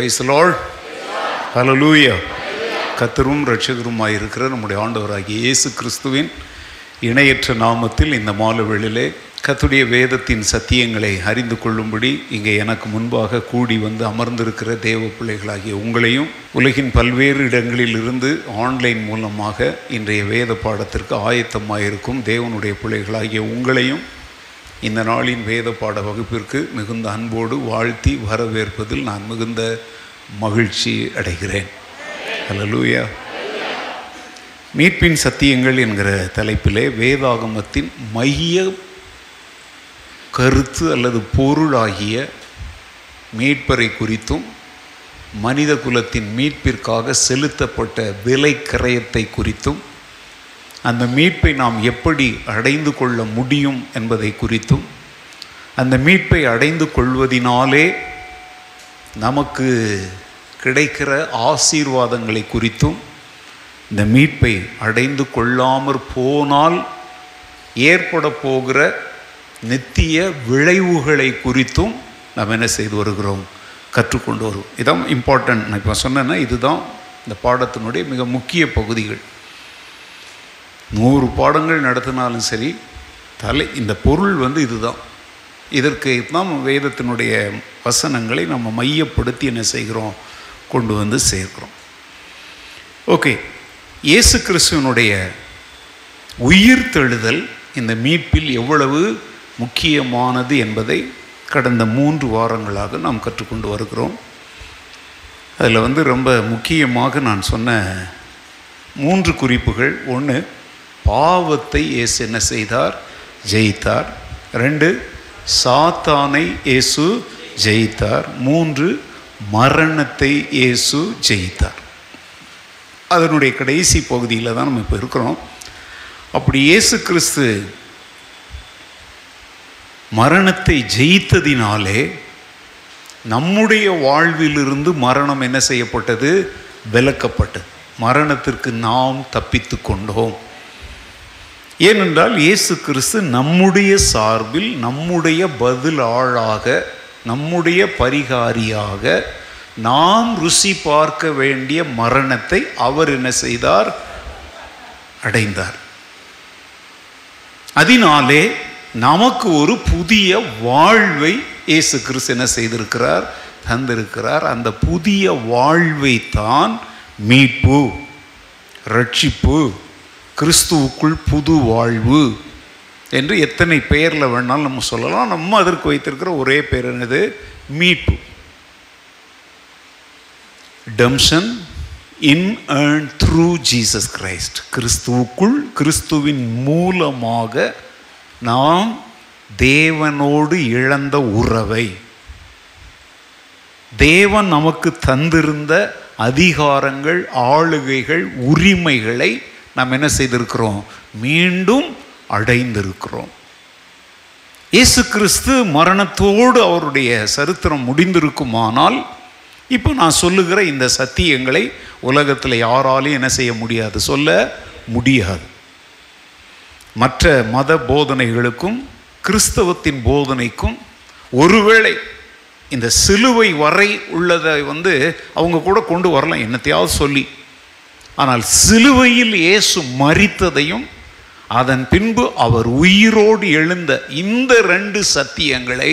Price lord hallelujah கத்தரும் ரட்சகருமாய் இருக்கிற நம்முடைய ஆண்டவராகிய இயேசு கிறிஸ்துவின் இணையற்ற நாமத்தில் இந்த மாலவேளிலே கத்துடைய வேதத்தின் சத்தியங்களை அறிந்து கொள்ளும்படி இங்கே எனக்கு முன்பாக கூடி வந்து அமர்ந்திருக்கிற தேவ பிள்ளைகளாகிய உங்களையும் உலகின் பல்வேறு இடங்களிலிருந்து ஆன்லைன் மூலமாக இன்றைய வேத பாடத்திற்கு ஆயத்தமாயிருக்கும் தேவனுடைய பிள்ளைகளாகிய உங்களையும் இந்த நாளின் வேத பாட வகுப்பிற்கு மிகுந்த அன்போடு வாழ்த்தி வரவேற்பதில் நான் மிகுந்த மகிழ்ச்சி அடைகிறேன். ஹலலூயா மீட்பின் சத்தியங்கள் என்கிற தலைப்பிலே வேதாகமத்தின் மைய கருத்து அல்லது பொருளாகிய மீட்பரை குறித்தும் மனித குலத்தின் மீட்பிற்காக செலுத்தப்பட்ட விலை கிரயத்தை குறித்தும் அந்த மீட்பை நாம் எப்படி அடைந்து கொள்ள முடியும் என்பதை குறித்தும் அந்த மீட்பை அடைந்து கொள்வதினாலே நமக்கு கிடைக்கிற ஆசீர்வாதங்களை குறித்தும் இந்த மீட்பை அடைந்து கொள்ளாமற் போனால் ஏற்பட போகிற நித்திய விளைவுகளை குறித்தும் நாம் என்ன செய்து வருகிறோம்? கற்றுக்கொண்டு வருவோம். இதான் இம்பார்ட்டன்ட் நான் இப்போ சொன்னேன்னா இதுதான் இந்த பாடத்தினுடைய மிக முக்கிய பகுதிகள். நூறு பாடங்கள் நடத்தினாலும் சரி தலை இந்த பொருள் வந்து இதுதான். இதற்கு தான் வேதத்தினுடைய வசனங்களை நம்ம மையப்படுத்தி என்ன செய்கிறோம்? கொண்டு வந்து சேர்க்கிறோம். ஓகே. இயேசு கிறிஸ்துவனுடைய உயிர் தெழுதல் இந்த மீட்பில் எவ்வளவு முக்கியமானது என்பதை கடந்த மூன்று வாரங்களாக நாம் கற்றுக்கொண்டு வருகிறோம். அதில் வந்து ரொம்ப முக்கியமாக நான் சொன்ன மூன்று குறிப்புகள். ஒன்று பாவத்தை இயேசு என்ன செய்தார்? ஜெயித்தார். ரெண்டு சாத்தானை இயேசு ஜெயித்தார். மூன்று மரணத்தை இயேசு ஜெயித்தார். அதனுடைய கடைசி பகுதியில் தான் நம்ம இப்போ இருக்கிறோம். அப்படி இயேசு கிறிஸ்து மரணத்தை ஜெயித்ததினாலே நம்முடைய வாழ்விலிருந்து மரணம் என்ன செய்யப்பட்டது? விலக்கப்பட்டது. மரணத்திற்கு நாம் தப்பித்து கொண்டோம். ஏனென்றால் இயேசு கிறிஸ்து நம்முடைய சார்பில் நம்முடைய பதில் ஆளாக நம்முடைய பரிகாரியாக நாம் ருசி பார்க்க வேண்டிய மரணத்தை அவர் என்ன செய்தார்? அடைந்தார். அதனாலே நமக்கு ஒரு புதிய வாழ்வை இயேசு கிறிஸ்து என்ன செய்திருக்கிறார்? தந்திருக்கிறார். அந்த புதிய வாழ்வை தான் மீட்பு ரட்சிப்பு கிறிஸ்துவுக்குள் புது வாழ்வு. என்று எத்தனை பெயரில் வேணாலும் நம்ம சொல்லலாம். நம்ம அதற்கு வைத்திருக்கிற ஒரே பேர் என்னது? மீட்பு. Redemption in and through Jesus Christ கிறிஸ்துவுக்குள் கிறிஸ்துவின் மூலமாக நாம் தேவனோடு இழந்த உறவை தேவன் நமக்கு தந்திருந்த அதிகாரங்கள் ஆளுகைகள் உரிமைகளை நாம் என்ன செய்திருக்கிறோம்? மீண்டும் அடைந்திருக்கிறோம். இயேசு கிறிஸ்து மரணத்தோடு அவருடைய சரித்திரம் முடிந்திருக்குமானால் இப்போ நான் சொல்லுகிற இந்த சத்தியங்களை உலகத்தில் யாராலையும் என்ன செய்ய முடியாது சொல்ல முடியாது. மற்ற மத போதனைகளுக்கும் கிறிஸ்தவத்தின் போதனைக்கும் ஒருவேளை இந்த சிலுவை வரை உள்ளதை வந்து அவங்க கூட கொண்டு வரலாம் என்னத்தையாவது சொல்லி. ஆனால் சிலுவையில் இயேசு மறித்ததையும் அதன் பின்பு அவர் உயிரோடு எழுந்த இந்த ரெண்டு சத்தியங்களை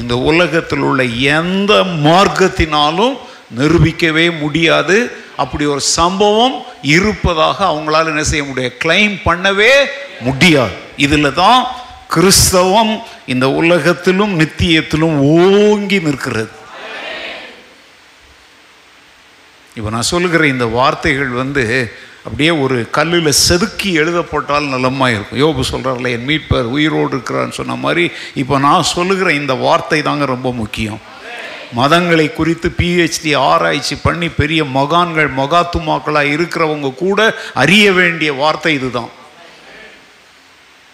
இந்த உலகத்தில் உள்ள எந்த மார்க்கத்தினாலும் நிரூபிக்கவே முடியாது. அப்படி ஒரு சம்பவம் இருப்பதாக அவங்களால என்ன செய்ய முடியாது கிளைம் பண்ணவே முடியாது. இதில் தான் கிறிஸ்தவம் இந்த உலகத்திலும் நித்தியத்திலும் ஓங்கி நிற்கிறது. இப்போ நான் சொல்லுகிற இந்த வார்த்தைகள் வந்து அப்படியே ஒரு கல்லில் செதுக்கி எழுதப்பட்டால் நலமாக இருக்கும். யோபு சொல்கிறார்ல என் மீட்பர் உயிரோடு இருக்கிறான்னு சொன்ன மாதிரி இப்போ நான் சொல்லுகிற இந்த வார்த்தை தாங்க ரொம்ப முக்கியம். மதங்களை குறித்து பிஹெச்டி ஆராய்ச்சி பண்ணி பெரிய மகான்கள் மகாத்துமாக்களாக இருக்கிறவங்க கூட அறிய வேண்டிய வார்த்தை இதுதான்.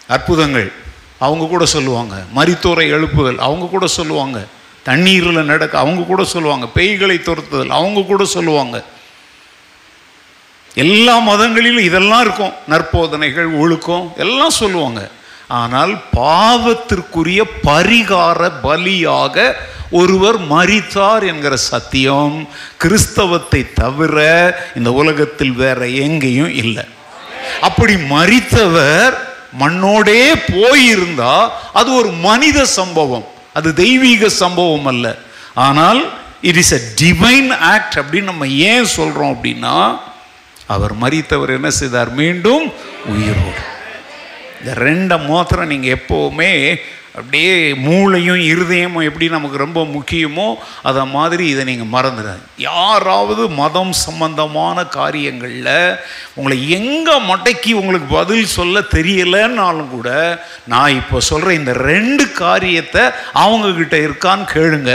அற்புதங்கள் அவங்க கூட சொல்லுவாங்க. மரித்தோரை எழுப்புதல் அவங்க கூட சொல்லுவாங்க. தண்ணீரில் நடக்க அவங்க கூட சொல்லுவாங்க. பேய்களை துரத்துதல் அவங்க கூட சொல்லுவாங்க. எல்லா மதங்களிலும் இதெல்லாம் இருக்கும். நற்போதனைகள் ஒழுக்கம் எல்லாம் சொல்லுவாங்க. ஆனால் பாவத்திற்குரிய பரிகார பலியாக ஒருவர் மறித்தார் என்கிற சத்தியம். கிறிஸ்தவத்தை தவிர இந்த உலகத்தில் வேற எங்கேயும் இல்லை. அப்படி மறித்தவர் மண்ணோடே போயிருந்தா அது ஒரு மனித சம்பவம். அது தெய்வீக சம்பவம் அல்ல. ஆனால் it is a divine act அப்படின்னு நம்ம ஏன் சொல்றோம் அப்படின்னா அவர் மறித்தவர் என்ன செய்தார்? மீண்டும் உயிரோடு. இந்த ரெண்டை மாத்திரம் நீங்கள் எப்போவுமே அப்படியே மூளையும் இருதயமும் எப்படி நமக்கு ரொம்ப முக்கியமோ அதை மாதிரி இதை நீங்கள் மறந்துடாது யாராவது மதம் சம்பந்தமான காரியங்களில் உங்களை எங்கே மடக்கி உங்களுக்கு பதில் சொல்ல தெரியலைன்னாலும் கூட நான் இப்போ சொல்கிற இந்த ரெண்டு காரியத்தை அவங்கக்கிட்ட இருக்கான்னு கேளுங்க.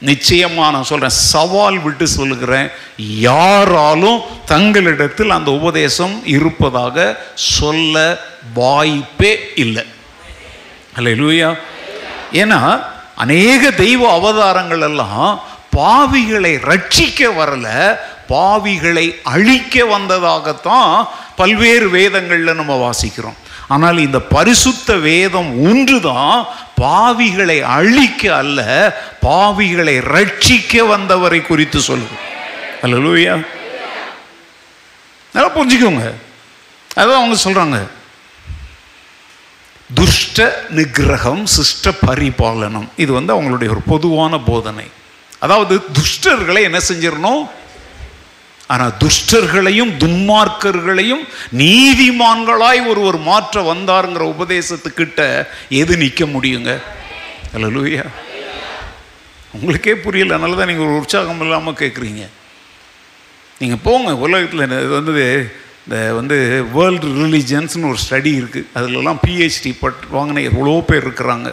நிச்சயமாக நான் சொல்கிறேன் சவால் விட்டு சொல்லுகிறேன். யாராலும் தங்களிடத்தில் அந்த உபதேசம் இருப்பதாக சொல்ல வாய்ப்பே இல்லை. அல்ல லூயா ஏன்னா அநேக தெய்வ அவதாரங்கள் எல்லாம் பாவிகளை ரட்சிக்க வரல பாவிகளை அழிக்க வந்ததாகத்தான் பல்வேறு வேதங்களில் நம்ம வாசிக்கிறோம். ஆனால் இந்த பரிசுத்த வேதம் ஒன்றுதான் பாவிகளை அழிக்க அல்ல பாவிகளை ரட்சிக்க வந்தவரை குறித்து சொல்லுது. அல்ல லூயா நல்லா புரிஞ்சுக்கோங்க. அதான் அவங்க சொல்றாங்க. துஷ்ட நிகிரகம் சிஷ்ட பரிபாலனம். இது வந்து அவங்களுடைய ஒரு பொதுவான போதனை. அதாவது துஷ்டர்களை என்ன செஞ்சிடணும்? ஆனால் துஷ்டர்களையும் துன்மார்க்கர்களையும் நீதிமான்களாய் ஒருவர் மாற்ற வந்தாருங்கிற உபதேசத்துக்கிட்ட எது நிற்க முடியுங்க? அல்ல லூயா உங்களுக்கே புரியல. அதனால தான் நீங்கள் ஒரு உற்சாகம் இல்லாமல் கேட்குறீங்க நீங்கள் போங்க. உலகத்தில் இது வந்து இந்த வந்து வேர்ல்டு ரிலிஜன்ஸ்னு ஒரு ஸ்டடி இருக்குது அதிலெல்லாம் பிஹெச்டி பட் வாங்கின எவ்வளோ பேர் இருக்கிறாங்க.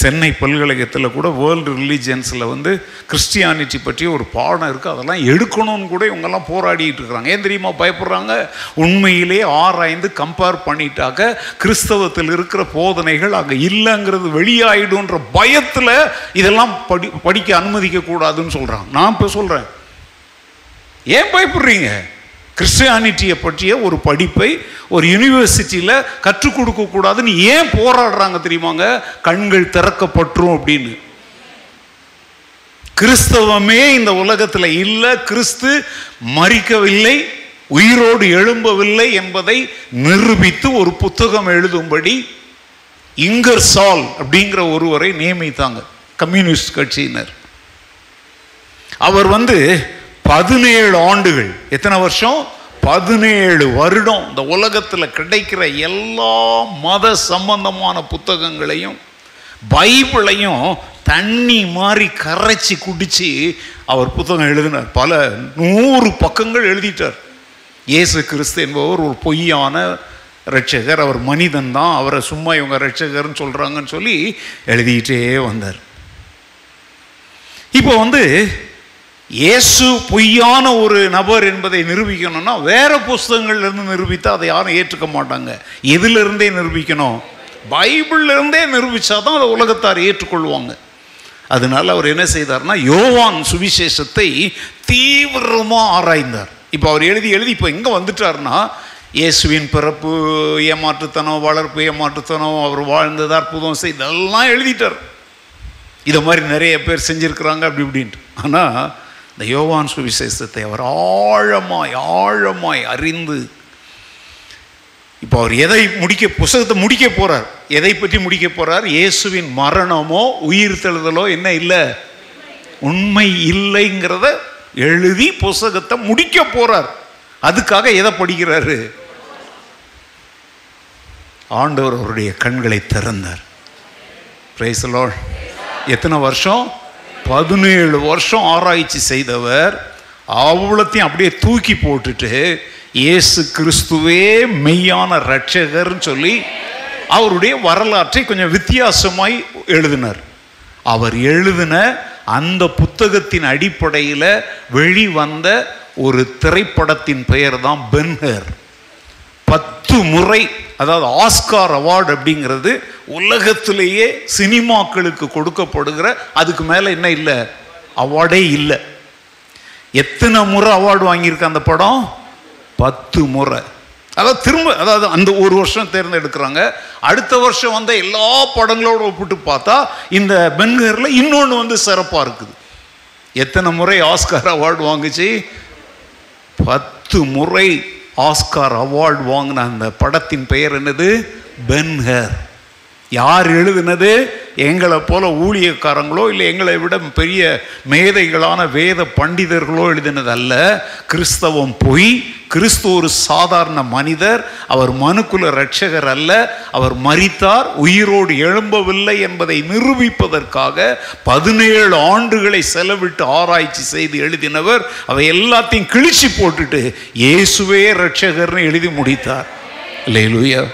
சென்னை பல்கழகத்தில் கூட வேர்ல்டு ரிலீஜியன்ஸில் வந்து கிறிஸ்டியானிட்டி பற்றி ஒரு பாடம் இருக்குது அதெல்லாம் எடுக்கணும்னு கூட இவங்கெல்லாம் போராடிட்டு இருக்கிறாங்க. ஏன் தெரியுமா பயப்படுறாங்க? உண்மையிலே ஆராய்ந்து கம்பேர் பண்ணிட்டாக்க கிறிஸ்தவத்தில் இருக்கிற போதனைகள் அங்கே இல்லைங்கிறது வெளியாயிடுன்ற பயத்தில் இதெல்லாம் படி படிக்க அனுமதிக்க கூடாதுன்னு சொல்கிறாங்க நான் இப்போ சொல்கிறேன் ஏன் பயப்படுறீங்க? கிறிஸ்டியானிட்டியை பற்றிய ஒரு படிப்பை ஒரு யூனிவர்சிட்டியில் கற்றுக் கொடுக்கக்கூடாதுன்னு ஏன் போராடுறாங்க தெரியுமாங்க? கண்கள் திறக்கப்பட்டுரும் அப்படின்னு. கிறிஸ்தவமே இந்த உலகத்தில் இல்லை கிறிஸ்து மறிக்கவில்லை உயிரோடு எழும்பவில்லை என்பதை நிரூபித்து ஒரு புத்தகம் எழுதும்படி இங்கர் சால் அப்படிங்கிற ஒருவரை நியமித்தாங்க கம்யூனிஸ்ட் கட்சியினர். அவர் வந்து பதினேழு ஆண்டுகள். எத்தனை வருஷம்? பதினேழு வருடம். இந்த உலகத்தில் கிடைக்கிற எல்லா மத சம்பந்தமான புத்தகங்களையும் பைபிளையும் தண்ணி மாதிரி கரைச்சி குடிச்சு அவர் புத்தகம் எழுதினார். பல நூறு பக்கங்கள் எழுதிட்டார். இயேசு கிறிஸ்து என்பவர் ஒரு பொய்யான ரட்சகர் அவர் மனிதன் தான். அவரை சும்மா இவங்க ரட்சகர்னு சொல்கிறாங்கன்னு சொல்லி எழுதிக்கிட்டே வந்தார். இப்போ வந்து இயேசு பொய்யான ஒரு நபர் என்பதை நிரூபிக்கணும்னா வேற புஸ்தகங்கள்ல இருந்து நிரூபித்தா அதை யாரும் ஏற்றுக்க மாட்டாங்க. எதுல இருந்தே நிரூபிக்கணும்? பைபிள்ல இருந்தே நிரூபிச்சாதான் அதை உலகத்தார் ஏற்றுக்கொள்வாங்க. அதனால அவர் என்ன செய்தார்னா யோவான் சுவிசேஷத்தை தீவிரமாக ஆராய்ந்தார். இப்போ அவர் எழுதி எழுதி இப்போ எங்கே வந்துட்டார்னா இயேசுவின் பிறப்பு ஏமாற்றுத்தனம் வளர்ப்பு ஏமாற்றுத்தனம் அவர் வாழ்ந்தது அற்புதம் செய்தெல்லாம் எழுதிட்டார். இதை மாதிரி நிறைய பேர் செஞ்சுருக்கிறாங்க அப்படி இப்படின்ட்டு. ஆனால் இந்த யோவான் சுவிசேஷத்தை அவர் ஆழமாய் ஆழமாய் அறிந்து இப்போ அவர் எதை முடிக்க புஸ்தகத்தை முடிக்க போகிறார் எதை பற்றி முடிக்க போகிறார் இயேசுவின் மரணமோ உயிர் தெழுதலோ என்ன இல்லை? உண்மை இல்லைங்கிறத எழுதி புஸ்தகத்தை முடிக்க போகிறார் அதுக்காக எதை படிக்கிறாரு? ஆண்டவர் அவருடைய கண்களை திறந்தார். பிரைஸ் எத்தனை வருஷம்? பதினேழு வருஷம் ஆராய்ச்சி செய்தவர் அவ்வளோத்தையும் அப்படியே தூக்கி போட்டுட்டு இயேசு கிறிஸ்துவே மெய்யான ரட்சகர்னு சொல்லி அவருடைய வரலாற்றை கொஞ்சம் வித்தியாசமாய் எழுதினார். அவர் எழுதின அந்த புத்தகத்தின் அடிப்படையில் வெளிவந்த ஒரு திரைப்படத்தின் பெயர் தான் பென்ஹர். பத்து முறை அதாவது ஆஸ்கார் அவார்டு அப்படிங்கிறது உலகத்திலேயே சினிமாக்களுக்கு கொடுக்கப்படுகிற அதுக்கு மேலே என்ன இல்லை? அவார்டே இல்லை. எத்தனை முறை அவார்டு வாங்கியிருக்கு அந்த படம்? பத்து முறை. அதாவது திரும்ப அதாவது அந்த ஒரு வருஷம் தேர்ந்தெடுக்கிறாங்க. அடுத்த வருஷம் வந்த எல்லா படங்களோட ஒப்பிட்டு பார்த்தா இந்த பென்கரில் இன்னொன்று வந்து சிறப்பாக இருக்குது. எத்தனை முறை ஆஸ்கார் அவார்டு வாங்குச்சு? பத்து முறை. ஆஸ்கார் அவார்டு வாங்கின அந்த படத்தின் பெயர் என்னது? பென்ஹர். யார் எழுதினது? எங்களை போல ஊழியக்காரங்களோ இல்லை எங்களை விட பெரிய மேதைகளான வேத பண்டிதர்களோ எழுதினது அல்ல கிறிஸ்தவம் பொய். கிறிஸ்து ஒரு சாதாரண மனிதர். அவர் மனுக்குல ரட்சகர் அல்ல. அவர் மறித்தார் உயிரோடு எழும்பவில்லை என்பதை நிரூபிப்பதற்காக பதினேழு ஆண்டுகளை செலவிட்டு ஆராய்ச்சி செய்து எழுதினவர். அவை எல்லாத்தையும் கிழிச்சு போட்டுட்டு இயேசுவே ரட்சகர்னு எழுதி முடித்தார். இல்லையா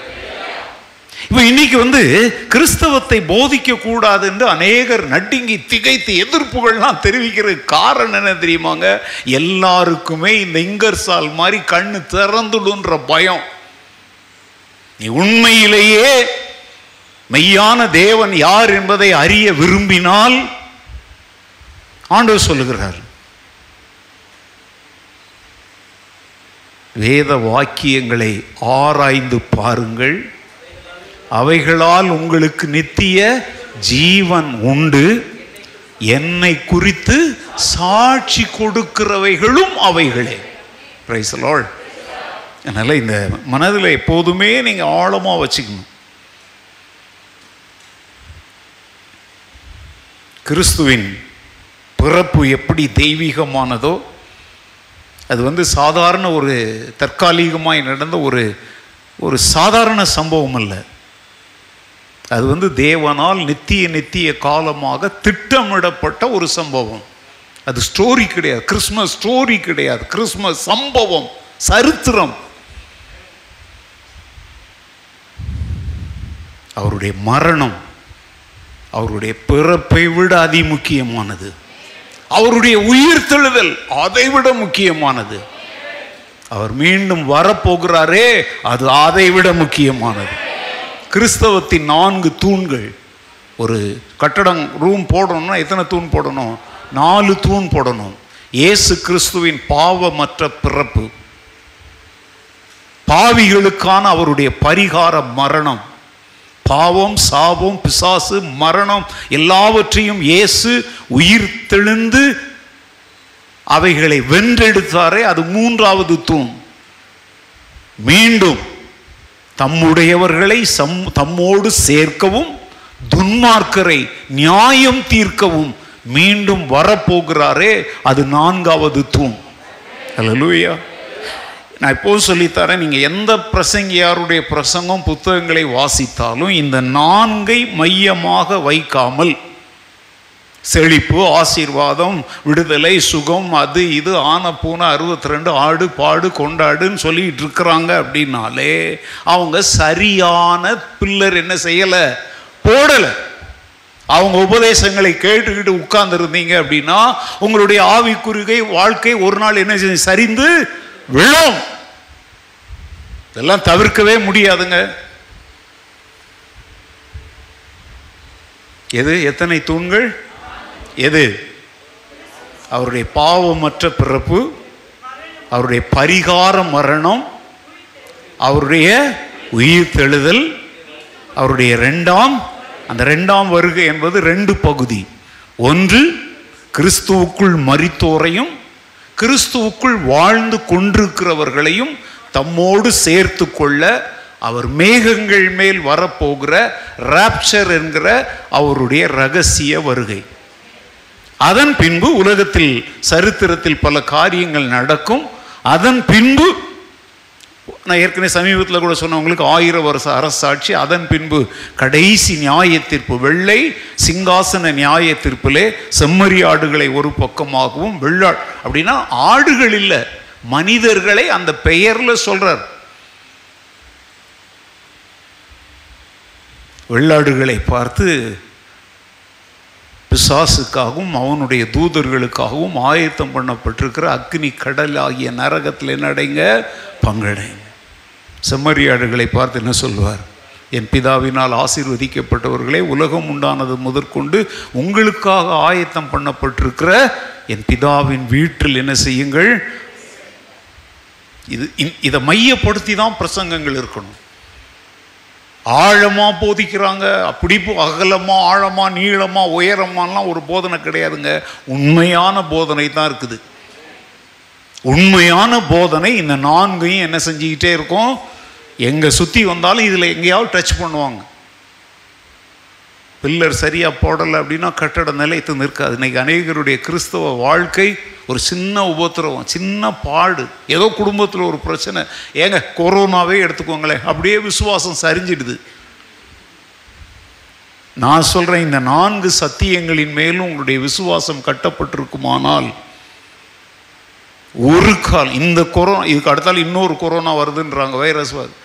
இப்போ இன்னைக்கு வந்து கிறிஸ்தவத்தை போதிக்க கூடாது என்று அநேகர் நடுங்கி திகைத்து எதிர்ப்புகள்லாம் தெரிவிக்கிற காரணம் என்ன தெரியுமாங்க? எல்லாருக்குமே இந்த இங்கர்சால் மாதிரி கண்ணு திறந்துடுன்ற பயம். நீ உண்மையிலேயே மெய்யான தேவன் யார் என்பதை அறிய விரும்பினால் ஆண்டவர் சொல்லுகிறார். வேத வாக்கியங்களை ஆராய்ந்து பாருங்கள். அவைகளால் உங்களுக்கு நித்திய ஜீவன் உண்டு. என்னை குறித்து சாட்சி கொடுக்கிறவைகளும் அவைகளே. பிரைசலோள் அதனால் இந்த மனதில் எப்போதுமே நீங்கள் ஆழமாக வச்சுக்கணும். கிறிஸ்துவின் பிறப்பு எப்படி தெய்வீகமானதோ அது வந்து சாதாரண ஒரு தற்காலிகமாய் நடந்த ஒரு ஒரு சாதாரண சம்பவம் அல்ல. அது வந்து தேவனால் நித்திய நித்திய காலமாக திட்டமிடப்பட்ட ஒரு சம்பவம். அது ஸ்டோரி கிடையாது. கிறிஸ்மஸ் ஸ்டோரி கிடையாது. கிறிஸ்மஸ் சம்பவம். சரித்திரம். அவருடைய மரணம் அவருடைய பிறப்பை விட அதிமுக்கியமானது அவருடைய உயிர்த்தெழுதல் அதை விட முக்கியமானது. அவர் மீண்டும் வரப்போகிறாரே அது அதை விட முக்கியமானது. கிறிஸ்தவத்தின் நான்கு தூண்கள். ஒரு கட்டடம் ரூம் போடணும்னா எத்தனை தூண் போடணும்? நாலு தூண் போடணும். இயேசு கிறிஸ்துவின் பாவமற்ற பிறப்பு. பாவிகளுக்கான அவருடைய பரிகார மரணம். பாவம் சாபம் பிசாசு மரணம் எல்லாவற்றையும் இயேசு உயிர் தெழுந்து அவைகளை வென்றெடுத்தாரே அது மூன்றாவது தூண். மீண்டும் தம்முடையவர்களை சம் தம்மோடு சேர்க்கவும் துன்மார்க்கரை நியாயம் தீர்க்கவும் மீண்டும் வரப்போகிறாரே அது நான்காவது தூண். அல்லூயா நான் எப்போது சொல்லித்தரேன் நீங்கள் எந்த பிரசங்கியாருடைய பிரசங்கம் புத்தகங்களை வாசித்தாலும் இந்த நான்கை மையமாக வைக்காமல் செழிப்பு ஆசீர்வாதம் விடுதலை சுகம் அது இது ஆன பூனை அறுபத்தி ரெண்டு ஆடு பாடு கொண்டாடுன்னு சொல்லிட்டு இருக்கிறாங்க அப்படின்னாலே அவங்க சரியான பில்லர் என்ன செய்யலை? போடலை. அவங்க உபதேசங்களை கேட்டுக்கிட்டு உட்கார்ந்து இருந்தீங்க அப்படின்னா உங்களுடைய ஆவிக்குறுகை வாழ்க்கை ஒரு நாள் என்ன செய்யும்? சரிந்து விழும். இதெல்லாம் தவிர்க்கவே முடியாதுங்க. எது? எத்தனை தூண்கள்? எது? அவருடைய பாவமற்ற பிறப்பு அவருடைய பரிகார மரணம் அவருடைய உயிர் தெழுதல் அவருடைய ரெண்டாம் அந்த ரெண்டாம் வருகை என்பது ரெண்டு பகுதி. ஒன்று கிறிஸ்துவுக்குள் மரித்தோரையும் கிறிஸ்துவுக்குள் வாழ்ந்து கொண்டிருக்கிறவர்களையும் தம்மோடு சேர்த்து கொள்ள அவர் மேகங்கள் மேல் வரப்போகிற ராப்சர் என்கிற அவருடைய ரகசிய வருகை. அதன் பின்பு உலகத்தில் சரித்திரத்தில் பல காரியங்கள் நடக்கும். அதன் பின்பு நான் ஏற்கனவே சமீபத்தில் கூட சொன்னவங்களுக்கு ஆயிரம் வருஷ அரசாட்சி அதன் பின்பு கடைசி நியாய தீர்ப்பு வெள்ளை சிங்காசன நியாய தீர்ப்பிலே செம்மறி ஆடுகளை ஒரு பக்கமாகவும் வெள்ளாடு அப்படின்னா ஆடுகள் இல்லை மனிதர்களை அந்த பெயர்ல சொல்றார். வெள்ளாடுகளை பார்த்து பிசாசுக்காகவும் அவனுடைய தூதர்களுக்காகவும் ஆயத்தம் பண்ணப்பட்டிருக்கிற அக்னி கடல் ஆகிய நரகத்தில் நடைங்க பங்கடைங்க. செம்மறியாடுகளை பார்த்து என்ன சொல்வார் என் பிதாவினால் ஆசீர்வதிக்கப்பட்டவர்களே உலகம் உண்டானது முதற்கொண்டு உங்களுக்காக ஆயத்தம் பண்ணப்பட்டிருக்கிற என் பிதாவின் வீட்டில் என்ன செய்யுங்கள்? இது இதை மையப்படுத்தி தான் பிரசங்கங்கள் இருக்கணும். ஆழமாக போதிக்கிறாங்க. அப்படி போ- ஆழமாக நீளமாக நீளமா உயரமாலாம் ஒரு போதனை கிடையாதுங்க. உண்மையான போதனை தான் இருக்குது. உண்மையான போதனை இந்த நான்கையும் என்ன செஞ்சுக்கிட்டே இருக்கும்? எங்கே சுற்றி வந்தாலும் இதில் எங்கேயாவது டச் பண்ணுவாங்க. பில்லர் சரியாக போடலை அப்படின்னா கட்டட நிலையத்து நிற்காது. இன்றைக்கி அநேகருடைய கிறிஸ்தவ வாழ்க்கை ஒரு சின்ன உபத்திரவம் சின்ன பாடு ஏதோ குடும்பத்தில் ஒரு பிரச்சனை. ஏங்க கொரோனாவே எடுத்துக்கோங்களேன் அப்படியே விசுவாசம் சரிஞ்சிடுது. நான் சொல்கிறேன் இந்த நான்கு சத்தியங்களின் மேலும் உங்களுடைய விசுவாசம் கட்டப்பட்டிருக்குமானால் ஒரு கால் இந்த கொரோனா இதுக்கு அடுத்தால் இன்னொரு கொரோனா வருதுன்றாங்க வைரஸ் வருது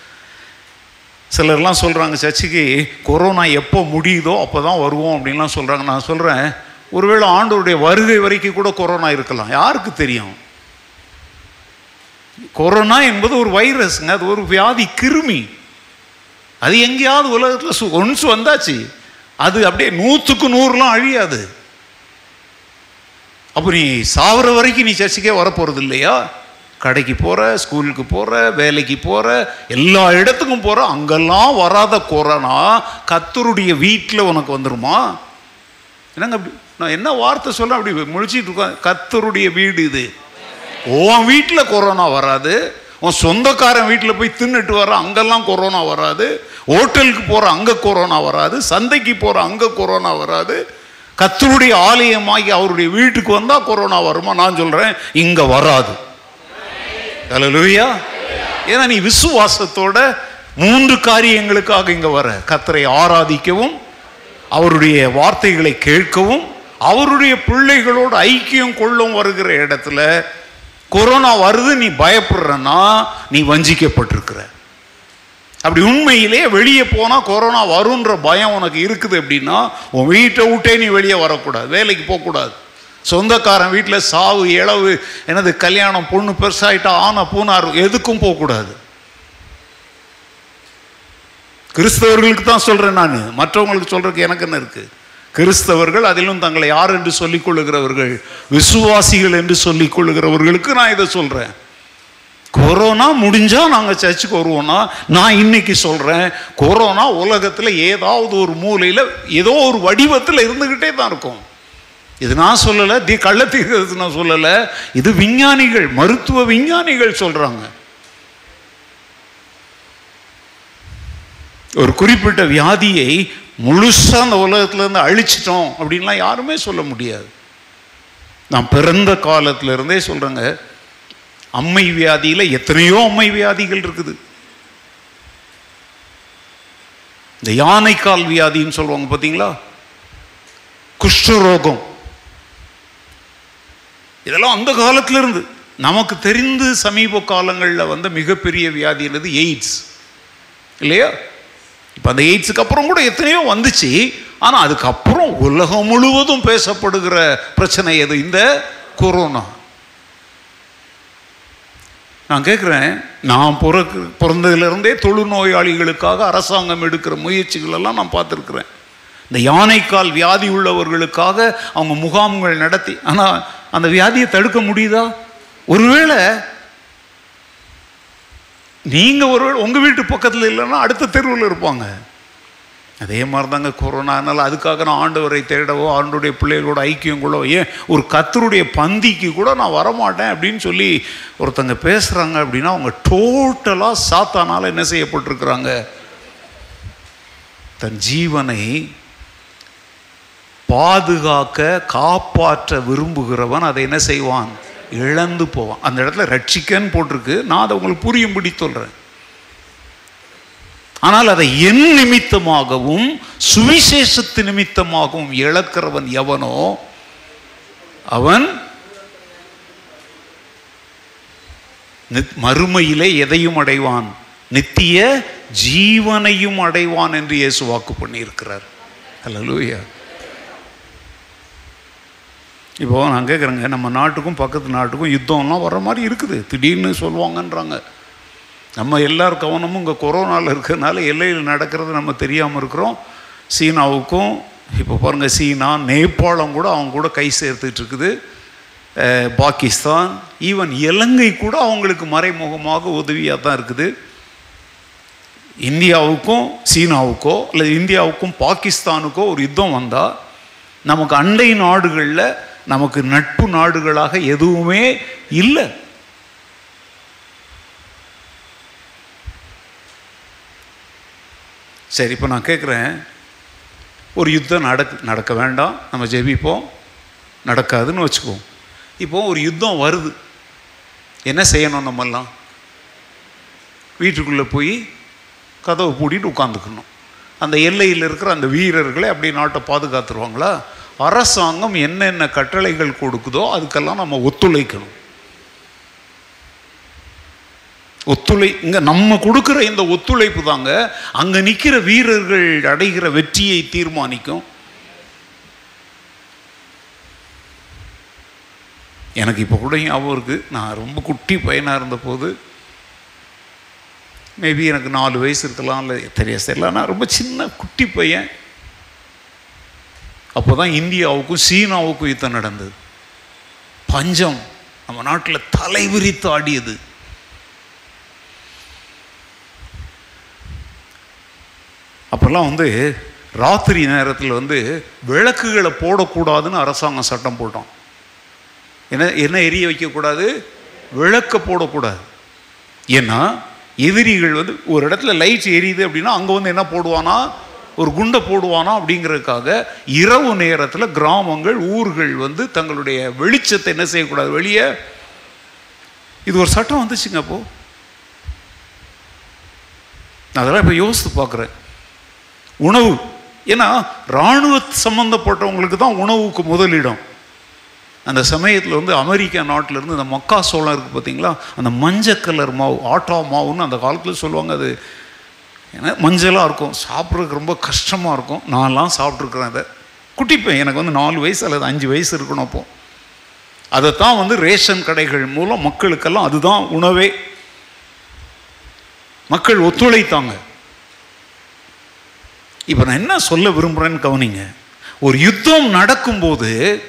சிலர்லாம் சொல்கிறாங்க சர்ச்சுக்கு கொரோனா எப்போ முடியுதோ அப்போ தான் வருவோம் அப்படின்லாம் சொல்கிறாங்க நான் சொல்கிறேன் ஒருவேளை ஆண்டோருடைய வருகை வரைக்கும் கூட கொரோனா இருக்கலாம். யாருக்கு தெரியும்? கொரோனா என்பது ஒரு வைரஸ்ங்க. அது ஒரு வியாதி கிருமி. அது எங்கேயாவது உலகத்தில் ஒன்ஸ் வந்தாச்சு. அது அப்படியே நூற்றுக்கு நூறுலாம் அழியாது. அப்போ நீ சாவர வரைக்கும் நீ சர்ச்சுக்கே வரப்போகிறது இல்லையா? கடைக்கு போகிற ஸ்கூலுக்கு போகிற வேலைக்கு போகிற எல்லா இடத்துக்கும் போகிற அங்கெல்லாம் வராத கொரோனா கத்தருடைய வீட்டில் உனக்கு வந்துருமா? என்னங்க அப்படி? நான் என்ன வார்த்தை சொல்ல அப்படி முழிச்சிட்டு இருக்கேன் கத்தருடைய வீடு இது. உன் வீட்டில் கொரோனா வராது. உன் சொந்தக்காரன் வீட்டில் போய் தின்னுட்டு வர அங்கெல்லாம் கொரோனா வராது. ஹோட்டலுக்கு போகிற அங்கே கொரோனா வராது. சந்தைக்கு போகிற அங்கே கொரோனா வராது. கத்தருடைய ஆலயமாகி அவருடைய வீட்டுக்கு வந்தால் கொரோனா வருமா? நான் சொல்கிறேன் இங்கே வராது. லுவியா ஏன்னா நீ விசுவாசத்தோட மூன்று காரியங்களுக்காக இங்கே வர. கத்தரை ஆராதிக்கவும் அவருடைய வார்த்தைகளை கேட்கவும் அவருடைய பிள்ளைகளோடு ஐக்கியம் கொள்ளும் வருகிற இடத்துல கொரோனா வருது நீ பயப்படுறன்னா நீ வஞ்சிக்கப்பட்டிருக்கிற. அப்படி உண்மையிலே வெளியே போனால் கொரோனா வருன்ற பயம் உனக்கு இருக்குது அப்படின்னா உன் வீட்டை விட்டே நீ வெளியே வரக்கூடாது வேலைக்கு போகக்கூடாது. சொந்தக்காரன் வீட்டில் சாவு இளவு எனது கல்யாணம் பொண்ணு பெருசாகிட்டா ஆன பூனார் எதுக்கும் போகக்கூடாது. கிறிஸ்தவர்களுக்கு தான் சொல்கிறேன் நான். மற்றவங்களுக்கு சொல்கிறதுக்கு எனக்கு என்ன இருக்குது கிறிஸ்தவர்கள் அதிலும் தங்களை யார் என்று சொல்லிக் கொள்ளுகிறவர்கள்? விசுவாசிகள் என்று சொல்லிக் கொள்ளுகிறவர்களுக்கு நான் இதை சொல்கிறேன் கொரோனா முடிஞ்சால் நாங்கள் சர்ச்சுக்கு வருவோம்னா நான் இன்னைக்கு சொல்கிறேன் கொரோனா உலகத்தில் ஏதாவது ஒரு மூலையில் ஏதோ ஒரு வடிவத்தில் இருந்துக்கிட்டே தான் இருக்கும். இது நான் சொல்லலை தி கள்ளத்தீர்க்கிறது நான் சொல்லலை. இது விஞ்ஞானிகள் மருத்துவ விஞ்ஞானிகள் சொல்கிறாங்க ஒரு குறிப்பிட்ட வியாதியை முழுசாக அந்த உலகத்துலேருந்து அழிச்சிட்டோம் அப்படின்லாம் யாருமே சொல்ல முடியாது. நான் பிறந்த காலத்துல இருந்தே சொல்கிறேங்க அம்மை வியாதியில் எத்தனையோ அம்மை வியாதிகள் இருக்குது. இந்த யானைக்கால் வியாதின்னு சொல்லுவாங்க பார்த்தீங்களா குஷ்டரோகம். இதெல்லாம் அந்த காலத்துல இருந்து நமக்கு தெரிந்து சமீப காலங்களில் வந்த மிகப்பெரிய வியாதி என்னது? எய்ட்ஸ். இல்லையா? இப்போ அந்த எய்ட்ஸுக்கு அப்புறம் கூட எத்தனையோ வந்துச்சு. ஆனால் அதுக்கப்புறம் உலகம் முழுவதும் பேசப்படுகிற பிரச்சனை எது? இந்த கொரோனா. நான் கேட்குறேன் நான் பிறகு பிறந்ததுலேருந்தே தொழுநோயாளிகளுக்காக அரசாங்கம் எடுக்கிற முயற்சிகள் எல்லாம் நான் பார்த்துருக்குறேன். இந்த யானைக்கால் வியாதி உள்ளவர்களுக்காக அவங்க முகாம்கள் நடத்தி ஆனால் அந்த வியாதியை தடுக்க முடியுதா? ஒருவேளை நீங்கள் ஒரு உங்கள் வீட்டு பக்கத்தில் இல்லைன்னா அடுத்த தெருவில் இருப்பாங்க. அதே மாதிரி தாங்க கொரோனானால அதுக்காக நான் ஆண்டவரை தேடவோ ஆண்டோடைய பிள்ளைகளோட ஐக்கியம் கொள்ளவோ ஏன் ஒரு கத்தருடைய பந்திக்கு கூட நான் வரமாட்டேன் அப்படின்னு சொல்லி ஒருத்தங்க பேசுகிறாங்க அப்படின்னா அவங்க டோட்டலாக சாத்தானால் என்ன செய்யப்பட்டிருக்கிறாங்க? தன் ஜீவனை பாதுகாக்க காப்பாற்ற விரும்புகிறவன் அதை என்ன செய்வான்? இழந்து போவான். அந்த இடத்துல ரட்சிக்கன்னு போட்டிருக்கு. நான் அதை உங்களுக்கு புரியும்படி சொல்கிறேன் ஆனால் அதை என் நிமித்தமாகவும் சுவிசேஷத்து நிமித்தமாகவும் இழக்கிறவன் எவனோ அவன் நித்- மறுமையிலே எதையும் அடைவான். நித்திய ஜீவனையும் அடைவான் என்று இயேசு வாக்கு பண்ணியிருக்கிறார். அல்லேலூயா இப்போ நான் கேட்குறேங்க நம்ம நாட்டுக்கும் பக்கத்து நாட்டுக்கும் யுத்தம்லாம் வர மாதிரி இருக்குது. திடீர்னு சொல்லுவாங்கன்றாங்க. நம்ம எல்லார் கவனமும் இங்கே கொரோனாவில் இருக்கிறதுனால எல்லையில் நடக்கிறது நம்ம தெரியாமல் இருக்கிறோம். சீனாவுக்கும் இப்போ பாருங்கள் சீனா நேபாளம் கூட அவங்க கூட கை சேர்த்துட்டு இருக்குது. பாகிஸ்தான் ஈவன் இலங்கை கூட அவங்களுக்கு மறைமுகமாக உதவியாக தான் இருக்குது. இந்தியாவுக்கும் சீனாவுக்கோ அல்லது இந்தியாவுக்கும் பாகிஸ்தானுக்கோ ஒரு யுத்தம் வந்தால் நமக்கு அண்டை நாடுகளில் நமக்கு நட்பு நாடுகளாக எதுவுமே இல்லை. சரி இப்போ நான் கேட்குறேன் ஒரு யுத்தம் நடக்க நடக்க வேண்டாம். நம்ம ஜெபிப்போம். நடக்காதுன்னு வச்சுக்குவோம். இப்போ ஒரு யுத்தம் வருது. என்ன செய்யணும் நம்மெல்லாம்? வீட்டுக்குள்ளே போய் கதவை பூட்டிட்டு உட்காந்துக்கணும். அந்த எல்லையில் இருக்கிற அந்த வீரர்களை அப்படி நாட்டை பாதுகாத்துருவாங்களா? அரசாங்கம் என்னென்ன கட்டளைகள் கொடுக்குதோ அதுக்கெல்லாம் நம்ம ஒத்துழைக்கணும். ஒத்துழை இங்கே நம்ம கொடுக்குற இந்த ஒத்துழைப்பு தாங்க அங்கே நிற்கிற வீரர்கள் அடைகிற வெற்றியை தீர்மானிக்கும். எனக்கு இப்போ கூட ஞாபகம் இருக்குது நான் ரொம்ப குட்டி பையனாக இருந்தபோது மேபி எனக்கு நாலு வயசு இருக்கலாம் இல்லை தெரிய சரியில்லை நான் ரொம்ப சின்ன குட்டி பையன். அப்போ தான் இந்தியாவுக்கும் சீனாவுக்கும் யுத்தம் நடந்தது. பஞ்சம் நம்ம நாட்டில் தலைவிரித்து ஆடியது. அப்போல்லாம் வந்து ராத்திரி நேரத்தில் வந்து விளக்குகளை போடக்கூடாதுன்னு அரசாங்கம் சட்டம் போட்டோம். என்ன என்ன எரிய வைக்கக்கூடாது? விளக்க போடக்கூடாது. ஏன்னா எதிரிகள் வந்து ஒரு இடத்துல லைட் எரியுது அப்படின்னா அங்கே வந்து என்ன போடுவானா? ஒரு குண்டை போடுவானா அப்படிங்கிறதுக்காக இரவு நேரத்தில் கிராமங்கள் ஊர்கள் வந்து தங்களுடைய வெளிச்சத்தை என்ன செய்யக்கூடாது? வெளியே இது ஒரு சட்டம் வந்துச்சுங்க அப்போ. அதெல்லாம் இப்போ யோசித்து பார்க்குறேன். உணவு. ஏன்னா இராணுவ சம்மந்தப்பட்டவங்களுக்கு தான் உணவுக்கு முதலிடம். அந்த சமயத்தில் வந்து அமெரிக்கா நாட்டில் இருந்து மக்கா சோளம் இருக்குது பார்த்தீங்களா அந்த மஞ்சள் கலர் மாவு ஆட்டோ மாவுன்னு அந்த காலத்தில் சொல்லுவாங்க அது. ஏன்னா மஞ்சளாக இருக்கும். சாப்பிட்றதுக்கு ரொம்ப கஷ்டமாக இருக்கும். நான்லாம் சாப்பிட்ருக்குறேன் அதை. குட்டிப்பேன் எனக்கு வந்து நாலு வயசு அல்லது அஞ்சு வயசு இருக்கணும் அப்போ. அதைத்தான் வந்து ரேஷன் கடைகள் மூலம் மக்களுக்கெல்லாம் அதுதான் உணவே. மக்கள் ஒத்துழைத்தாங்க. இப்போ நான் என்ன சொல்ல விரும்புகிறேன்னு கவனிங்க. ஒரு யுத்தம் நடக்கும்போது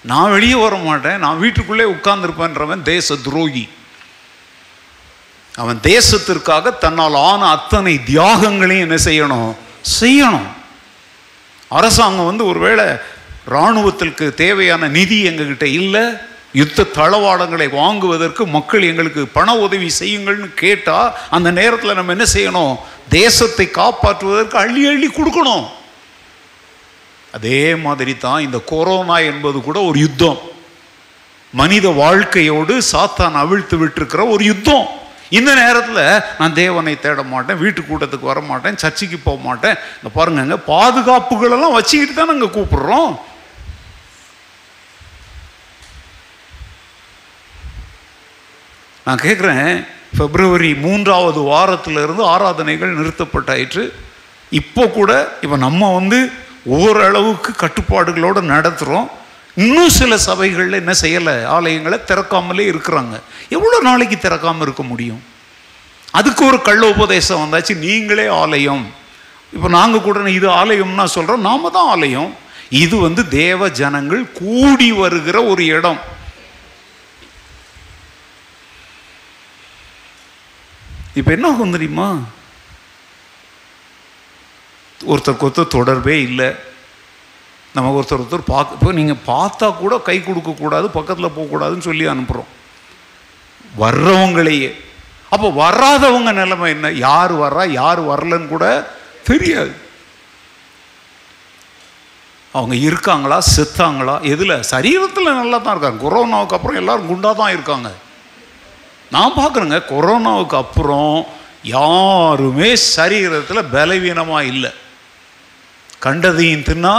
நான் வெளியே வர மாட்டேன். நான் வீட்டுக்குள்ளே உட்கார்ந்துருப்பேன்றவன் தேச துரோகி. அவன் தேசத்திற்காக தன்னால் ஆன அத்தனை தியாகங்களையும் என்ன செய்யணும்? செய்யணும். அரசாங்கம் வந்து ஒருவேளை இராணுவத்திற்கு தேவையான நிதி எங்ககிட்ட இல்லை? யுத்த தளவாடங்களை வாங்குவதற்கு மக்கள் எங்களுக்கு பண உதவி செய்யுங்கள்னு கேட்டால் அந்த நேரத்தில் நம்ம என்ன செய்யணும்? தேசத்தை காப்பாற்றுவதற்கு அள்ளி அள்ளி கொடுக்கணும். அதே மாதிரி தான் இந்த கொரோனா என்பது கூட ஒரு யுத்தம். மனித வாழ்க்கையோடு சாத்தான் அவிழ்த்து விட்டுருக்கிற ஒரு யுத்தம். இந்த நேரத்தில் நான் தேவனை தேட மாட்டேன் வீட்டு கூட்டத்துக்கு வர மாட்டேன் சர்ச்சுக்கு போக மாட்டேன். இந்த பாருங்கங்க பாதுகாப்புகளெல்லாம் வச்சுக்கிட்டு தான் நாங்கள் கூப்பிடுறோம். நான் கேட்குறேன் பிப்ரவரி மூன்றாவது வாரத்திலிருந்து ஆராதனைகள் நிறுத்தப்பட்டாயிற்று. இப்போ கூட இப்போ நம்ம வந்து ஓரளவுக்கு கட்டுப்பாடுகளோடு நடத்துகிறோம் இன்னும் சில சபைகளில் என்ன செய்யலை? ஆலயங்களை திறக்காமலே இருக்கிறாங்க. எவ்வளோ நாளைக்கு திறக்காமல் இருக்க முடியும்? அதுக்கு ஒரு கள்ள உபதேசம் வந்தாச்சு நீங்களே ஆலயம். இப்போ நாங்கள் கூட இது ஆலயம்னா சொல்கிறோம் நாம தான் ஆலயம். இது வந்து தேவ ஜனங்கள் கூடி வருகிற ஒரு இடம். இப்போ என்ன ஆகும் தெரியுமா? ஒருத்தருக்கு ஒருத்தர் தொடர்பே இல்லை. நம்ம ஒருத்தர் ஒருத்தர் பார்க்க இப்போ நீங்கள் பார்த்தா கூட கை கொடுக்கக்கூடாது பக்கத்தில் போகக்கூடாதுன்னு சொல்லி அனுப்புகிறோம் வர்றவங்களையே. அப்போ வராதவங்க நிலைமை என்ன? யார் வர்றா யார் வரலன்னு கூட தெரியாது. அவங்க இருக்காங்களா செத்தாங்களா? எதில்? சரீரத்தில் நல்லா தான் இருக்காங்க. கொரோனாவுக்கு அப்புறம் எல்லோரும் குண்டாக தான் இருக்காங்க. நான் பார்க்குறேங்க கொரோனாவுக்கு அப்புறம் யாருமே சரீரத்தில் பலவீனமாக இல்லை. கண்டதையும் தின்னா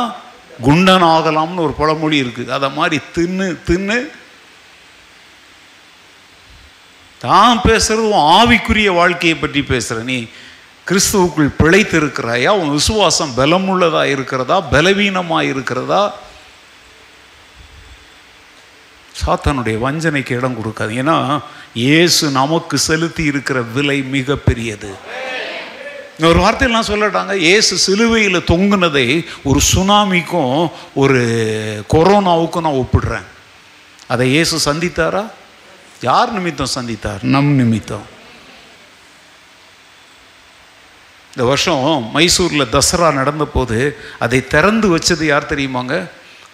குண்டன் ஆகலாம்னு ஒரு பழமொழி இருக்குது அதை மாதிரி தின்னு தின்னு தான் பேசுறது உன் ஆவிக்குரிய வாழ்க்கையை பற்றி பேசுகிற நீ கிறிஸ்துவுக்குள் பிழைத்து இருக்கிறாயா உன் விசுவாசம் பலமுள்ளதா இருக்கிறதா? பலவீனமாக இருக்கிறதா? சாத்தானுடைய வஞ்சனைக்கு இடம் கொடுக்காது. ஏன்னா இயேசு நமக்கு செலுத்தி இருக்கிற விலை மிக பெரியது ஒரு வார்த்தையெல்லாம் சொல்லட்டாங்க. ஏசு சிலுவையில் தொங்குனதை ஒரு சுனாமிக்கும் ஒரு கொரோனாவுக்கும் நான் ஒப்பிடுறேன். அதை ஏசு சந்தித்தாரா? யார் நிமித்தம் சந்தித்தார்? நம் நிமித்தம். இந்த வருஷம் மைசூரில் தசரா நடந்த போது அதை திறந்து வச்சது யார் தெரியுமாங்க?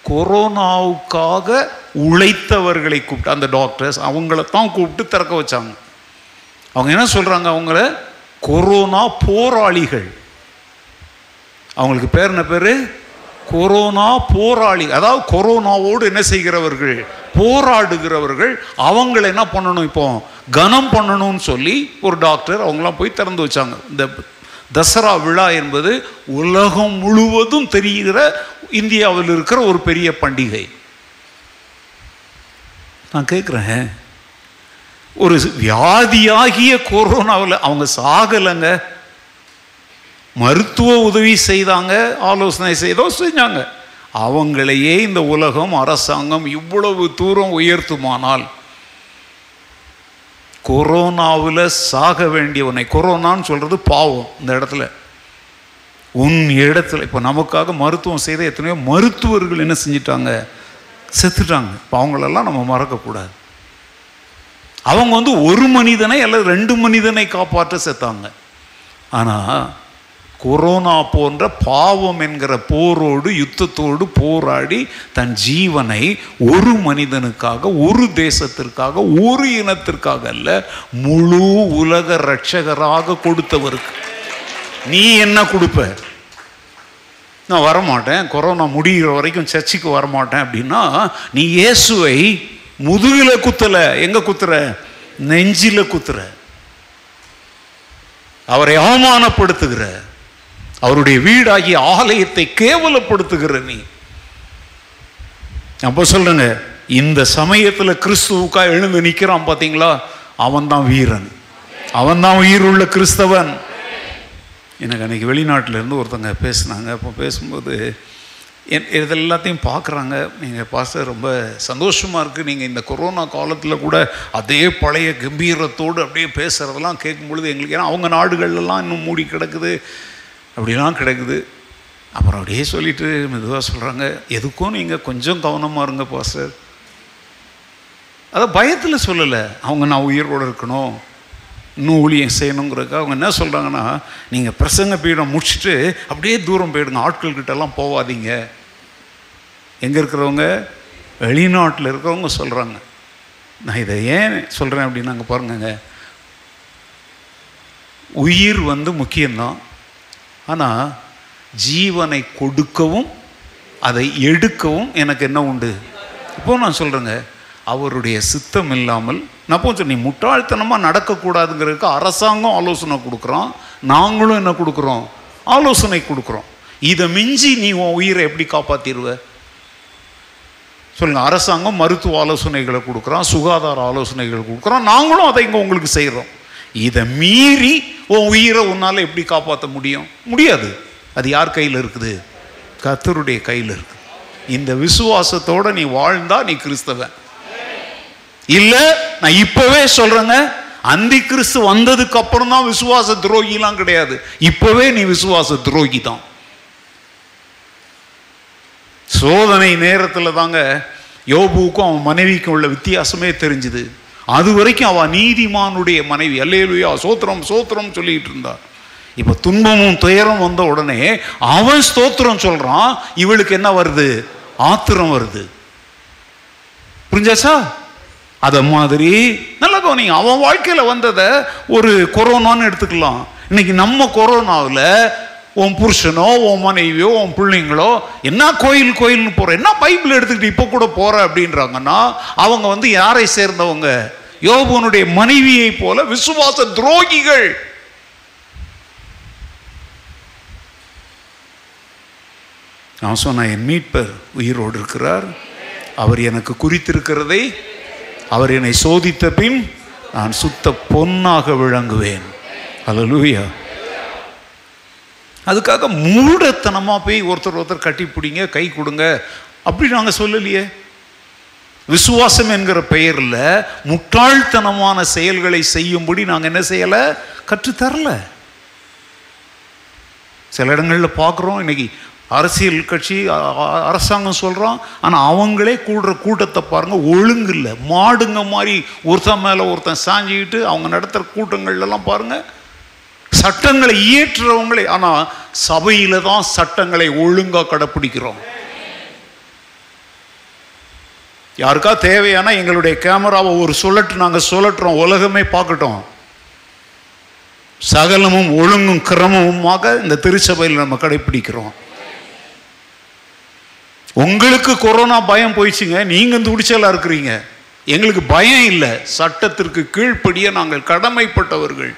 கொரோனாவுக்காக உழைத்தவர்களை கூப்பிட்டு அந்த டாக்டர்ஸ் அவங்கள தான் கூப்பிட்டு திறக்க வச்சாங்க. அவங்க என்ன சொல்கிறாங்க அவங்கள கொரோனா போராளிகள். அவங்களுக்கு பேர் என்ன பேர்? கொரோனா போராளி. அதாவது கொரோனாவோடு என்ன செய்கிறவர்கள்? போராடுகிறவர்கள். அவங்கள என்ன பண்ணணும் இப்போ? கனம் பண்ணணும்னு சொல்லி ஒரு டாக்டர் அவங்களாம் போய் திறந்து வச்சாங்க. இந்த தசரா விழா என்பது உலகம் முழுவதும் தெரிகிற இந்தியாவில் இருக்கிற ஒரு பெரிய பண்டிகை. நான் கேட்குறேன் ஒரு வியாதியாகிய கொரோனாவில் அவங்க சாகலைங்க. மருத்துவ உதவி செய்தாங்க ஆலோசனை செய்தோ செஞ்சாங்க. அவங்களையே இந்த உலகம் அரசாங்கம் இவ்வளவு தூரம் உயர்த்துமானால் கொரோனாவில் சாக வேண்டியவனை கொரோனான்னு சொல்கிறது பாவம் இந்த இடத்துல. உன் இடத்துல இப்போ நமக்காக மருத்துவம் செய்த எத்தனையோ மருத்துவர்கள் என்ன செஞ்சிட்டாங்க? செத்துட்டாங்க. இப்போ அவங்களெல்லாம் நம்ம மறக்கக்கூடாது. அவங்க வந்து ஒரு மனிதனை அல்லது ரெண்டு மனிதனை காப்பாற்ற செத்தாங்க. ஆனால் கொரோனா போன்ற பாவம் என்கிற போரோடு யுத்தத்தோடு போராடி தன் ஜீவனை ஒரு மனிதனுக்காக ஒரு தேசத்திற்காக ஒரு இனத்திற்காக அல்ல முழு உலக ரட்சகராக கொடுத்தவருக்கு. நீ என்ன கொடுப்ப? நான் வரமாட்டேன். கொரோனா முடிகிற வரைக்கும் சர்ச்சுக்கு வரமாட்டேன் அப்படின்னா நீ இயேசுவை முதுகில குத்தலை. எங்க குத்துற? நெஞ்சில குத்துற. அவரை அவமானப்படுத்துகிற. அவருடைய வீடாகிய ஆலயத்தை கேவலப்படுத்துகிற நீ. அப்போ சொல்லுங்க இந்த சமயத்தில் கிறிஸ்துவுக்கா எழுந்து நிற்கிறான் பார்த்தீங்களா அவன் தான் வீரன். அவன் தான் உயிருள்ள கிறிஸ்தவன். எனக்கு அன்றைக்கி வெளிநாட்டிலேருந்து ஒருத்தங்க பேசுனாங்க. அப்போ பேசும்போது இது எல்லாத்தையும் பார்க்குறாங்க. நீங்கள் பாஸ்டர் ரொம்ப சந்தோஷமாக இருக்குது நீங்கள் இந்த கொரோனா காலத்தில் கூட அதே பழைய கம்பீரத்தோடு அப்படியே பேசுகிறதெல்லாம் கேட்கும் பொழுது எங்களுக்கு ஏன்னா அவங்க நாடுகள்லாம் இன்னும் மூடி கிடக்குது. அப்படிலாம் கிடக்குது. அப்புறம் அப்படியே சொல்லிட்டு மெதுவாக சொல்கிறாங்க எதுக்கும் நீங்கள் கொஞ்சம் கவனமாக இருங்க பாஸ்டர். அதை பயத்தில் சொல்லலை. அவங்க நான் உயிரோடு இருக்கணும். இன்னும் ஊழியம் செய்யணுங்கிறதுக்கு அவங்க என்ன சொல்கிறாங்கன்னா நீங்கள் பிரசங்க பீடம் முடிச்சுட்டு அப்படியே தூரம் போயிடுங்க. ஆட்கள்கிட்டலாம் போகாதீங்க எங்கே இருக்கிறவங்க? வெளிநாட்டில் இருக்கிறவங்க சொல்கிறாங்க நான் இதை ஏன் சொல்கிறேன் அப்படின்னு நாங்கள் பாருங்கங்க. உயிர் வந்து முக்கியம்தான். ஆனால் ஜீவனை கொடுக்கவும் அதை எடுக்கவும் எனக்கு என்ன உண்டு? இப்போ நான் சொல்கிறேங்க அவருடைய சித்தம் இல்லாமல் நான் போச்சு நீ முட்டாள்தனமாக நடக்கக்கூடாதுங்கிறதுக்கு அரசாங்கம் ஆலோசனை கொடுக்குறோம் நாங்களும் என்ன கொடுக்குறோம்? ஆலோசனை கொடுக்குறோம். இதை மிஞ்சி நீ உன் உயிரை எப்படி காப்பாற்றிடுவ சொல்லுங்கள் அரசாங்கம் மருத்துவ ஆலோசனைகளை கொடுக்குறோம் சுகாதார ஆலோசனைகள் கொடுக்குறோம் நாங்களும் அதை இங்கே உங்களுக்கு செய்கிறோம் இதை மீறி உன் உயிரை உன்னால் எப்படி காப்பாற்ற முடியும்? முடியாது. அது யார் கையில் இருக்குது? கத்தருடைய கையில் இருக்குது இந்த விசுவாசத்தோடு நீ வாழ்ந்தா நீ கிறிஸ்தவன். இல்லை நான் இப்போவே சொல்கிறேங்க அந்தி கிறிஸ்து வந்ததுக்கு அப்புறம் தான் விசுவாச துரோகிலாம் கிடையாது. இப்போவே நீ விசுவாச துரோகி தான் சோதனை நேரத்தில் தாங்க யோபுவுக்கும் அவன் மனைவிக்கும் உள்ள வித்தியாசமே தெரிஞ்சுது. அது வரைக்கும் அவன் நீதிமானுடைய மனைவி. அல்லேலுயா சோத்திரம் சோத்திரம் சொல்லிக்கிட்டு இருந்தார் இப்போ துன்பமும் துயரம் வந்த உடனே அவன் ஸ்தோத்திரம் சொல்கிறான் இவளுக்கு என்ன வருது? ஆத்திரம் வருது. புரிஞ்சாச்சா? அதை மாதிரி நல்லா கவனிங்க. அவன் வாழ்க்கையில் வந்ததை ஒரு கொரோனான்னு எடுத்துக்கலாம். இன்னைக்கு நம்ம கொரோனாவில் உன் புருஷனோ உன் மனைவியோ உன் பிள்ளைங்களோ என்ன கோயில் கோயில்னு போற என்ன பைபிள் எடுத்துக்கிட்டு இப்போ கூட போற அப்படின்றாங்கன்னா அவங்க வந்து யாரை சேர்ந்தவங்க? யோபுனுடைய மனைவியை போல விசுவாச துரோகிகள். நான் சொன்னேன் என் மீட்பர் உயிரோடு இருக்கிறார். அவர் எனக்கு குறித்திருக்கிறதை அவர் என்னை சோதித்த பின் நான் சுத்த பொன்னாக விளங்குவேன். அல்லூயா அதுக்காக மூடத்தனமாக போய் ஒருத்தர் ஒருத்தர் கட்டி பிடிங்க கை கொடுங்க. அப்படி நாங்கள் சொல்லலையே. விசுவாசம் என்கிற பெயரில் முட்டாள்தனமான செயல்களை செய்யும்படி நாங்கள் என்ன செய்யலை? கற்றுத்தரல. சில இடங்களில் பார்க்குறோம் இன்னைக்கு அரசியல் கட்சி அரசாங்கம் சொல்கிறோம் ஆனால் அவங்களே கூடுற கூட்டத்தை பாருங்கள் ஒழுங்கு இல்லை. மாடுங்க மாதிரி ஒருத்தன் மேலே ஒருத்தன் சாஞ்சிக்கிட்டு அவங்க நடத்துகிற கூட்டங்கள்லாம் பாருங்கள் சட்டங்களை இயற்றுறவங்களே ஆனால் சபையில் தான் சட்டங்களை ஒழுங்காக கடைப்பிடிக்கிறோம். யாருக்கா தேவையான எங்களுடைய கேமராவை ஒரு சுழட்டு நாங்கள் சுழட்டுறோம் உலகமே பார்க்கட்டும். சகலமும் ஒழுங்கும் கிரமமுமாக இந்த திருச்சபையில் நம்ம கடைப்பிடிக்கிறோம். உங்களுக்கு கொரோனா பயம் போயிடுச்சுங்க நீங்கள் துடிச்சலாக இருக்கிறீங்க. எங்களுக்கு பயம் இல்லை சட்டத்திற்கு கீழ்ப்படிய நாங்கள் கடமைப்பட்டவர்கள்.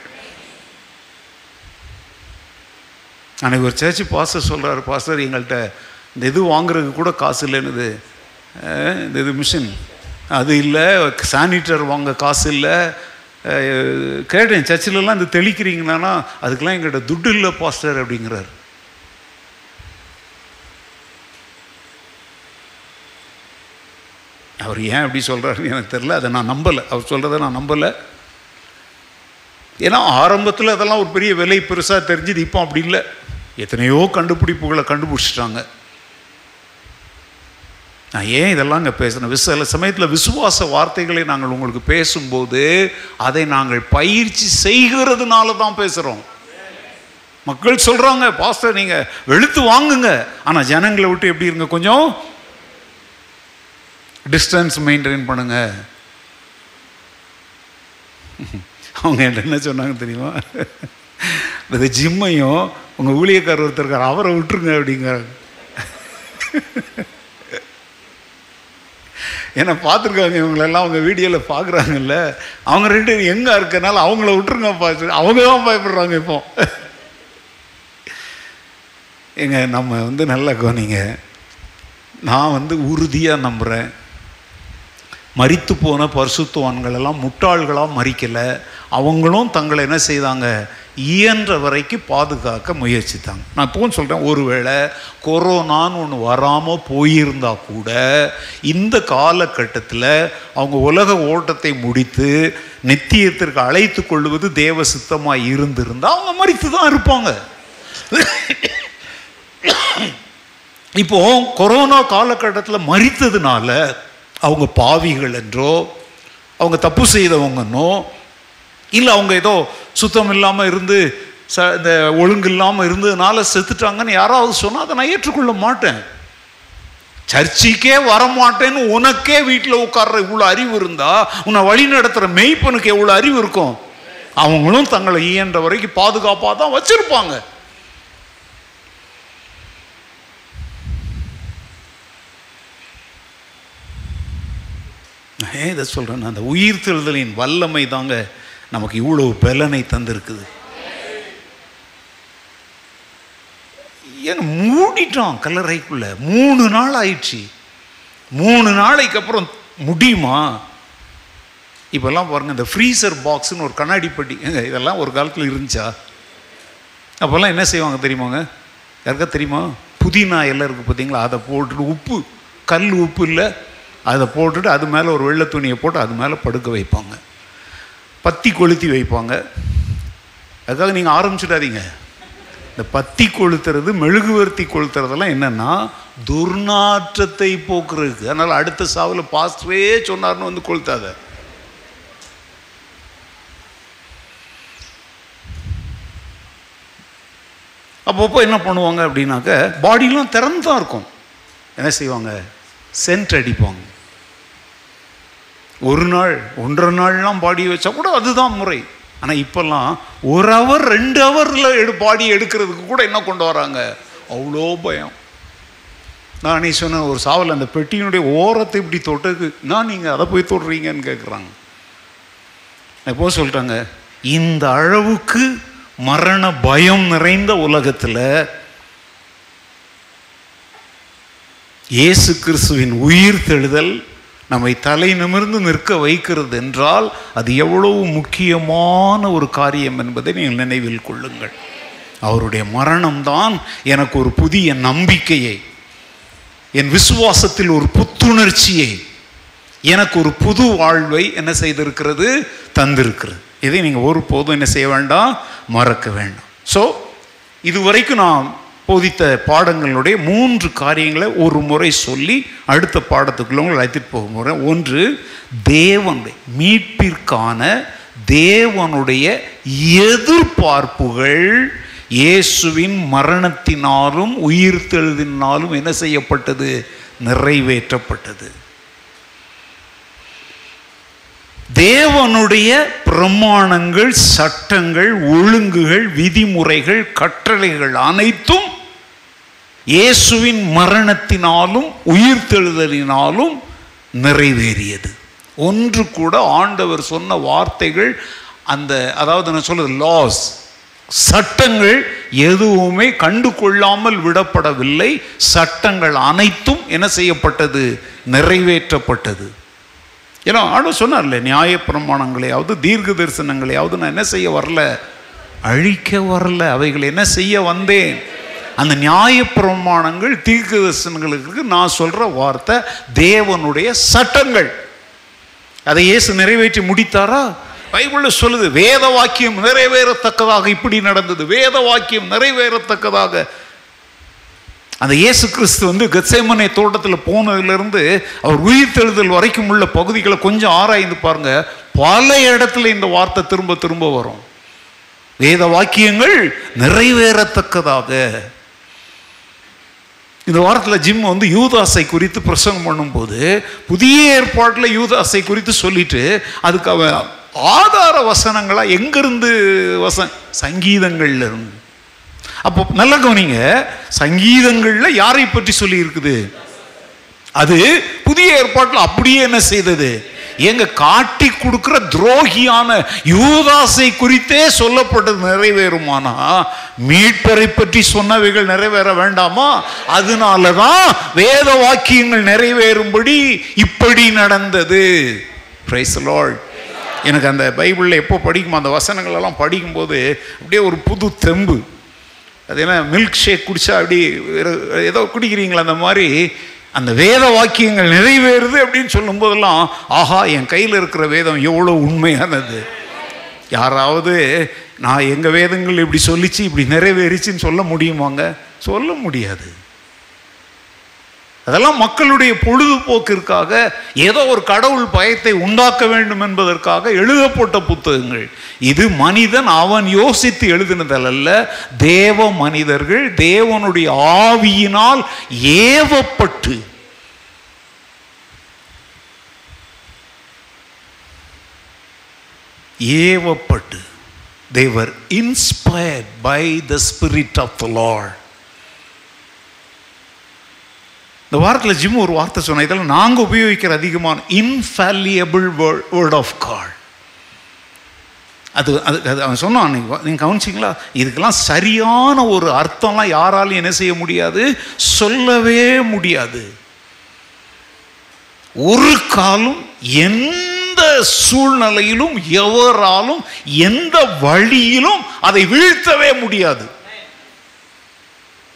அன்றைக்கி ஒரு சர்ச்சு பாஸ்டர் சொல்கிறார் பாஸ்டர் எங்கள்கிட்ட இந்த இது வாங்குறதுக்கு கூட காசு இல்லைன்னு இந்த இது மிஷின் அது இல்லை சானிட்டர் வாங்க காசு இல்லை. கேட்டேன் சர்ச்சிலலாம் இந்த தெளிக்கிறீங்கன்னா அதுக்கெல்லாம் எங்கள்கிட்ட துட்டு இல்லை பாஸ்டர் அப்படிங்கிறார். அவர் ஏன் அப்படி சொல்கிறாருன்னு எனக்கு தெரில அதை நான் நம்பலை. அவர் சொல்கிறத நான் நம்பலை. ஏன்னா ஆரம்பத்தில் அதெல்லாம் ஒரு பெரிய விலை பெருசாக தெரிஞ்சுது இப்போ அப்படி இல்லை. எத்தனையோ கண்டுபிடிப்புகளை கண்டுபிடிச்சிட்டாங்க. நான் ஏன் இதெல்லாம் இங்கே பேசுகிறேன் விச சில சமயத்தில் விசுவாச வார்த்தைகளை நாங்கள் உங்களுக்கு பேசும்போது அதை நாங்கள் பயிற்சி செய்கிறதுனால தான் பேசுகிறோம் மக்கள் சொல்கிறாங்க பாஸ்டர் நீங்கள் வெளுத்து வாங்குங்க. ஆனால் ஜனங்களை விட்டு எப்படி இருங்க? கொஞ்சம் டிஸ்டன்ஸ் மெயின்டைன் பண்ணுங்க. அவங்க என்ன சொன்னாங்க தெரியுமா? இந்த ஜிம்மையும் உங்கள் ஊழியக்காரர் ஒருத்தர் இருக்கார் அவரை விட்டுருங்க அப்படிங்கிறாங்க ஏன்னா பார்த்துருக்காங்க இவங்களெல்லாம் அவங்க வீடியோவில் பார்க்குறாங்கல்ல. அவங்க ரெண்டு எங்கே இருக்கனால அவங்கள விட்டுருங்கப்பா. அவங்க தான் பயப்படுறாங்க இப்போ. ஏங்க நம்ம வந்து நல்லா கவனிங்க. நான் வந்து உறுதியாக நம்புகிறேன் மறித்து போன பரிசுத்துவான்கள் எல்லாம் முட்டாள்களாக மறிக்கலை அவங்களும் தங்களை என்ன செய்தாங்க? இயன்ற வரைக்கும் பாதுகாக்க முயற்சித்தாங்க. நான் இப்போவும் சொல்கிறேன் ஒருவேளை கொரோனான்னு ஒன்று வராமல் போயிருந்தா கூட இந்த காலகட்டத்தில் அவங்க உலக ஓட்டத்தை முடித்து நித்தியத்திற்கு அழைத்து கொள்வது தேவ சித்தமாக இருந்திருந்தால் அவங்க மறித்து தான் இருப்பாங்க. இப்போ கொரோனா காலகட்டத்தில் மறித்ததுனால அவங்க பாவிகள் என்றோ அவங்க தப்பு செய்தவங்கன்னோ இல்லை அவங்க ஏதோ சுத்தம் இல்லாமல் இருந்து ச இந்த ஒழுங்கு இல்லாமல் இருந்ததுனால செத்துட்டாங்கன்னு யாராவது சொன்னால் அதை நான் ஏற்றுக்கொள்ள மாட்டேன். சர்ச்சுக்கே வரமாட்டேன்னு உனக்கே வீட்டில் உட்கார்ற இவ்வளோ அறிவு இருந்தா உன்னை வழி நடத்துகிற மெய்ப்பனுக்கு எவ்வளோ அறிவு இருக்கும்? அவங்களும் தங்களை இயன்ற வரைக்கும் பாதுகாப்பாக தான் வச்சிருப்பாங்க ஏன் இதை சொல்கிறேன் அந்த உயிர் தெழுதலின் வல்லமை தாங்க நமக்கு இவ்வளவு பலனை தந்திருக்குது. ஏங்க மூடிட்டோம் கல்லறைக்குள்ள. மூணு நாள் ஆயிடுச்சு. மூணு நாளைக்கு அப்புறம் முடியுமா? இப்போல்லாம் பாருங்க இந்த ஃப்ரீசர் பாக்ஸ்னு ஒரு கண்ணாடி பெட்டி. இதெல்லாம் ஒரு காலத்தில் இருந்துச்சா? அப்போல்லாம் என்ன செய்வாங்க தெரியுமாங்க? யாருக்கா தெரியுமா? புதினா எல்லாம் இருக்குது பார்த்தீங்களா? அதை போட்டுட்டு உப்பு கல் உப்பு இல்லை. அதை போட்டுட்டு அது மேலே ஒரு வெள்ளை துணியை போட்டு அது மேலே படுக்க வைப்பாங்க. பத்தி கொளுத்தி வைப்பாங்க. அதுக்காக நீங்கள் ஆரம்பிச்சிடாதீங்க. இந்த பத்தி கொளுத்துறது மெழுகுவர்த்தி கொளுத்துறதெல்லாம் என்னென்னா துர்நாற்றத்தை போக்குறதுக்கு. அதனால் அடுத்த சாவில் பாஸ்டரே சொன்னார்னு வந்து கொளுத்தாத. அப்பப்போ என்ன பண்ணுவாங்க அப்படின்னாக்க பாடியெலாம் திறந்து தான் இருக்கும். என்ன செய்வாங்க? சென்ட் அடிப்பாங்க. ஒரு நாள் ஒன்றரை நாள்லாம் பாடி வச்சா கூட அதுதான் முறை. ஆனால் இப்போல்லாம் ஒரு ஹவர் ரெண்டு ஹவரில் எடு பாடி எடுக்கிறதுக்கு கூட என்ன கொண்டு வராங்க? அவ்வளோ பயம். நான் சொன்னேன் சொன்ன ஒரு சாவல் அந்த பெட்டியினுடைய ஓரத்தை இப்படி தொட்டது நான் நீங்கள் அதை போய் தொடுறீங்கன்னு கேட்குறாங்க எப்போ சொல்கிறாங்க இந்த அளவுக்கு மரண பயம் நிறைந்த உலகத்தில் இயேசு கிறிஸ்துவின் உயிர் தெழுதல் நம்மை தலை நிமிர்ந்து நிற்க வைக்கிறது என்றால் அது எவ்வளவு முக்கியமான ஒரு காரியம் என்பதை நீங்கள் நினைவில் கொள்ளுங்கள். அவருடைய மரணம்தான் எனக்கு ஒரு புதிய நம்பிக்கையை என் விசுவாசத்தில் ஒரு புத்துணர்ச்சியை எனக்கு ஒரு புது வாழ்வை என்ன செய்திருக்கிறது? தந்திருக்கிறது. இதை நீங்கள் ஒருபோதும் என்ன செய்ய வேண்டாம்? மறக்க வேண்டாம். ஸோ இதுவரைக்கும் நான் போதித்த பாடங்களுடைய மூன்று காரியங்களை ஒரு முறை சொல்லி அடுத்த பாடத்துக்குள்ள உங்களை அழைத்துட்டு போக முறை. ஒன்று தேவனுடைய மீட்பிற்கான தேவனுடைய எதிர்பார்ப்புகள். இயேசுவின் மரணத்தினாலும் உயிர்த்தெழுதினாலும் என்ன செய்யப்பட்டது? நிறைவேற்றப்பட்டது. தேவனுடைய பிரமாணங்கள் சட்டங்கள் ஒழுங்குகள் விதிமுறைகள் கட்டளைகள் அனைத்தும் இயேசுவின் மரணத்தினாலும் உயிர்த்தெழுதலினாலும் நிறைவேறியது. ஒன்று கூட ஆண்டவர் சொன்ன வார்த்தைகள் அந்த அதாவது நான் சொல்றது லாஸ் சட்டங்கள் எதுவுமே கண்டு கொள்ளாமல் விடப்படவில்லை. சட்டங்கள் அனைத்தும் என்ன செய்யப்பட்டது? நிறைவேற்றப்பட்டது. ஏன்னா ஆளும் சொன்னார்ல நியாய பிரமாணங்களையாவது தீர்க்க தரிசனங்களையாவது நான் என்ன செய்ய வரல? அழிக்க வரல. அவைகளை என்ன செய்ய வந்தேன்? அந்த நியாய பிரமாணங்கள் தீர்க்க தரிசனங்களுக்கு நான் சொல்ற வார்த்தை தேவனுடைய சட்டங்கள். அதை இயேசு நிறைவேற்றி முடித்தாரா? பைபிளில் சொல்லுது வேத வாக்கியம் நிறைவேறத்தக்கதாக இப்படி நடந்தது. வேத வாக்கியம் நிறைவேறத்தக்கதாக. அந்த இயேசு கிறிஸ்து வந்து கெத்சேமனை தோட்டத்தில் போனதுலேருந்து அவர் உயிர் தெழுதல் வரைக்கும் உள்ள பகுதிகளை கொஞ்சம் ஆராய்ந்து பாருங்க. பல இடத்துல இந்த வார்த்தை திரும்ப திரும்ப வரும். வேத வாக்கியங்கள் நிறைவேறத்தக்கதாக. இந்த வாரத்தில் ஜிம் வந்து யூதாசை குறித்து பிரசங்கம் பண்ணும்போது புதிய ஏற்பாட்டில் யூதாசை குறித்து சொல்லிட்டு அதுக்கு அவன் ஆதார வசனங்களாக எங்கிருந்து வச சங்கீதங்கள்ல இருந்து அப்போ நல்ல கவனிங்க சங்கீதங்கள்ல யாரை பற்றி சொல்லி இருக்குது அது புதிய ஏற்பாட்டில் அப்படியே என்ன செய்தது? எங்க காட்டி கொடுக்கிற துரோகியான யூதாசை குறித்தே சொல்லப்பட்டது நிறைவேறுமானா? மீட்பரை பற்றி சொன்னவைகள் நிறைவேற வேண்டாமா? அதனாலதான் வேத வாக்கியங்கள் நிறைவேறும்படி இப்படி நடந்தது. எனக்கு அந்த பைபிளில் எப்போ படிக்குமோ அந்த வசனங்கள் எல்லாம் படிக்கும்போது அப்படியே ஒரு புது தெம்பு. அது என்ன மில்க் ஷேக் குடிச்சா அப்படி ஏதோ குடிக்கிறீங்களா அந்த மாதிரி? அந்த வேத வாக்கியங்கள் நிறைவேறுது அப்படின்னு சொல்லும் போதெல்லாம் ஆஹா என் கையில் இருக்கிற வேதம் எவ்வளோ உண்மையானது. யாராவது நான் எங்கள் வேதங்கள் இப்படி சொல்லிச்சு இப்படி நிறைவேறிச்சின்னு சொல்ல முடியுமாங்க? சொல்ல முடியாது. அதெல்லாம் மக்களுடைய பொழுதுபோக்கிற்காக ஏதோ ஒரு கடவுள் பயத்தை உண்டாக்க வேண்டும் என்பதற்காக எழுதப்பட்ட புத்தகங்கள். இது மனிதன் அவன் யோசித்து எழுதினதல்ல தேவ மனிதர்கள் தேவனுடைய ஆவியினால் ஏவப்பட்டு ஏவப்பட்டு தேவர் inspired by the Spirit of the Lord இந்த வாரத்தில் ஜிம் ஒரு வார்த்தை சொன்ன இதெல்லாம் நாங்கள் உபயோகிக்கிற அதிகமான இன்ஃபாலியபிள் வேர்ட் ஆஃப் காட் அது அது அது அவன் சொன்னான் நீங்கள் நீங்கள் கவனிச்சிங்களா? இதுக்கெல்லாம் சரியான ஒரு அர்த்தம்லாம் யாராலும் என்ன செய்ய முடியாது சொல்லவே முடியாது. ஒரு காலம் எந்த சூழ்நிலையிலும் எவராலும் எந்த வழியிலும் அதை வீழ்த்தவே முடியாது.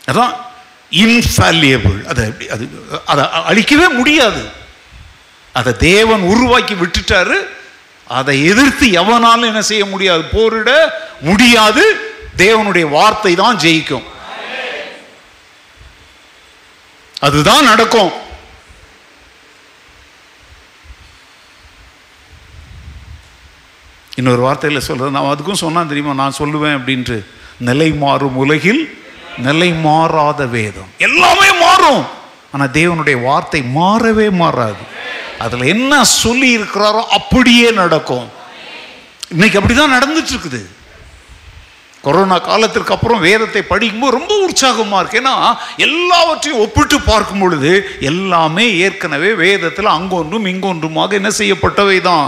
அதான் இன்ஃபாலியபிள் அதை அது அதை அழிக்கவே முடியாது. அதை தேவன் உருவாக்கி விட்டுட்டாரு. அதை எதிர்த்து எவனாலும் என்ன செய்ய முடியாது. போரிட முடியாது. தேவனுடைய வார்த்தை தான் ஜெயிக்கும். அதுதான் நடக்கும். இன்னொரு வார்த்தையில் சொல்கிறது நான் அதுக்கும் சொன்னான் தெரியுமா? நான் சொல்லுவேன் அப்படின்ட்டு. நிலை மாறும் உலகில் நிலை மாறாத வேதம். எல்லாமே மாறும். ஆனால் தேவனுடைய வார்த்தை மாறவே மாறாது. அதில் என்ன சொல்லி இருக்கிறாரோ அப்படியே நடக்கும். இன்னைக்கு அப்படிதான் நடந்துட்டு இருக்குது கொரோனா காலத்திற்கு அப்புறம் வேதத்தை படிக்கும்போது ரொம்ப உற்சாகமாக இருக்கு. ஏன்னா எல்லாவற்றையும் ஒப்பிட்டு பார்க்கும் பொழுது எல்லாமே ஏற்கனவே வேதத்தில் அங்கொன்றும் இங்கொன்றுமாக என்ன செய்யப்பட்டவை தான்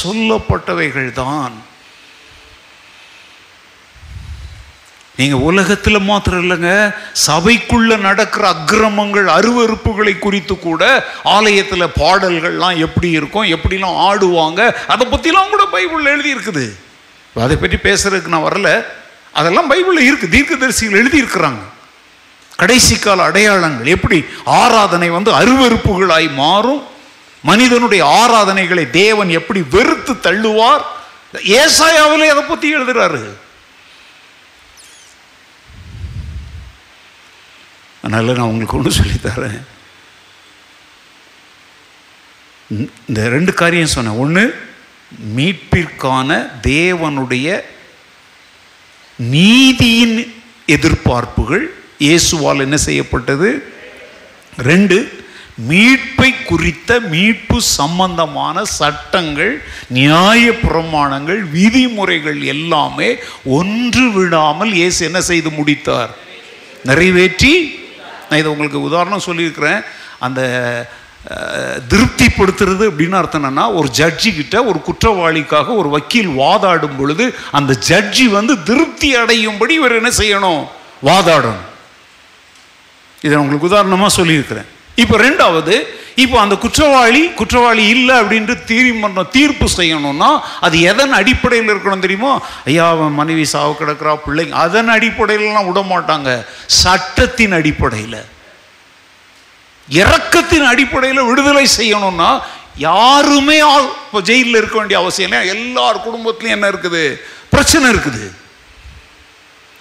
சொல்லப்பட்டவைகள் தான் நீங்க உலகத்தில் மாத்திரம் இல்லைங்க சபைக்குள்ள நடக்கிற அக்கிரமங்கள் அருவறுப்புகளை குறித்து கூட ஆலயத்தில் பாடல்கள்லாம் எப்படி இருக்கும் எப்படிலாம் ஆடுவாங்க அதை பற்றிலாம் கூட பைபிளில் எழுதியிருக்குது. அதை பற்றி பேசுறதுக்கு நான் வரல. அதெல்லாம் பைபிளில் இருக்கு தீர்க்கதரிசிகள் எழுதி இருக்கிறாங்க கடைசி கால அடையாளங்கள் எப்படி? ஆராதனை வந்து அருவறுப்புகளாய் மாறும். மனிதனுடைய ஆராதனைகளை தேவன் எப்படி வெறுத்து தள்ளுவார்? ஏசாயாவிலே அதை பற்றி எழுதுறாரு. அதனால் நான் உங்களுக்கு ஒன்று சொல்லித்தரேன் இந்த ரெண்டு காரியம் சொன்னேன். ஒன்று மீட்பிற்கான தேவனுடைய நீதியின் எதிர்பார்ப்புகள் இயேசுவால் என்ன செய்யப்பட்டது? ரெண்டு மீட்பை குறித்த மீட்பு சம்பந்தமான சட்டங்கள் நியாய பிரமாணங்கள் விதிமுறைகள் எல்லாமே ஒன்று விடாமல் இயேசு என்ன செய்து முடித்தார்? நிறைவேற்றி நான் இதை உங்களுக்கு உதாரணம் சொல்லியிருக்கிறேன். அந்த திருப்திப்படுத்துறது அப்படின்னு அர்த்தம் என்னன்னா ஒரு ஜட்ஜி கிட்ட ஒரு குற்றவாளிக்காக ஒரு வக்கீல் வாதாடும் பொழுது அந்த ஜட்ஜி வந்து திருப்தி அடையும்படி இவர் என்ன செய்யணும்? வாதாடணும். இதை உங்களுக்கு உதாரணமாக சொல்லியிருக்கிறேன். இப்போ ரெண்டாவது இப்போ அந்த குற்றவாளி குற்றவாளி இல்லை அப்படின்ட்டு தீர்மானம் தீர்ப்பு செய்யணும்னா அது எதன் அடிப்படையில் இருக்கணும் தெரியுமோ? ஐயா அவன் மனைவி சாவு கிடக்கிறா பிள்ளைங்க அதன் அடிப்படையிலலாம் விட மாட்டாங்க. சட்டத்தின் அடிப்படையில். இறக்கத்தின் அடிப்படையில் விடுதலை செய்யணும்னா யாருமே இப்போ ஜெயிலில் இருக்க வேண்டிய அவசியம் இல்லை எல்லார் குடும்பத்துலையும் என்ன இருக்குது? பிரச்சனை இருக்குது.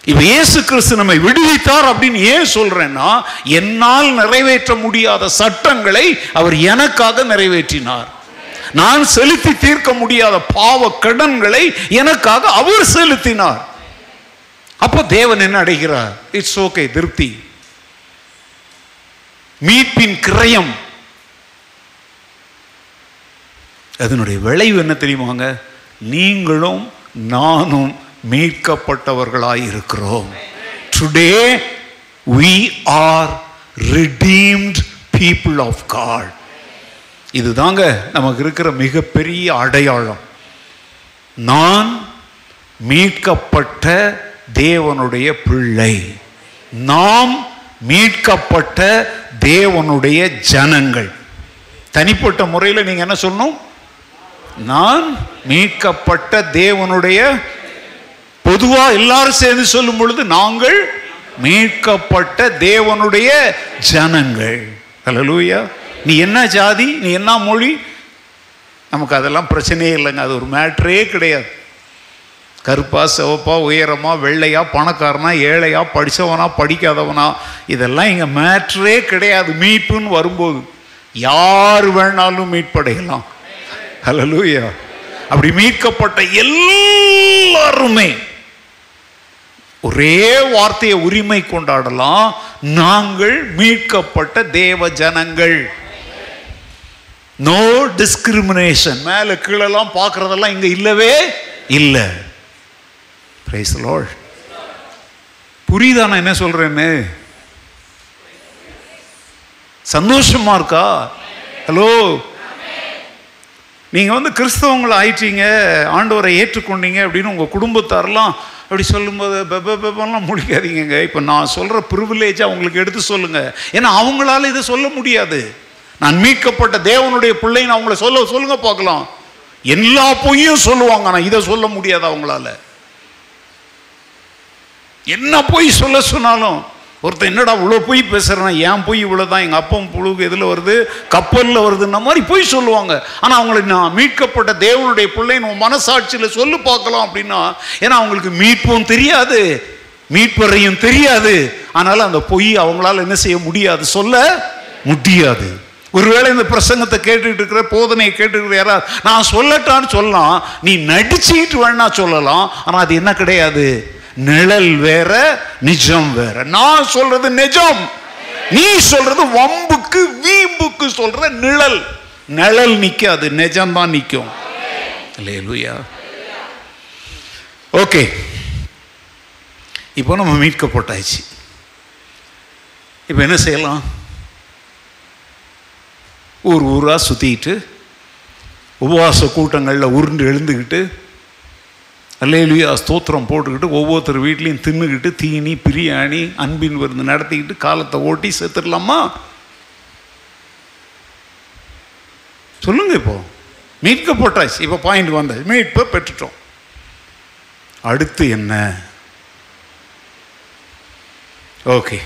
இப்ப இயேசு கிறிஸ்து நம்மை விடுவித்தார் அப்படின்னு ஏன் சொல்றேன்னா என்னால் நிறைவேற்ற முடியாத சட்டங்களை அவர் எனக்காக நிறைவேற்றினார். நான் செலுத்தி தீர்க்க முடியாத பாவ கடன்களை எனக்காக அவர் செலுத்தினார். அப்போ தேவன் என்ன அடைகிறார்? இட்ஸ் ஓகே திருப்தி. மீட்பின் கிரயம். அதனுடைய விளைவு என்ன தெரியுமாங்க? நீங்களும் நானும் மீட்கப்பட்டவர்களாய் இருக்கிறோம் today we are redeemed people of God. இதுதாங்க நமக்கு இருக்கிற மிகப்பெரிய அடையாளம். நான் மீட்கப்பட்ட தேவனுடைய பிள்ளை. நாம் மீட்கப்பட்ட தேவனுடைய ஜனங்கள். தனிப்பட்ட முறையில் நீங்கள் என்ன சொல்லணும்? நான் மீட்கப்பட்ட தேவனுடைய பொதுவாக எல்லாரும் சேர்ந்து சொல்லும் பொழுது நாங்கள் மீட்கப்பட்ட தேவனுடைய ஜனங்கள். ஹலலூயா நீ என்ன ஜாதி நீ என்ன மொழி? நமக்கு அதெல்லாம் பிரச்சனையே இல்லைங்க. அது ஒரு மேட்ரே கிடையாது. கருப்பா சிவப்பா உயரமா வெள்ளையா பணக்காரனா ஏழையா படித்தவனா படிக்காதவனா இதெல்லாம் இங்கே மேட்ரே கிடையாது. மீட்புன்னு வரும்போது யார் வேணாலும் மீட்படையலாம். ஹலலூயா அப்படி மீட்கப்பட்ட எல்லாருமே ஒரே வார்த்தையை உரிமை கொண்டாடலாம். நாங்கள் மீட்கப்பட்ட தேவ ஜனங்கள். நோ டிஸ்கிரிமினேஷன் மேலே கீழெல்லாம் பார்க்குறதெல்லாம் இங்கே இல்லவே இல்லை. பிரைஸ் புரியுதா நான் என்ன சொல்கிறேன்னு சந்தோஷமா இருக்கா? ஹலோ நீங்கள் வந்து கிறிஸ்தவங்களை ஆயிட்டீங்க ஆண்டவரை ஏற்றுக்கொண்டீங்க அப்படின்னு உங்கள் குடும்பத்தாரெல்லாம் அப்படி சொல்லும்போது பெப முடிக்காதீங்க இப்போ நான் சொல்கிற ப்ரிவிலேஜை அவங்களுக்கு எடுத்து சொல்லுங்கள் ஏன்னா அவங்களால இதை சொல்ல முடியாது. நான் மீட்கப்பட்ட தேவனுடைய பிள்ளைன்னு அவங்கள சொல்ல சொல்லுங்க பார்க்கலாம். எல்லா பொய்யும் சொல்லுவாங்க ஆனால் இதை சொல்ல முடியாது அவங்களால. என்ன பொய் சொல்ல சொன்னாலும் ஒருத்தன் என்னடா இவ்வளோ பொய் பேசுகிறேன் ஏன் பொய் இவ்வளோ தான் எங்கள் அப்பம் புழுகு எதில் வருது? கப்பலில் வருதுன்ன மாதிரி பொய் சொல்லுவாங்க. ஆனால் அவங்களை நான் மீட்கப்பட்ட தேவனுடைய பிள்ளைன்னு உன் மனசாட்சியில் சொல்லு பார்க்கலாம் அப்படின்னா ஏன்னா அவங்களுக்கு மீட்பும் தெரியாது மீட்பறையும் தெரியாது. ஆனால் அந்த பொய் அவங்களால என்ன செய்ய முடியாது? சொல்ல முடியாது. ஒருவேளை இந்த பிரசங்கத்தை கேட்டுட்டு இருக்கிற போதனையை கேட்டுக்கிற யாராவது நான் சொல்லட்டான்னு சொல்லலாம். நீ நடிச்சுக்கிட்டு வேணா சொல்லலாம். ஆனால் அது என்ன கிடையாது? நிழல் வேற நிஜம் வேற. நான் சொல்றது நிஜம். நீ சொல்றது வம்புக்கு வீம்புக்கு சொல்ற நிழல். நிழல் நிற்காது நிஜம் தான் நிற்கும் இல்லையா ஓகே. இப்போ நம்ம மீட்கப்பட்டாச்சு. இப்போ என்ன செய்யலாம்? ஊர் ஊராக சுற்றிக்கிட்டு உபவாச கூட்டங்களில் உருண்டு எழுந்துக்கிட்டு அல்லேலுயா ஸ்தோத்திரம் போட்டுக்கிட்டு ஒவ்வொருத்தர் வீட்லேயும் தின்னுக்கிட்டு தீனி பிரியாணி அன்பின் விருந்து நடத்திக்கிட்டு காலத்தை ஓட்டி செத்துடலாமா? சொல்லுங்க இப்போ. மீட்கப்பட்டாச்சு இப்போ பாயிண்ட் வந்தாச்சு மீட்பை பெற்றுட்டோம். அடுத்து என்ன? ஓகே.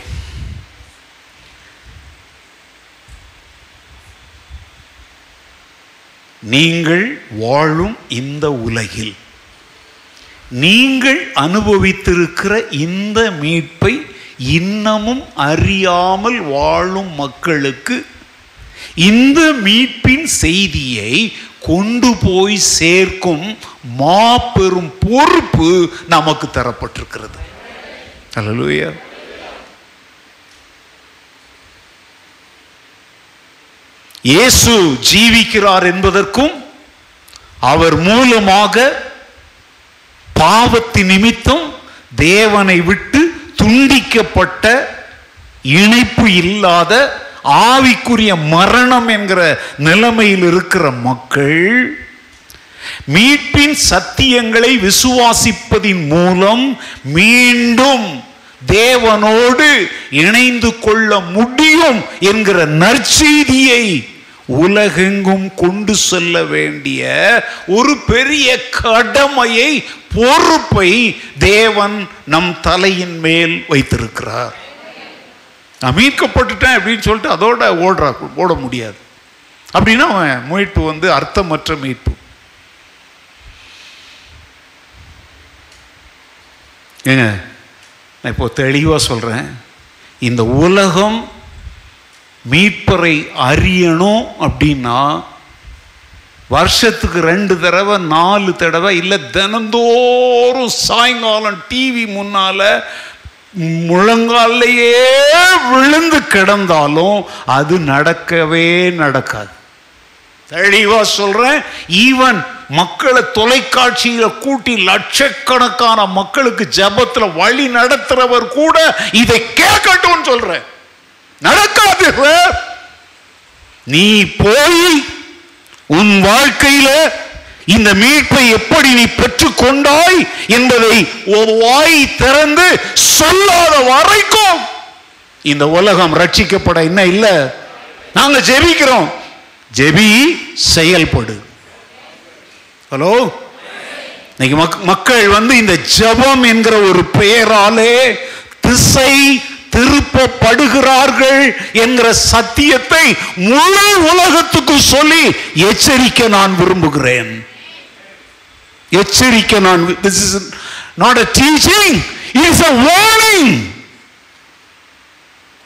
நீங்கள் வாழும் இந்த உலகில் நீங்கள் அனுபவித்திருக்கிற இந்த மீட்பை இன்னமும் அறியாமல் வாழும் மக்களுக்கு இந்த மீட்பின் செய்தியை கொண்டு போய் சேர்க்கும் மாபெரும் பொறுப்பு நமக்கு தரப்பட்டிருக்கிறது. அல்லேலூயா இயேசு ஜீவிக்கிறார் என்பதற்கும் அவர் மூலமாக பாவத்தின் நிமித்தம் தேவனை விட்டு துண்டிக்கப்பட்ட இணைப்பு இல்லாத ஆவிக்குரிய மரணம் என்கிற நிலைமையில் இருக்கிற மக்கள் மீட்பின் சத்தியங்களை விசுவாசிப்பதின் மூலம் மீண்டும் தேவனோடு இணைந்து கொள்ள முடியும் என்கிற நற்செய்தியை உலகெங்கும் கொண்டு செல்ல வேண்டிய ஒரு பெரிய கடமையை பொறுப்பை தேவன் நம் தலையின் மேல் வைத்திருக்கிறார். நான் மீட்கப்பட்டுட்டேன் அப்படின்னு சொல்லிட்டு அதோட ஓடுறா ஓட முடியாது. அப்படின்னா அவன் மீட்பு வந்து அர்த்தமற்ற மீட்பு. ஏங்க நான் இப்போ தெளிவாக சொல்கிறேன் இந்த உலகம் மீட்பரை அறியணும் அப்படின்னா வருஷத்துக்கு ரெண்டு தடவை நாலு தடவை இல்லை தினந்தோறும் சாயங்காலம் டிவி முன்னால முழங்காலையே விழுந்து கிடந்தாலும் அது நடக்கவே நடக்காது. தெளிவாக சொல்கிறேன் ஈவன் மக்களை தொலைக்காட்சியில் கூட்டி லட்சக்கணக்கான மக்களுக்கு ஜபத்தில் வழி நடத்துகிறவர் கூட இதை கேட்கட்டும்னு சொல்கிறேன் நடக்காது. நீ போய் உன் வாழ்க்கையில இந்த மீட்பை எப்படி நீ பெற்றுக்கொண்டாய் என்பதை ஒரு வாய் திறந்து சொல்லாத வரைக்கும் இந்த உலகம் ரட்சிக்கப்பட என்ன இல்ல. நாங்க ஜெபிக்கிறோம். ஜெபி செயல்படு. ஹலோ? இன்னைக்கு மக்- மக்கள் வந்து இந்த ஜெபம் என்கிற ஒரு பெயராலே திசை எழுப்பப்படுகிறார்கள் என்கிற சத்தியத்தை முழு உலகத்துக்கு சொல்லி எச்சரிக்க நான் விரும்புகிறேன் எச்சரிக்க நான் this is not a teaching it's a warning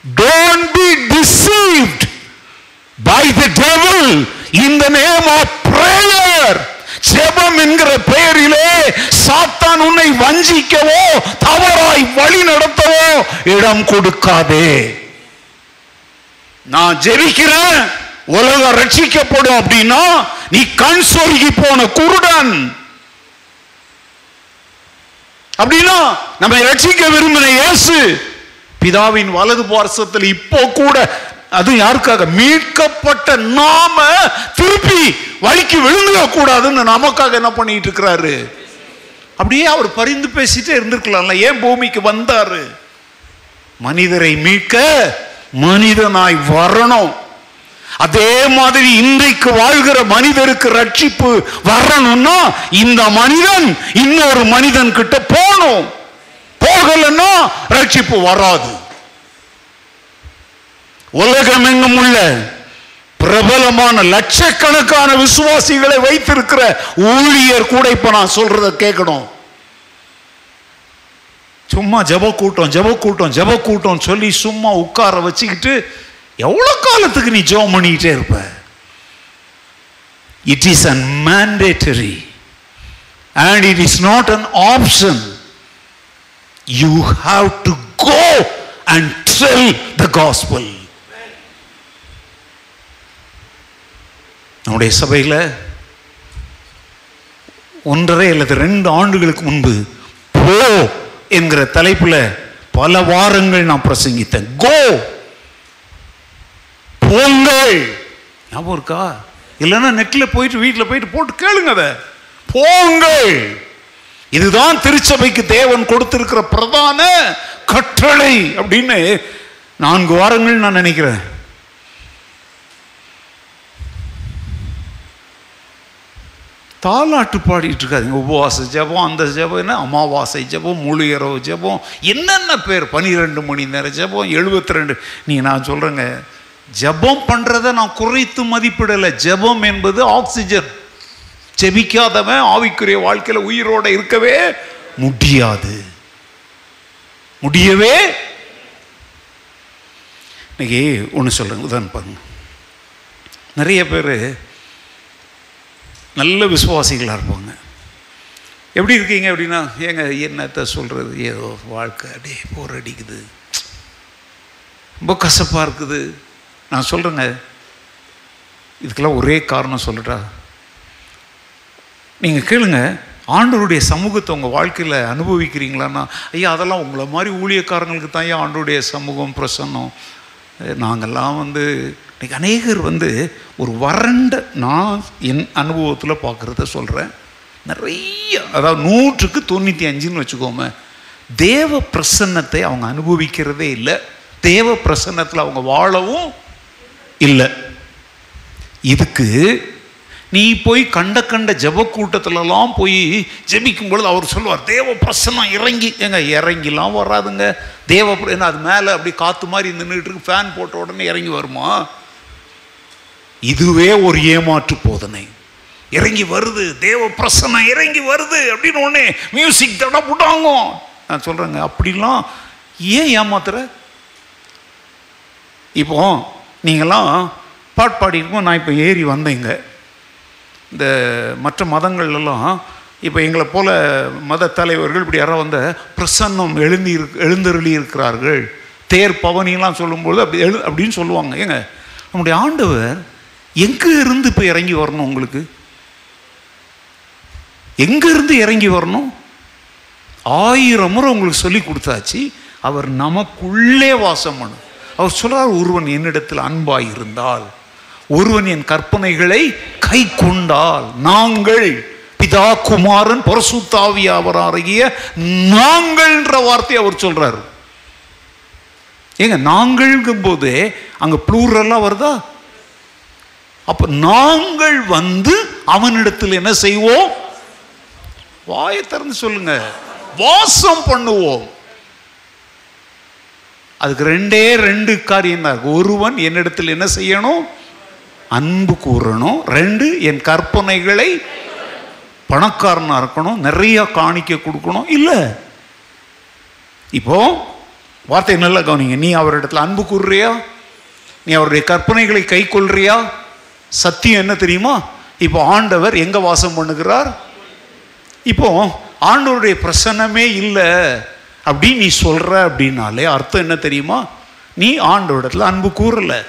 don't be deceived by the devil in the name of prayer ஜெபம் என்கிற பெயரிலே சாத்தான் உன்னை வஞ்சிக்கவோ தவறாய் வழி நடத்தவோ இடம் கொடுக்காதே. நான் ஜெபிக்கிறேன் உலகம் ரட்சிக்கப்படும் அப்படின்னா நீ கண் சொருகி போன குருடன். அப்படின்னா நம்ம ரட்சிக்க விரும்பின இயேசு பிதாவின் வலது பார்சத்தில் இப்போ கூட அது யாருக்காக? மீட்கப்பட்ட நாம திருப்பி வழிக்கு விழுந்துட கூடாதுன்னு நமக்காக என்ன பண்ணிட்டு இருக்கிறாரு? அப்படியே அவர் பரிந்து பேசிட்டே இருந்திருக்கலாம்ல. ஏன் பூமிக்கு வந்தாரு? மனிதரை மீட்க மனிதனாய் வரணும். அதே மாதிரி இன்றைக்கு வாழ்கிற மனிதருக்கு ரட்சிப்பு வரணும்னா இந்த மனிதன் இன்னொரு மனிதன் கிட்ட போகணும். போகலன்னா ரட்சிப்பு வராது. உலகமெங்கும் உள்ள பிரபலமான லட்சக்கணக்கான விசுவாசிகளை வைத்திருக்கிற ஊழியர் கூட இப்ப நான் சொல்றத கேட்கணும் சும்மா ஜெப கூட்டம் ஜெப கூட்டம் ஜெப கூட்டம் சொல்லி சும்மா உட்கார வச்சுக்கிட்டு எவ்வளவு காலத்துக்கு நீ ஜோம் பண்ணிக்கிட்டே இருப்ப? It is an mandatory and it is not an option you have to go and tell the gospel நம்முடைய சபையில் ஒன்றரை அல்லது ரெண்டு ஆண்டுகளுக்கு முன்பு போ என்கிற தலைப்பில் பல வாரங்கள் நான் பிரசங்கித்தேன். கோ! போங்கள்! ஞாபகம் இருக்கா? இல்லைன்னா நெட்டில் போயிட்டு வீட்டில் போயிட்டு போட்டு கேளுங்க அதை. போங்கள்! இதுதான் திருச்சபைக்கு தேவன் கொடுத்திருக்கிற பிரதான கட்டளை அப்படின்னு நான்கு வாரங்கள் நான் நினைக்கிறேன். தாலாட்டு பாடிட்டு இருக்காதிங்க. உபவாச ஜெபம் அந்த ஜெபம் என்ன? அமாவாசை ஜெபம் முழு இரவு ஜெபம் என்னென்ன பேர்? பனிரெண்டு மணி நேரம் ஜெபம் எழுபத்தி ரெண்டு நீ நான் சொல்கிறேங்க ஜெபம் பண்ணுறதை நான் குறைத்து மதிப்பிடலை. ஜெபம் என்பது ஆக்சிஜன். ஜெபிக்காதவன் ஆவிக்குரிய வாழ்க்கையில் உயிரோட இருக்கவே முடியாது. முடியவே இன்னைக்கு ஒன்று சொல்கிறேன் உதாரணம் பாருங்க. நிறைய பேர் நல்ல விசுவாசிகளாக இருப்பாங்க. எப்படி இருக்கீங்க அப்படின்னா ஏங்க என்னத்தை சொல்கிறது ஏதோ வாழ்க்கை அப்படியே போர் அடிக்குது. ரொம்ப கசப்பாக இருக்குது. நான் சொல்கிறேங்க இதுக்கெல்லாம் ஒரே காரணம் சொல்லட்டா? நீங்கள் கேளுங்க. ஆண்டவருடைய சமூகத்தை உங்கள் வாழ்க்கையில் அனுபவிக்கிறீங்களான்னா ஐயா அதெல்லாம் உங்களை மாதிரி ஊழியக்காரங்களுக்கு தான் ஐயா ஆண்டருடைய சமூகம் பிரசன்னம். நாங்கள்லாம் வந்து இன்னைக்கு அநேகர் வந்து ஒரு வறண்ட நான் என் அனுபவத்தில் பார்க்குறத சொல்கிறேன் நிறைய அதாவது நூற்றுக்கு தொண்ணூற்றி அஞ்சுன்னு வச்சுக்கோமே தேவ பிரசன்னத்தை அவங்க அனுபவிக்கிறதே இல்லை. தேவ பிரசன்னத்தில் அவங்க வாழவும் இல்லை. இதுக்கு நீ போய் கண்ட கண்ட ஜப கூட்டத்திலலாம் போய் ஜபிக்கும் பொழுது அவர் சொல்லுவார் தேவ பிரசன்னம் இறங்கி ஏங்க இறங்கிலாம் வராதுங்க. தேவ என்ன அது மேலே அப்படி காற்று மாதிரி நின்றுட்டு இருக்கு. ஃபேன் போட்ட உடனே இறங்கி வருமா? இதுவே ஒரு ஏமாற்று போதனை. இறங்கி வருது தேவ பிரசன்னம் இறங்கி வருது அப்படின்னு ஒன்று மியூசிக் தட புட்டாங்க நான் சொல்கிறேங்க அப்படிலாம் ஏன் ஏமாத்துற? இப்போ நீங்களாம் பாட்டு பாடிக்கும் நான் இப்போ ஏறி வந்தேங்க. இந்த மற்ற மதங்கள்லாம் இப்போ எங்களை போல மத தலைவர்கள் இப்படி யாராவது வந்த பிரசன்னம் எழுந்தி எழுந்தருளி இருக்கிறார்கள். தேர் பவனிலாம் சொல்லும்போது அப்படி எழு அப்படின்னு சொல்லுவாங்க. ஏங்க நம்முடைய ஆண்டவர் எங்கே இருந்து இப்போ இறங்கி வரணும் உங்களுக்கு? எங்கேருந்து இறங்கி வரணும்? ஆயிரம் முறை உங்களுக்கு சொல்லி கொடுத்தாச்சு. அவர் நமக்குள்ளே வாசம் பண்ணும். அவர் சொல்கிறார் ஒருவன் என்னிடத்தில் அன்பாய் இருந்தால் ஒருவன் என் கற்பனைகளை கை கொண்டால் நாங்கள் பிதா குமாரன் பரசுத்தாவியாவராகிய நாங்கள்ன்ற வார்த்தையை அவர் சொல்கிறார் ஏங்க நாங்கள்ங்கும் போது அங்கே ப்ளூரெல்லாம் வருதா? அப்போ நாங்கள் வந்து அவனிடத்தில் என்ன செய்வோம்? வாயை திறந்து சொல்லுங்க. வாசம் பண்ணுவோம். அதுக்கு ரெண்டே ரெண்டு காரியம் தான் ஒருவன் என்னிடத்தில் என்ன செய்யணும்? அன்பு கூறணும். ரெண்டு என் கற்பனைகளை பணக்காரனாக இருக்கணும். நிறைய காணிக்க கொடுக்கணும். இல்லை. இப்போ வார்த்தை நல்லா கவனிங்க. நீ அவரிடத்துல அன்பு கூறுறியா? நீ அவருடைய கற்பனைகளை கை கொள்றியா? சத்தியம் என்ன தெரியுமா? இப்போ ஆண்டவர் எங்கே வாசம் பண்ணுகிறார்? இப்போ ஆண்டவருடைய பிரசன்னமே இல்லை அப்படின்னு நீ சொல்ற அப்படின்னாலே அர்த்தம் என்ன தெரியுமா? நீ ஆண்டவரிடத்துல அன்பு கூறல.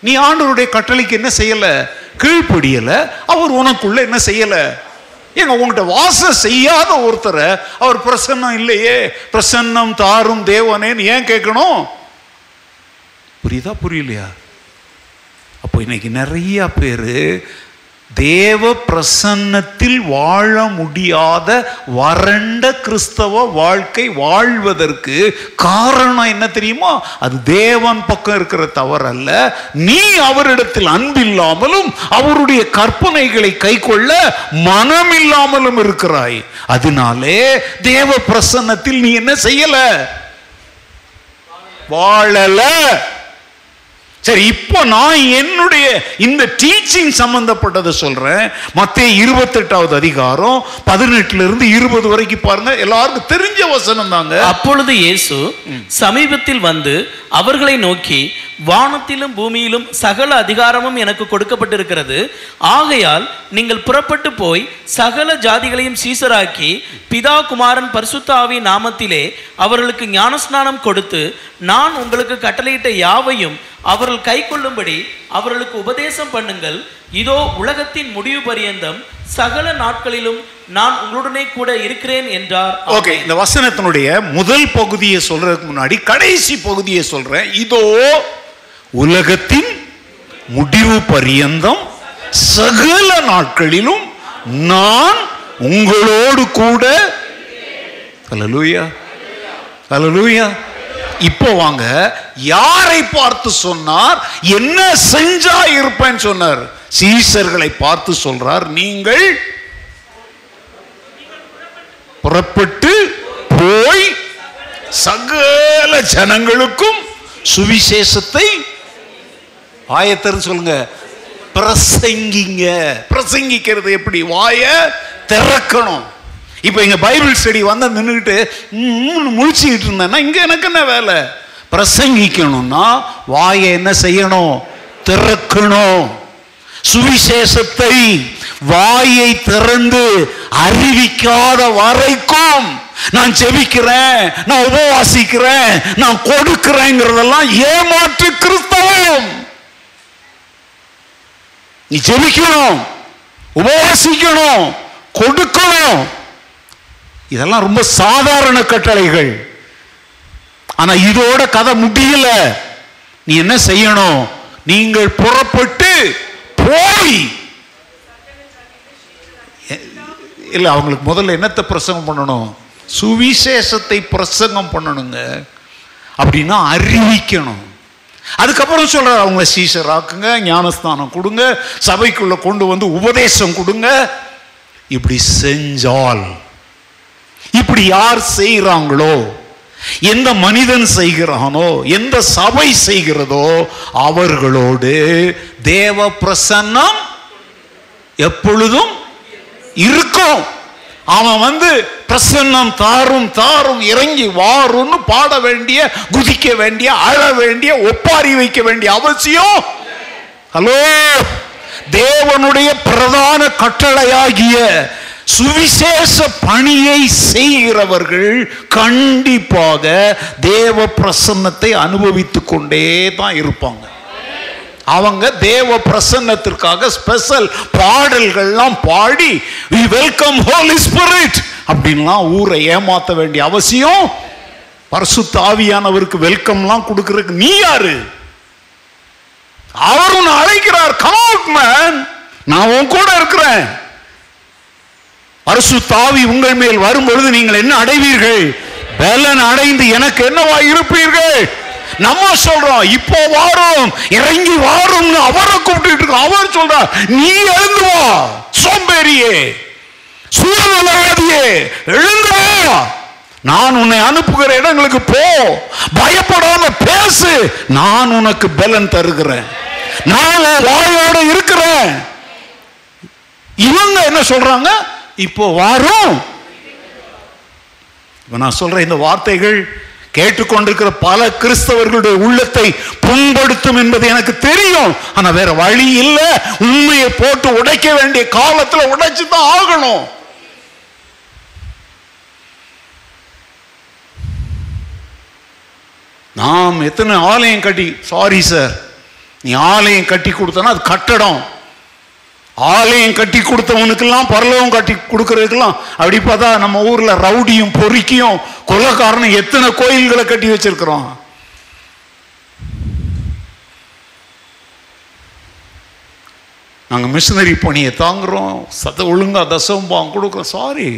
நீ ஆண்டவருடைய கட்டளைக்கு என்ன செய்யல? கீழ்ப்படியலை. அவர் உனக்குள்ள என்ன செய்யல? ஏங்க உங்கள்கிட்ட வாசம் செய்யாத ஒருத்தரை அவர் பிரசன்னம் இல்லையே. பிரசன்னம் தாரும் தேவனேன்னு ஏன் கேட்கணும்? புரியுதா புரியலையா? அப்போ இன்னைக்கு நிறைய பேர் தேவ பிரசன்னத்தில் வாழ முடியாத வறண்ட கிறிஸ்தவ வாழ்க்கை வாழ்வதற்கு காரணம் என்ன தெரியுமா? அது தேவன் பக்கம் இருக்கிற தவறல்ல. நீ அவரிடத்தில் அன்பில்லாமலும் அவருடைய கற்பனைகளை கை கொள்ள மனமில்லாமலும் இருக்கிறாய். அதனாலே தேவ பிரசன்னத்தில் நீ என்ன செய்யல? வாழல. சரி இப்போ நான் என்னுடைய இந்த டீச்சிங் சம்பந்தப்பட்டதை சொல்றேன். மத்திய இருபத்தெட்டாவது அதிகாரம் பதினெட்டுல இருந்து இருபது வரைக்கும் பாருங்க எல்லாருக்கும் தெரிஞ்ச வசனம் தாங்க. அப்பொழுது இயேசு சமீபத்தில் வந்து அவர்களை நோக்கி வானத்திலும் பூமியிலும் சகல அதிகாரமும் எனக்கு கொடுக்கப்பட்டிருக்கிறது. ஆகையால் நீங்கள் புறப்பட்டு போய் சகல ஜாதிகளையும் சீசராக்கி பிதா குமாரன் பரிசுத்த ஆவி நாமத்திலே அவர்களுக்கு ஞானஸ்நானம் கொடுத்து நான் உங்களுக்கு கட்டளையிட்ட யாவையும் அவர்கள் கைக்கொள்ளும்படி அவர்களுக்கு உபதேசம் பண்ணுங்கள். இதோ உலகத்தின் முடிவு பரியந்தம். சகல நாட்களிலும் நான் உங்களுடனே கூட இருக்கிறேன் என்றார். ஓகே இந்த வசனத்தினுடைய முதல் பகுதியை சொல்றதுக்கு முன்னாடி கடைசி பகுதியை சொல்றேன். இதோ உலகத்தின் முடிவு பரியந்தம். சகல நாட்களிலும் நான் உங்களோடு கூட. ஹalleluya. லூயா இப்போ வாங்க யாரை பார்த்து சொன்னார் என்ன செஞ்சா இருப்பேன்னு சொன்னார். சீசர்களை பார்த்து சொல்றார் நீங்கள் புறப்பட்டு போய் சகல ஜனங்களுக்கும் சுவிசேஷத்தை ஆயத்தர் சொல்லுங்க பிரசங்கிங்க. பிரசங்கிக்கிறது எப்படி? வாய திறக்கணும். இப்போ இங்க பைபிள் ஸ்டடி வந்து நின்றுக்கிட்டு முழிச்சுக்கிட்டு இருந்தேன்னா இங்க எனக்கு என்ன வேலை? பிரசங்கிக்கணும்னா வாயை என்ன செய்யணும்? திறக்கணும். சுவிசேஷத்தை வாயை திறந்து அறிவிக்காத வரைக்கும் நான் ஜெபிக்கிறேன் நான் உபவாசிக்கிறேன் நான் கொடுக்கிறேங்கிறதெல்லாம் ஏமாற்று கிறிஸ்தவம். நீ ஜெபிக்கணும் உபவாசிக்கணும் கொடுக்கணும். இதெல்லாம் ரொம்ப சாதாரண கட்டளைகள். ஆனா இதோட கதை முடியல. நீ என்ன செய்யணும்? நீங்கள் புறப்பட்டு போய். இல்லை அவங்களுக்கு முதல்ல என்னத்தை பிரசங்கம் பண்ணணும்? சுவிசேஷத்தை பிரசங்கம் பண்ணணுங்க. அப்படின்னா அறிவிக்கணும். அதுக்கப்புறம் சொல்கிறார் அவங்கள சீசர் ஆக்குங்க ஞானஸ்தானம் கொடுங்க சபைக்குள்ளே கொண்டு வந்து உபதேசம் கொடுங்க. இப்படி செஞ்சால் இப்படி யார் செய்கிறாங்களோ எந்த மனிதன் செய்கிறானோ எந்த சபை செய்கிறதோ அவர்களோடு தேவ பிரசன்னம் எப்பொழுதும் இருக்கும். அவன் வந்து பிரசன்னம் தாரும் தாரும் இறங்கி வாரும்னு பாட வேண்டிய குதிக்க வேண்டிய அழ வேண்டிய ஒப்பாரி வைக்க வேண்டிய அவசியம். ஹலோ தேவனுடைய பிரதான கட்டளையாகிய சுவிசேஷ பணியை செய்கிறவர்கள் கண்டிப்பாக தேவ பிரசன்னத்தை அனுபவித்து கொண்டே தான் இருப்பாங்க. அவங்க தேவ பிரசன்னத்திற்காக ஸ்பெஷல் பாடல்கள்லாம் பாடி வி வெல்கம் ஹோலி ஸ்பிரிட் அப்படின்லாம் ஊரை ஏமாத்த வேண்டிய அவசியம். பரிசுத்த ஆவியானவருக்கு வெல்கம்லாம் கொடுக்கறதுக்கு நீ யாரு? அவர் உன்னை அழைக்கிறார். கம் அவுட் மேன் நான் உன் கூட இருக்கிறேன். அரசு தாவி உங்கள் மேல் வரும் பொழுது நீங்கள் என்ன அடைவீர்கள்? பலன் அடைந்து எனக்கு என்னவா இருப்பீர்கள்? நம்ம சொல்றோம் இப்போ வாரும் இறங்கி வாரும்னு அவரை கூப்பிட்டு இருக்கோம். அவர் சொல்றார் நீ எழுந்து வா சோம்பேறியே சூழ்நிலையாதியே எழுந்து வா. நான் உன்னை அனுப்புகிற இடங்களுக்கு போ பயப்படாம பேசு நான் உனக்கு பலன் தருகிறேன். நான் வாயோட இருக்கிறேன். இவங்க என்ன சொல்றாங்க? இப்போ வாரும். இப்போ நான் சொல்ற இந்த வார்த்தைகள் கேட்டுக்கொண்டிருக்கிற பல கிறிஸ்தவர்களுடைய உள்ளத்தை புண்படுத்தும் என்பது எனக்கு தெரியும். ஆனா வேற வழி இல்லை. உண்மையை போட்டு உடைக்க வேண்டிய காலத்தில் உடைச்சு தான் ஆகணும். நாம் எத்தனை ஆலயம் கட்டி சாரி சார் நீ ஆலயம் கட்டி கொடுத்தனா அது கட்டடம். ஆலயம் கட்டி கொடுத்தவனுக்கெல்லாம் பரலவம் கட்டி கொடுக்கறதுக்கெல்லாம் அப்படி பார்த்தா நம்ம ஊரில் ரவுடியும் பொறுக்கியும் கொலக்காரனும் எத்தனை கோயில்களை கட்டி வச்சிருக்கிறோம்? நாங்கள் மிஷினரி பணியை தாங்குறோம் சத ஒழுங்கா தசம்பாம் கொடுக்குறோம். சாரி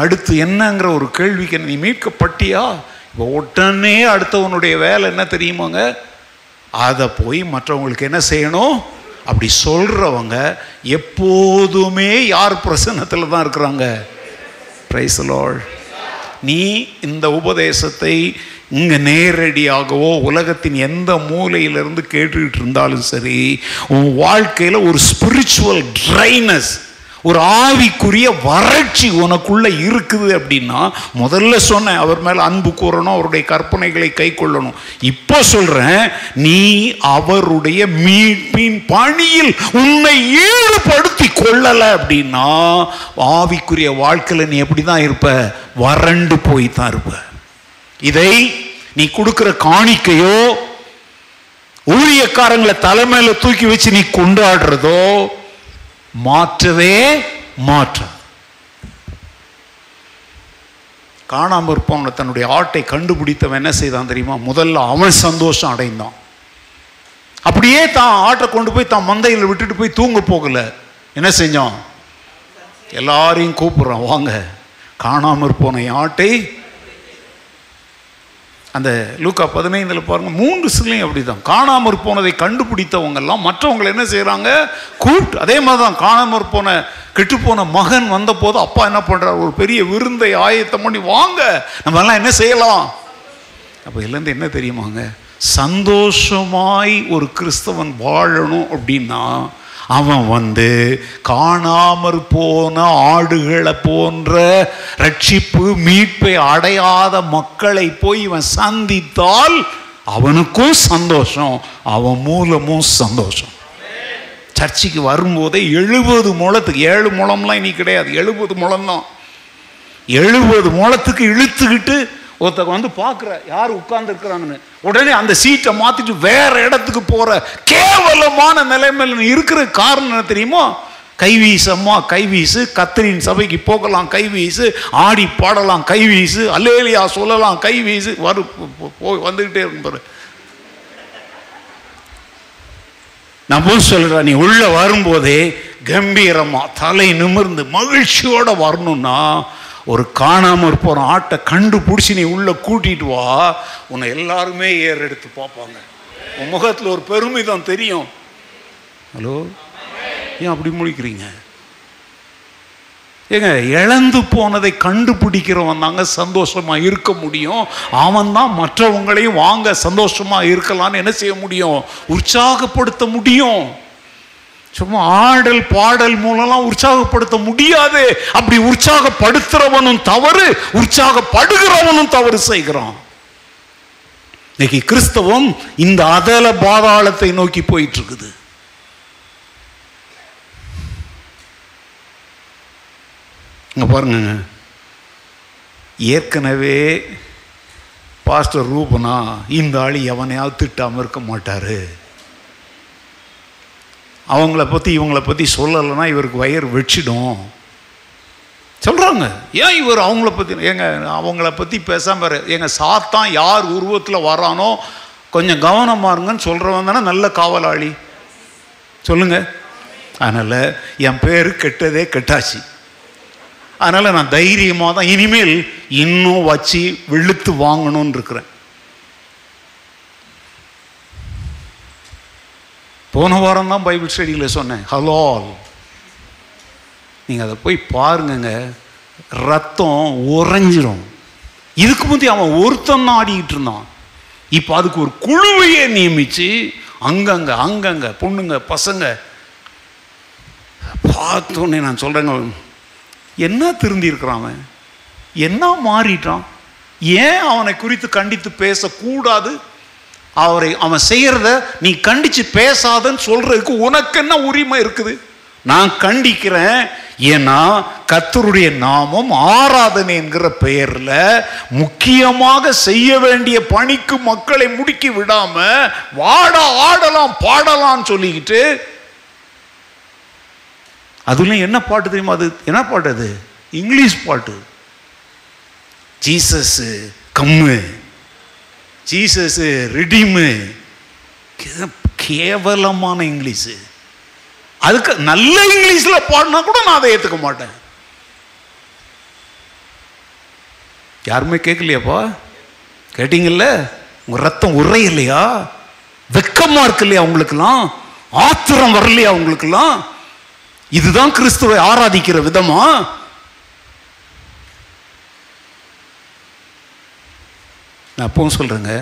அடுத்து என்னங்கிற ஒரு கேள்விக்கு நீ மீட்கப்பட்டியா? இப்போ உடனே அடுத்தவனுடைய வேலை என்ன தெரியுமாங்க? அதை போய் மற்றவங்களுக்கு என்ன செய்யணும்? அப்படி சொல்கிறவங்க எப்போதுமே யார் பிரசன்னத்தில் தான் இருக்கிறாங்க? பிரைசலோள் நீ இந்த உபதேசத்தை இங்கே நேரடியாகவோ உலகத்தின் எந்த மூலையிலிருந்து கேட்டுக்கிட்டு இருந்தாலும் சரி உன் வாழ்க்கையில் ஒரு ஸ்பிரிச்சுவல் ட்ரைனஸ் ஒரு ஆவிக்குரிய வறட்சி உனக்குள்ள இருக்குது அப்படின்னா முதல்ல சொன்னேன் அவர் மேல அன்பு கூறணும் அவருடைய கற்பனைகளை கை கொள்ளணும். இப்போ சொல்றேன் நீ அவருடைய மீட்பின் பணியில் உன்னை ஈடுபடுத்தி கொள்ளலை அப்படின்னா ஆவிக்குரிய வாழ்க்கையில நீ எப்படி தான் இருப்ப? வறண்டு போய் தான் இருப்ப. இதை நீ கொடுக்குற காணிக்கையோ ஊழியக்காரங்களை தலைமையில் தூக்கி வச்சு நீ கொண்டாடுறதோ மாற்றவே மாற்றம் காணாமல் இருப்பவனை தன்னுடைய ஆட்டை கண்டுபிடித்தவன் என்ன செய்தான் தெரியுமா? முதல்ல அவன் சந்தோஷம் அடைந்தான். அப்படியே தான் ஆட்டை கொண்டு போய் தான் மந்தையில் விட்டுட்டு போய் தூங்க போகல. என்ன செஞ்சான்? எல்லாரையும் கூப்பிடுறான் வாங்க காணாமற் போன ஆட்டை அந்த லூக்கா பதினைந்தில் பாருங்கள் மூன்று சிலையும் அப்படிதான். காணாமற் போனதை கண்டுபிடித்தவங்கெல்லாம் மற்றவங்களை என்ன செய்கிறாங்க கூப்பிட்டு அதே மாதிரி தான் காணாமற் போன கெட்டுப்போன மகன் வந்தபோது அப்பா என்ன பண்ணுறார் ஒரு பெரிய விருந்தை ஆயத்தம் பண்ணி வாங்க நம்ம எல்லாம் என்ன செய்யலாம்? அப்போ இதுலேருந்து என்ன தெரியுமாங்க? சந்தோஷமாய் ஒரு கிறிஸ்தவன் வாழணும் அப்படின்னா அவன் வந்து காணாமற் போன ஆடுகளை போன்ற ரட்சிப்பு மீட்பை அடையாத மக்களை போய் இவன் சந்தித்தால் அவனுக்கும் சந்தோஷம் அவன் மூலமும் சந்தோஷம். சர்ச்சுக்கு வரும்போதே எழுபது முழத்துக்கு ஏழு முழம்லாம் இனி கிடையாது எழுபது முழம்தான் எழுபது முழத்துக்கு இழுத்துக்கிட்டு ஒருத்தவங்க வந்து பார்க்குற யார் உட்கார்ந்துருக்குறாங்கன்னு உடனே அந்த சீட்டை மாற்றிட்டு வேற இடத்துக்கு போகிற கேவலமான நிலைமையில் நீ இருக்கிற காரணம் என்ன தெரியுமா? கைவீசம்மா கைவீசு கத்திரின் சபைக்கு போகலாம் கைவீசு ஆடி பாடலாம் கைவீசு அலேலியா சொல்லலாம் கைவீசு வரு போய் வந்துக்கிட்டே இருக்கும் பாரு. நான் போய் சொல்கிறேன் நீ உள்ளே வரும்போதே கம்பீரமாக தலை நிமிர்ந்து மகிழ்ச்சியோடு வரணும்னா ஒரு காணாமல் போகிற ஆட்டை கண்டுபிடிச்சி நீ உள்ளே கூட்டிட்டு வா. உன்னை எல்லாருமே ஏற எடுத்து பார்ப்பாங்க. உன் முகத்தில் ஒரு பெருமிதம் தெரியும். ஹலோ? ஏன் அப்படி முழிக்கிறீங்க? ஏங்க இழந்து போனதை கண்டுபிடிக்கிறவன் தாங்க சந்தோஷமாக இருக்க முடியும். அவன் தான் மற்றவங்களையும் வாங்க சந்தோஷமாக இருக்கலாம்னு என்ன செய்ய முடியும்? உற்சாகப்படுத்த முடியும். சும்மா ஆடல் பாடல் மூலம்லாம் உற்சாகப்படுத்த முடியாது. அப்படி உற்சாகப்படுத்துறவனும் தவறு உற்சாகப்படுகிறவனும் தவறு செய்கிறான். இன்னைக்கு கிறிஸ்தவம் இந்த அதல பாதாளத்தை நோக்கி போயிட்டு இருக்குது பாருங்க ஏற்கனவே பாஸ்டர் ரூபனா இந்த ஆள் எவனையாவது திட்டாமல் இருக்க மாட்டாரு. அவங்கள பற்றி இவங்கள பற்றி சொல்லலைன்னா இவருக்கு வயிறு வெச்சிடும் சொல்கிறாங்க ஏன் இவர் அவங்கள பற்றி எங்க அவங்கள பற்றி பேசாமல் எங்கள் சாத்தான் யார் உருவத்தில் வரானோ கொஞ்சம் கவனமாக இருங்கன்னு சொல்கிறவன் தானே நல்ல காவலாளி. சொல்லுங்க. அதனால் என் பேர் கெட்டதே கெட்டாச்சு. அதனால் நான் தைரியமாக தான் இனிமேல் இன்னும் வச்சு வெளுத்து வாங்கணும்னு இருக்கிறேன். போன வாரம் தான் பைபிள் ஸ்டடியில் சொன்னேன் ஹலால். நீங்கள் அதை போய் பாருங்கங்க ரத்தம் உறைஞ்சிரும். இதுக்கு முந்தைய அவன் ஒருத்தன் ஆடிக்கிட்டு இருந்தான். இப்போ அதுக்கு ஒரு குழுவையே நியமித்து அங்கங்க அங்கங்க பொண்ணுங்க பசங்க பார்த்தோன்னே நான் சொல்கிறேங்க என்ன திருந்திருக்கிறான் அவன்? என்ன மாறிட்டான்? ஏன் அவனை குறித்து கண்டித்து பேசக்கூடாது? அவரை அவன் செய்கிறத நீ கண்டிச்சு பேசாதன்னு சொல்றதுக்கு உனக்கு என்ன உரிமை இருக்குது? நான் கண்டிக்கிறேன் ஏன்னா கத்தருடைய நாமம் ஆராதனை என்கிற பெயரில் முக்கியமாக செய்ய வேண்டிய பணிக்கு மக்களை முடுக்கி விடாம வாடா ஆடலாம் பாடலாம் சொல்லிக்கிட்டு அதுல என்ன பாட்டு தெரியுமா அது? என்ன பாட்டு அது? இங்கிலீஷ் பாட்டு. ஜீசஸ் கம்மு. ஜீசஸ் ரிடீமு கேவலமான இங்கிலீஷு அதுக்கு நல்ல இங்கிலீஷில் பாடினா கூட நான் அதை ஏற்றுக்க மாட்டேன். யாருமே கேட்கலையாப்பா? கேட்டீங்கல்ல? உங்கள் ரத்தம் உரையில்லையா வெக்கமாக இருக்கு இல்லையா அவங்களுக்கெல்லாம் ஆத்திரம் வரலையா அவங்களுக்கெல்லாம் இதுதான் கிறிஸ்துவை ஆராதிக்கிற விதமா? நான் அப்பவும் சொல்கிறேங்க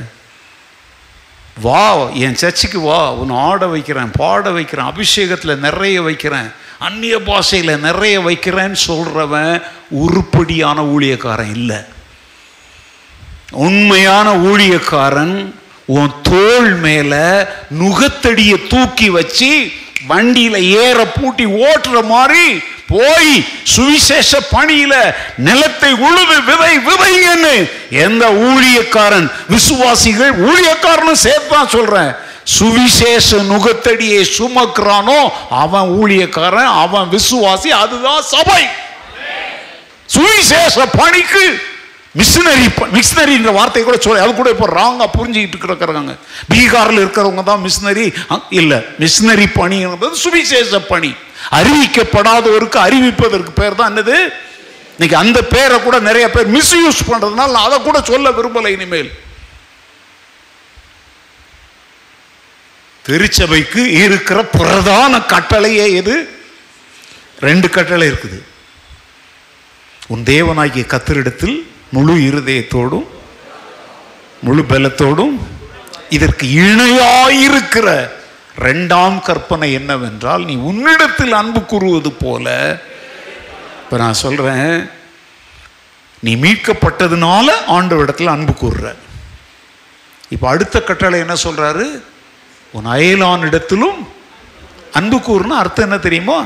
வா என் சர்ச்சுக்கு வா உன்னை ஆட வைக்கிறேன் பாட வைக்கிறேன் அபிஷேகத்தில் நிறைய வைக்கிறேன் அந்நிய பாஷையில் நிறைய வைக்கிறேன்னு சொல்கிறவன் உருப்படியான ஊழியக்காரன் இல்லை. உண்மையான ஊழியக்காரன் உன் தோள் மேலே நுகத்தடியை தூக்கி வச்சு வண்டியில் ஏற பூட்டி ஓட்டுற மாதிரி போய் சுவிசேஷ பணியில நிலத்தை உழுது விதை விதைங்கன்னு எந்த ஊழியக்காரன் விசுவாசிகள் ஊழியக்காரனும் சேர்த்தான் சொல்றேன். சுவிசேஷ நுகத்தடியை சுமக்கிறானோ அவன் ஊழியக்காரன் அவன் விசுவாசி அதுதான் சபை. சுவிசேஷ பணிக்கு மிஷினரி மிஷினரின்ற வார்த்தை கூட சொல்ல அது கூட இப்போ ராங்காக புரிஞ்சுக்கிட்டு இருக்கிறாங்க பீகாரில் இருக்கிறவங்க தான் மிஷினரி இல்லை மிஷினரி பணிங்கிறது சுவிசேஷ பணி. அறிவிக்கப்படாதவருக்கு அறிவிப்பதற்கு பேர் தான் என்னது? இன்னைக்கு அந்த பேரை கூட நிறைய பேர் மிஸ்யூஸ் பண்றதுனால நான் அதை கூட சொல்ல விரும்பலை இனிமேல். திருச்சபைக்கு இருக்கிற பிரதான கட்டளையே எது? ரெண்டு கட்டளை இருக்குது. உன் தேவனாகிய கத்தரிடத்தில் முழு இருதயத்தோடும் முழு பலத்தோடும் இதற்கு இணையாயிருக்கிற ரெண்டாம் கற்பனை என்னவென்றால் நீ உன்னிடத்தில் அன்பு கூறுவது போல. இப்போ நான் சொல்கிறேன் நீ மீட்கப்பட்டதுனால ஆண்டவரிடத்தில் அன்பு கூறுற. இப்போ அடுத்த கட்டளை என்ன சொல்கிறாரு உன் அயலானிடத்திலும் அன்பு கூறுனா அர்த்தம் என்ன தெரியுமா?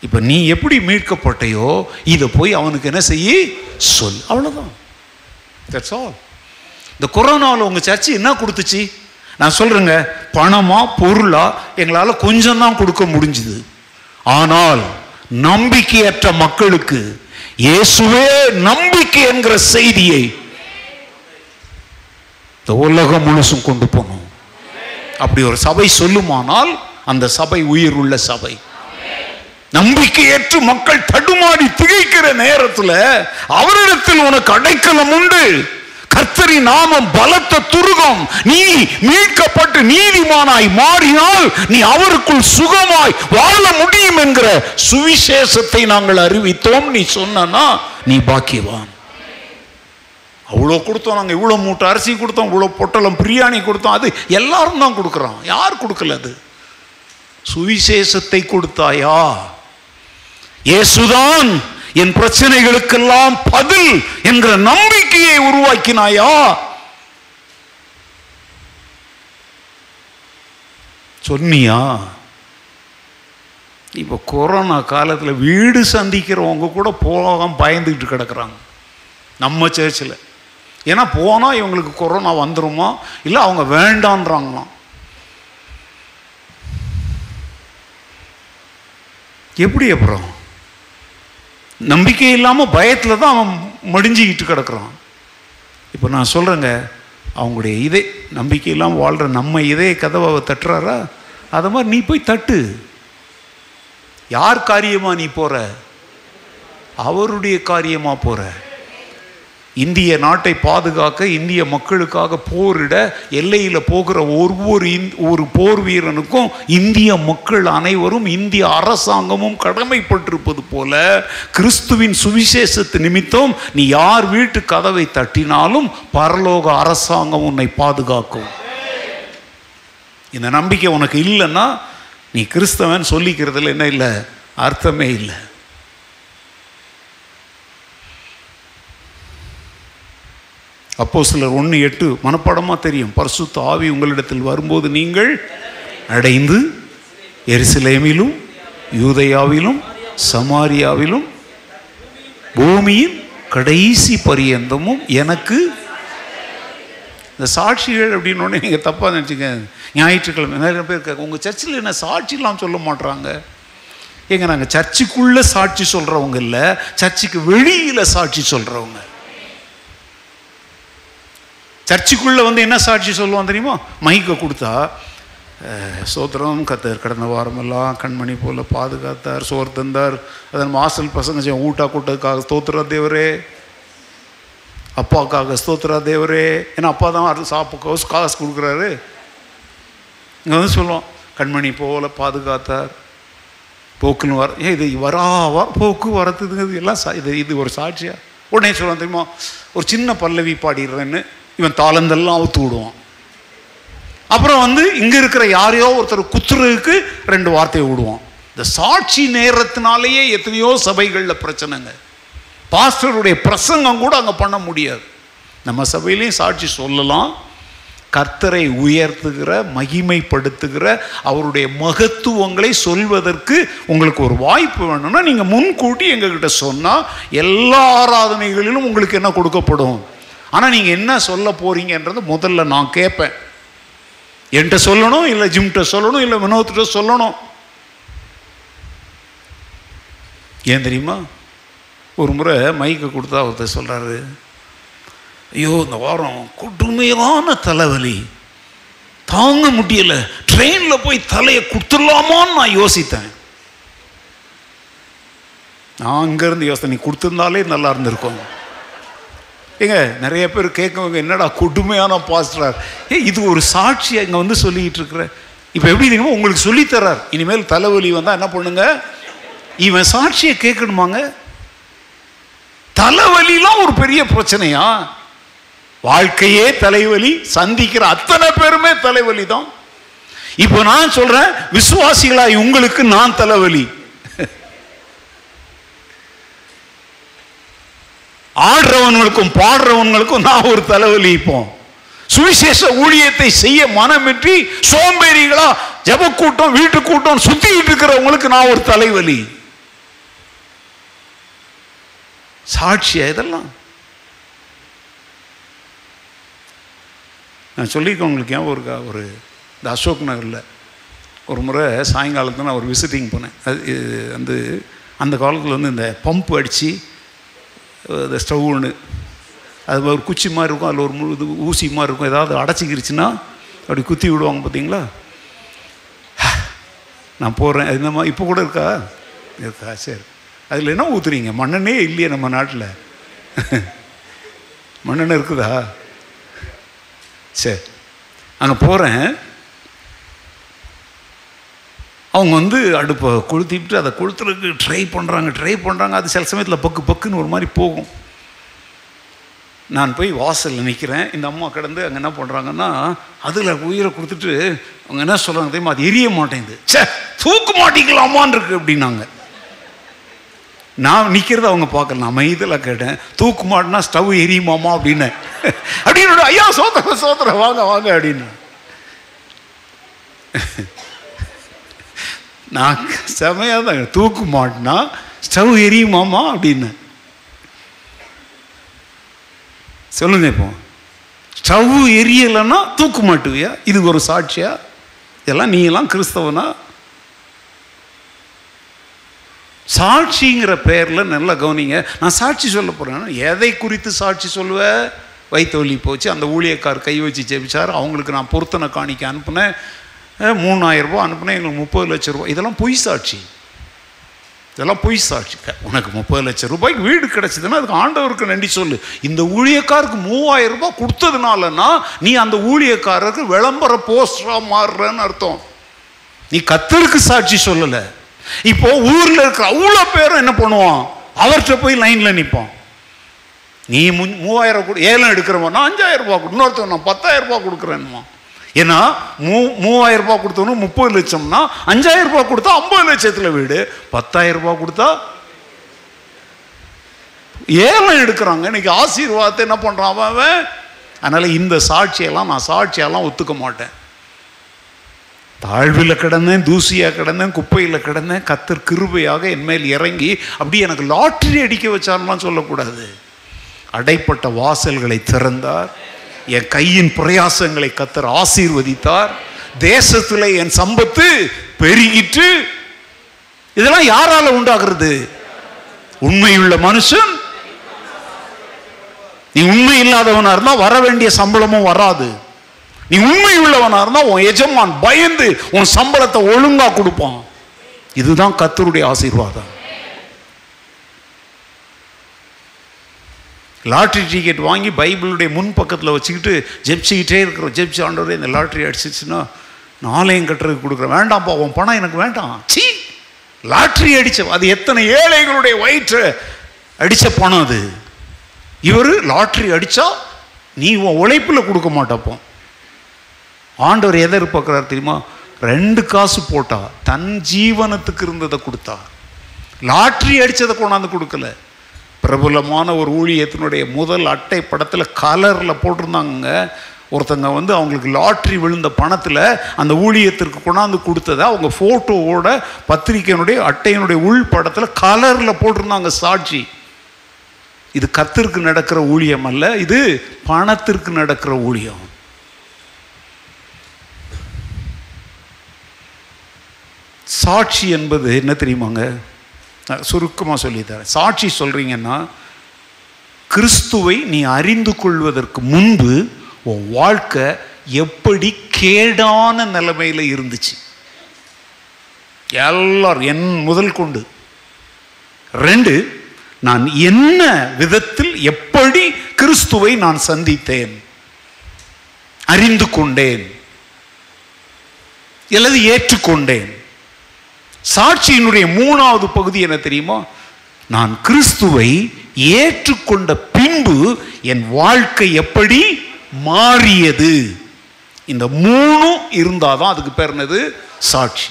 இப்போ நீ எப்படி மீட்கப்பட்டையோ இதை போய் அவனுக்கு என்ன செய்ய சொல். அவ்வளோதான் தட்ஸ் ஆல் இந்த கொரோனாவில் உங்கள் சர்ச்சு என்ன கொடுத்துச்சு? நான் சொல்கிறேங்க பணமா பொருளா எங்களால் கொஞ்சம் தான் கொடுக்க முடிஞ்சுது. ஆனால் நம்பிக்கையற்ற மக்களுக்கு இயேசுவே நம்பிக்கை என்கிற செய்தியை இந்த உலகம் முழுசும் கொண்டு போகணும். அப்படி ஒரு சபை சொல்லுமானால் அந்த சபை உயிர் உள்ள சபை. நம்பிக்கையற்று மக்கள் தடுமாறி திகைக்கிற நேரத்தில் அவரிடத்தில் உனக்கு அடைக்கலம் உண்டு. கர்த்தரி நாமம் பலத்த துருகம். நீ மீட்கப்பட்டு நீதிமானாய் மாறினால் நீ அவருக்குள் சுகமாய் வாழ முடியும் என்கிற சுவிசேஷத்தை நாங்கள் அறிவித்தோம். நீ சொன்னா நீ பாக்கியவான். அவ்வளோ கொடுத்தோம் நாங்கள் இவ்வளோ மூட்டை அரிசி கொடுத்தோம் இவ்வளோ பொட்டலம் பிரியாணி கொடுத்தோம். அது எல்லாரும் தான் கொடுக்குறோம் யார் கொடுக்கல அது? சுவிசேஷத்தை கொடுத்தாயா? இயேசுதான். என் பிரச்சனைகளுக்கெல்லாம் பதில் என்ற நம்பிக்கையை உருவாக்கினாயா? சொன்னியா? இப்போ கொரோனா காலத்தில் வீடு சந்திக்கிறவங்க கூட போகாம பயந்துக்கிட்டு கிடக்குறாங்க. நம்ம சேர்ச்சில் ஏன்னா போனால் இவங்களுக்கு கொரோனா வந்துருமா? இல்லை அவங்க வேண்டான்றாங்களாம். எப்படி அப்புறம்? நம்பிக்கை இல்லாமல் பயத்தில் தான் அவன் மடிஞ்சிக்கிட்டு கிடக்குறான். இப்போ நான் சொல்கிறேங்க அவங்களுடைய இதே நம்பிக்கை இல்லாமல் வாழ்கிற நம்ம இதே கதவை தட்டுறாரா? அதை மாதிரி நீ போய் தட்டு. யார் காரியமாக நீ போகிற அவருடைய காரியமாக போகிற இந்திய நாட்டை பாதுகாக்க இந்திய மக்களுக்காக போரிட எல்லையில் போகிற ஒவ்வொரு இந் ஒரு போர் வீரனுக்கும் இந்திய மக்கள் அனைவரும் இந்திய அரசாங்கமும் கடமைப்பட்டிருப்பது போல கிறிஸ்துவின் சுவிசேஷத்து நிமித்தம் நீ யார் வீட்டு கதவை தட்டினாலும் பரலோக அரசாங்கம் உன்னை பாதுகாக்கும். இந்த நம்பிக்கை உனக்கு இல்லைன்னா நீ கிறிஸ்தவன் சொல்லிக்கிறதுல என்ன இல்லை? அர்த்தமே இல்லை. அப்போ சிலர் ஒன்று எட்டு மனப்பாடமாக தெரியும். பரிசுத்த ஆவி உங்களிடத்தில் வரும்போது நீங்கள் அடைந்து எருசலேமிலும் யூதையாவிலும் சமாரியாவிலும் பூமியின் கடைசி பரியந்தமும் எனக்கு இந்த சாட்சிகள் அப்படின்னு ஒன்று நீங்கள் தப்பாக நினச்சிங்க ஞாயிற்றுக்கிழமை நிறைய பேர் இருக்காங்க. உங்கள் சர்ச்சில் என்ன சாட்சிலாம் சொல்ல மாட்றாங்க? ஏங்க நாங்கள் சர்ச்சுக்குள்ளே சாட்சி சொல்கிறவங்க இல்லை சர்ச்சுக்கு வெளியில் சாட்சி சொல்கிறவங்க சர்ச்சுக்குள்ளே வந்து என்ன சாட்சி சொல்லுவான் தெரியுமா? மைக்கை கொடுத்தா சோத்திரம் கத்தர் கடந்த வாரமெல்லாம் கண்மணி போல் பாதுகாத்தார் சோறு தந்தார். அதன் மாசல் பசங்க செய்ய ஊட்டா கூட்டத்துக்காக ஸ்தோத்திரா தேவரே. அப்பாவுக்காக ஸ்தோத்திரா தேவரே. ஏன்னா அப்பா தான் அது சாப்பு காசு கொடுக்குறாரு. இங்கே வந்து சொல்லுவோம் கண்மணி போல் பாதுகாத்தார். போக்குன்னு வர ஏன் இது வரா போக்கு வரத்துங்கிறது எல்லாம் சா இது இது ஒரு சாட்சியாக உடனே சொல்லுவான் தெரியுமா ஒரு சின்ன பல்லவி பாடிடுறேன்னு. இவன் தாளந்தெல்லாம் அவுத்து விடுவான். அப்புறம் வந்து இங்கே இருக்கிற யாரையோ ஒருத்தர் குத்துறதுக்கு ரெண்டு வார்த்தையை விடுவான். இந்த சாட்சி நேரத்தினாலேயே எத்தனையோ சபைகளில் பிரச்சனைங்க. பாஸ்டருடைய பிரசங்கம் கூட அங்கே பண்ண முடியாது. நம்ம சபையிலையும் சாட்சி சொல்லலாம். கர்த்தரை உயர்த்துகிற மகிமைப்படுத்துகிற அவருடைய மகத்துவங்களை சொல்வதற்கு உங்களுக்கு ஒரு வாய்ப்பு வேணும்னா நீங்கள் முன்கூட்டி எங்ககிட்ட சொன்னால் எல்லா ஆராதனைகளிலும் உங்களுக்கு என்ன கொடுக்கப்படும்? ஆனால் நீங்கள் என்ன சொல்ல போகிறீங்கன்றது முதல்ல நான் கேட்பேன். என்கிட்ட சொல்லணும் இல்லை ஜிம்கிட்ட சொல்லணும் இல்லை வினோத்திட்ட சொல்லணும். ஏன் தெரியுமா? ஒரு முறை மைக்கை கொடுத்தா ஒருத்தர் சொல்கிறாரு ஐயோ இந்த வாரம் கொடுமையான தலைவலி. தாங்க முடியலை. ட்ரெயினில் போய் தலையை கொடுத்துடலாமான்னு நான் யோசித்தேன். நான் அங்கேருந்து யோசனை நீ கொடுத்துருந்தாலே நல்லா இருந்திருக்கும். ஏங்க நிறைய பேர் கேட்கவங்க என்னடா கொடுமையான பாஸ்டரார். ஏ இது ஒரு சாட்சி அங்கே வந்து சொல்லிக்கிட்டு இருக்கிற. இப்போ எப்படி தெரியுமா? உங்களுக்கு சொல்லித்தரார் இனிமேல் தலைவலி வந்தால் என்ன பண்ணுங்க? இவன் சாட்சியை கேட்கணுமாங்க? தலைவலிலாம் ஒரு பெரிய பிரச்சனையா? வாழ்க்கையே தலைவலி சந்திக்கிற அத்தனை பேருமே தலைவலி தான் இப்போ நான் சொல்றேன் விசுவாசிகளாய் உங்களுக்கு நான் தலைவலி. ஆடுறவங்களுக்கும் பாடுறவங்களுக்கும் நான் ஒரு தலைவலி இப்போ சுவிசேஷ ஊழியத்தை செய்ய மனமின்றி சோம்பேறிகளா ஜப கூட்டம் வீட்டு கூட்டம் சுத்திட்டு இருக்கிறவங்களுக்கு நான் ஒரு தலைவலி சாட்சியா இதெல்லாம்? நான் சொல்லியிருக்கேன் உங்களுக்கு ஏன் ஒரு ஒரு இந்த அசோக் நகரில் ஒரு முறை சாயங்காலத்தில் நான் ஒரு விசிட்டிங் போனேன். அது வந்து அந்த காலத்தில் வந்து இந்த பம்ப் அடித்து இந்த ஸ்டவ் ஒன்று அது ஒரு குச்சி மாதிரி இருக்கும் அதில் ஒரு முழு இது ஊசி மாதிரி இருக்கும். ஏதாவது அடைச்சிக்கிருச்சுன்னா அப்படி குத்தி விடுவாங்க பார்த்தீங்களா நான் போகிறேன் அது மாதிரி இப்போ கூட இருக்கா? இருக்கா சரி. அதில் என்ன ஊற்றுறீங்க மண்ணெண்ணே இல்லையே நம்ம நாட்டில். மண்ணெண்ணெய் இருக்குதா? சரி. அங்கே போகிறேன் அவங்க வந்து அடுப்பை கொளுத்திட்டு அதை கொளுத்துறதுக்கு ட்ரை பண்ணுறாங்க ட்ரை பண்ணுறாங்க அது சில சமயத்தில் பக்கு பக்குன்னு ஒரு மாதிரி போகும். நான் போய் வாசலில் நிற்கிறேன் இந்த அம்மா கிடந்து அங்கே என்ன பண்ணுறாங்கன்னா அதில் உயிரை கொடுத்துட்டு அவங்க என்ன சொல்கிறாங்க தெரியுமா? அது எரிய மாட்டேங்குது. சே தூக்க மாட்டீங்களாமான் இருக்கு அப்படின்னாங்க. நான் நிற்கிறத அவங்க பார்க்கல. நான் மைதில் கேட்டேன் தூக்கு மாட்டினா ஸ்டவ் எரியுமாமா அப்படின்னு. அப்படின்னு ஐயா சோத்திர சோத்திர வாங்க வாங்க அப்படின்னு. நான் செமையாக தான் தூக்கு மாட்டினா ஸ்டவ் எரியுமாமா அப்படின்னு. சொல்லுங்க இப்போ. ஸ்டவ் எரியலைன்னா தூக்கு மாட்டுவியா? இது ஒரு சாட்சியா? இதெல்லாம் நீங்களாம் கிறிஸ்தவனா? சாட்சிங்கிற பேரில் நல்லா கவனிங்க. நான் சாட்சி சொல்ல போகிறேன் எதை குறித்து சாட்சி சொல்லுவேன் வயிற்று வலி போச்சு. அந்த ஊழியக்கார் கை வச்சு ஜெபிச்சார். அவங்களுக்கு நான் பொருத்தனை காணிக்க அனுப்புனேன். அஹ், மூணாயிரம் அனுப்புனேன் எங்களுக்கு முப்பது லட்சம் ரூபா. இதெல்லாம் பொய் சாட்சி. இதெல்லாம் பொய் சாட்சி. உனக்கு முப்பது லட்சம் ரூபாய்க்கு வீடு கிடைச்சதுன்னா அதுக்கு ஆண்டவருக்கு நன்றி சொல்லு. இந்த ஊழியக்காருக்கு மூவாயிரம் ரூபாய் கொடுத்ததுனாலன்னா நீ அந்த ஊழியக்காரருக்கு விளம்பர போஸ்டராக மாறுறன்னு அர்த்தம். நீ கத்தருக்கு சாட்சி சொல்லலை. இப்போ ஊரில் இருக்கிற அவ்வளோ பேரும் என்ன பண்ணுவான்? அவர்கிட்ட போய் லைனில் நிற்பான் நீ முன் மூவாயிரம் கொடு ஏலம் எடுக்கிறவன் நான் அஞ்சாயிரம் ரூபா கொடு இன்னொருத்தவன் நான் பத்தாயிரம் ரூபா கொடுக்குறேன்மா ஏன்னா மூ மூவாயிரம் ரூபாய் கொடுத்தவனும் முப்பது லட்சம்னா அஞ்சாயிரம் ரூபாய் கொடுத்தா ஐம்பது லட்சத்தில் வீடு பத்தாயிரம் ரூபாய் கொடுத்தா ஏலம் எடுக்கிறாங்க. இன்னைக்கு ஆசீர்வாதத்தை என்ன பண்ணுறான் அவன் அதனால் இந்த சாட்சியெல்லாம் நான் சாட்சியெல்லாம் ஒத்துக்க மாட்டேன். தாழ்வில் கிடந்தேன் தூசியாக கிடந்தேன் குப்பையில் கிடந்தேன் கத்தர் கிருபையாக என் மேல் இறங்கி அப்படியே எனக்கு லாட்டரி அடிக்க வச்சார்லாம் சொல்லக்கூடாது. அடைப்பட்ட வாசல்களை திறந்தார். என் கையின் பிரயாசங்களை கத்தர் ஆசீர்வதித்தார். தேசத்தில் என் சம்பத்து பெருகிட்டு இதெல்லாம் யாரால உண்டாகிறது? உண்மையுள்ள மனுஷன். நீ உண்மை இல்லாதவனா இருந்தா வர வேண்டிய சம்பளமும் வராது. நீ உண்மை உள்ளவனா இருந்தா உன் எஜமான் பயந்து உன் சம்பளத்தை ஒழுங்கா கொடுப்பான். இதுதான் கத்தருடைய ஆசீர்வாதம். லாட்ரி டிக்கெட் வாங்கி பைபிளுடைய முன் பக்கத்தில் வச்சுக்கிட்டு ஜெப்சிக்கிட்டே இருக்கிறோம். ஜெப்சி ஆண்டவரே இந்த லாட்ரி அடிச்சிச்சுன்னா நாளையும் கட்டுறதுக்கு கொடுக்குறேன். வேண்டாம்ப்பா உன் பணம் எனக்கு வேண்டாம். சீ லாட்ரி அடித்த அது எத்தனை ஏழைகளுடைய வயிற்று அடித்த பணம் அது. இவர் லாட்ரி அடித்தா நீ உன் உழைப்பில் கொடுக்க மாட்டப்போ. ஆண்டவர் எதை எதிர்பார்க்குறாரு தெரியுமா? ரெண்டு காசு போட்டா தன் ஜீவனத்துக்கு இருந்ததை கொடுத்தா. லாட்ரி அடித்ததை கொண்டாந்து கொடுக்கல. பிரபலமான ஒரு ஊழியத்தினுடைய முதல் அட்டை படத்தில் கலரில் போட்டிருந்தாங்க ஒருத்தங்க வந்து அவங்களுக்கு லாட்ரி விழுந்த பணத்தில் அந்த ஊழியத்திற்கு கொண்டாந்து கொடுத்ததை அவங்க ஃபோட்டோவோட பத்திரிக்கையினுடைய அட்டையினுடைய உள் படத்தில் கலரில் போட்டிருந்தாங்க சாட்சி. இது கத்திற்கு நடக்கிற ஊழியம் அல்ல இது பணத்திற்கு நடக்கிற ஊழியம். சாட்சி என்பது என்ன தெரியுமாங்க? சுருக்கமாக சொல்லித்தரேன் சாட்சி சொல்றீங்கன்னா கிறிஸ்துவை நீ அறிந்து கொள்வதற்கு முன்பு உன் வாழ்க்கை எப்படி கேடான நிலைமையில் இருந்துச்சு? எல்லாரும் என் முதல் கொண்டு. ரெண்டு நான் என்ன விதத்தில் எப்படி கிறிஸ்துவை நான் சந்தித்தேன்? அறிந்து கொண்டேன். அல்லது ஏற்றுக்கொண்டேன். சாட்சியினுடைய மூணாவது பகுதி என்ன தெரியுமா? நான் கிறிஸ்துவை ஏற்றுக்கொண்ட பின்பு என் வாழ்க்கை எப்படி மாறியது. இந்த மூணும் இருந்தாதான் அதுக்கு பேர் என்னது? சாட்சி.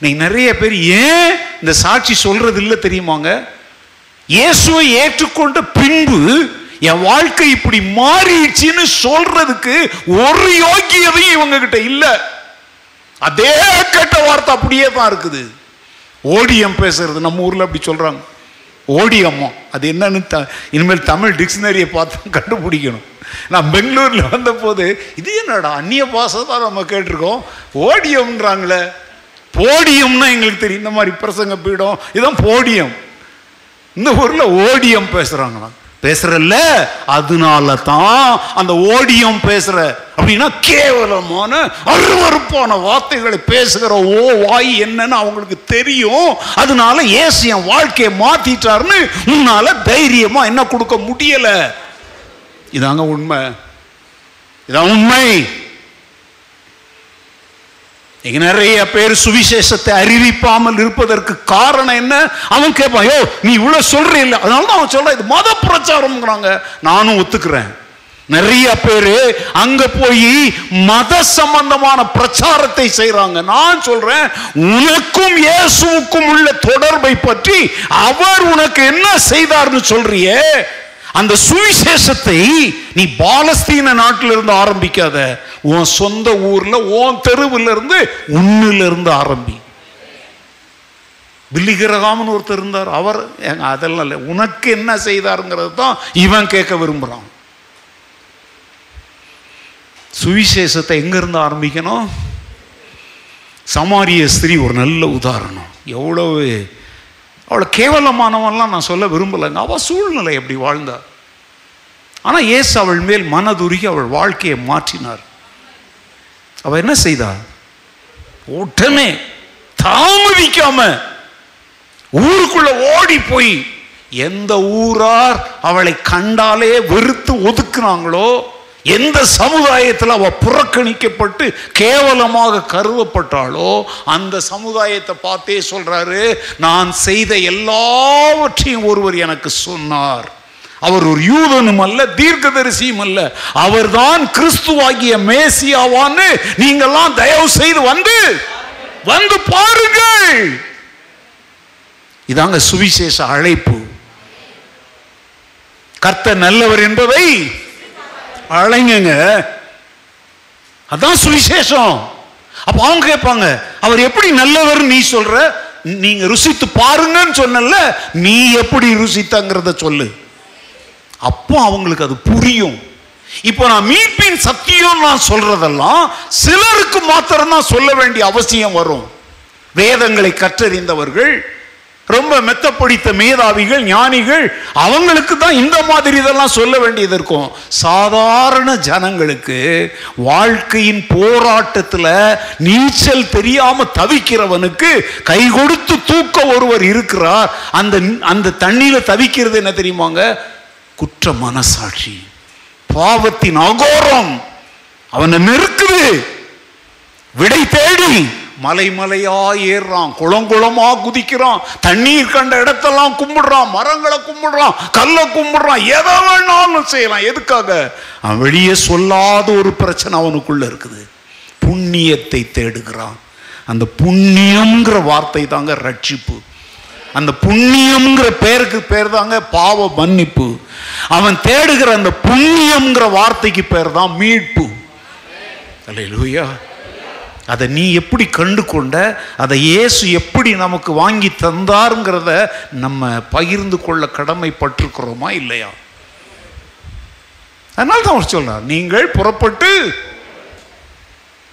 இன்னைக்கு நிறைய பேர் ஏன் இந்த சாட்சி சொல்றது இல்லை தெரியுமாங்க? இயேசுவை ஏற்றுக்கொண்ட பின்பு என் வாழ்க்கை இப்படி மாறிடுச்சின்னு சொல்றதுக்கு ஒரு யோக்கியதையும் இவங்க கிட்ட இல்லை. அதே கெட்ட வார்த்தை அப்படியே தான் இருக்குது. ஓடியம் பேசுறது நம்ம ஊர்ல அப்படி சொல்றாங்க. ஓடியம்மா அது என்னன்னு த இனிமேல் தமிழ் டிக்ஷனரியை பார்த்து கண்டுபிடிக்கணும். நான் பெங்களூர்ல வந்த போது இது என்னடா அந்நிய பாசை தான் நம்ம கேட்டிருக்கோம். ஓடியம்ன்றாங்களே போடியம்னா எங்களுக்கு தெரியும். இந்த மாதிரி பிரசங்க பீடம் இதுதான் போடியம் இந்த ஊர்ல ஓடியம் பேசுறாங்களாம். பேசுறல்ல? அதனால தான் அந்த ஓடியம் பேசுற. அப்படின்னா கேவலமான அருவருப்பான வார்த்தைகளை பேசுகிற ஓ வாய் என்னன்னு அவங்களுக்கு தெரியும். அதனால ஏசு என் வாழ்க்கையை மாத்திட்டாருன்னு உன்னால தைரியமா என்ன கொடுக்க முடியல? இதாங்க உண்மை. இதான் உண்மை. இங்க நிறைய பேர் சுவிசேஷத்தை அறிவிப்பாமல் இருப்பதற்கு காரணம் என்ன? அவன் கேட்பான் யோ நீ இவ்வளவு சொல்ற இல்ல அதனால தான் அவன் சொல்றான் இது மத பிரச்சாரம்ங்கிறாங்க. நானும் ஒத்துக்கிறேன். நிறைய பேரு அங்க போய் மத சம்பந்தமான பிரச்சாரத்தை செய்யறாங்க நான் சொல்றேன் உனக்கும் இயேசுவுக்கும் உள்ள தொடர்பை பற்றி அவர் உனக்கு என்ன செய்தார்னு சொல்றியே? அந்த சுவிசேஷத்தை நீ பாலஸ்தீன நாட்டில இருந்து ஆரம்பிக்காத. உன் சொந்த ஊர்ல உன் தெருவில் இருந்து உன்னில இருந்து ஆரம்பி. பில்லிகிரகாமன் ஒருத்தர் இருந்தார். அவர் அதெல்லாம் இல்லை. உனக்கு என்ன செய்தாருங்கிறது தான் இவன் கேட்க விரும்புகிறான் சுவிசேஷத்தை எங்கேருந்து ஆரம்பிக்கணும்? சமாரிய ஸ்திரீ ஒரு நல்ல உதாரணம். எவ்வளவு அவளை கேவலமானவன்லாம் நான் சொல்ல விரும்பலைங்க. அவள் சூழ்நிலை எப்படி வாழ்ந்தாள் ஆனால் இயேசு அவள் மேல் மனதுருகி அவள் வாழ்க்கையை மாற்றினார். அவள் என்ன செய்தாள் உடனே தாமதிக்காம ஊருக்குள்ள ஓடி போய் எந்த ஊரார் அவளை கண்டாலே வெறுத்து ஒதுக்குனாங்களோ எந்த சமுதாயத்தில் அவள் புறக்கணிக்கப்பட்டு கேவலமாக கருதப்பட்டாலோ அந்த சமுதாயத்தை பார்த்தே சொல்றாரு நான் செய்த எல்லாவற்றையும் ஒருவர் எனக்கு சொன்னார். அவர் ஒரு யூதனும் அல்ல தீர்க்கதரிசியும் அல்ல. அவர்தான் கிறிஸ்துவாகிய மேசியாவான்னு நீங்கள்லாம் தயவு செய்து வந்து வந்து பாருங்கள். இதாங்க சுவிசேஷ அழைப்பு. கர்த்த நல்லவர் என்பதை அழைங்க அதான் சுவிசேஷம். அப்ப அவங்க கேட்பாங்க அவர் எப்படி நல்லவர் நீ சொல்ற? நீங்க ருசித்து பாருங்கன்னு சொன்னல நீ எப்படி ருசித்தங்கிறத சொல்லு. அப்போ அவங்களுக்கு அது புரியும். இப்போ நான் மீட்பின் சத்தியம் நான் சொல்றதெல்லாம் சிலருக்கு மாத்திரம் தான் சொல்ல வேண்டிய அவசியம் வரும். வேதங்களை கற்றறிந்தவர்கள் ரொம்ப மெத்த பிடித்த மேதாவிகள் ஞானிகள் அவங்களுக்கு தான் இந்த மாதிரி இதெல்லாம் சொல்ல வேண்டியது இருக்கும். சாதாரண ஜனங்களுக்கு வாழ்க்கையின் போராட்டத்தில் நீச்சல் தெரியாம தவிக்கிறவனுக்கு கை கொடுத்து தூக்க ஒருவர் இருக்கிறார். அந்த அந்த தண்ணியில தவிக்கிறது என்ன தெரியுமாங்க? குற்ற மனசாட்சி. பாவத்தின் அகோரம். அவனை நெருக்குது. விடை தேடி. மலை மலையா ஏறுறான் குளம் குளமா குதிக்கிறான் தண்ணீர் கண்ட இடத்தெல்லாம் கும்பிடுறான் மரங்களை கும்பிடுறான் கல்லை கும்பிடுறான் எதை வேணாலும் செய்யலாம். எதுக்காக? அவன் வெளியே சொல்லாத ஒரு பிரச்சனை அவனுக்குள்ள இருக்குது. புண்ணியத்தை தேடுகிறான். அந்த புண்ணியம்ங்கிற வார்த்தை தாங்க ரட்சிப்பு. அந்த புண்ணியம்ங்கிற பேருக்கு பேர் தாங்க பாவ மன்னிப்பு. அவன் தேடுகிற அந்த புண்ணியம்ங்கிற வார்த்தைக்கு பேர் தான் மீட்பு. அல்லேலூயா அதை நீ எப்படி கண்டு கொண்ட அதை இயேசு எப்படி நமக்கு வாங்கி தந்தாருங்கிறத நம்ம பகிர்ந்து கொள்ள கடமைப்பட்டிருக்கிறோமா இல்லையா? அதனால தான் அவர் சொல்றார் நீங்கள் புறப்பட்டு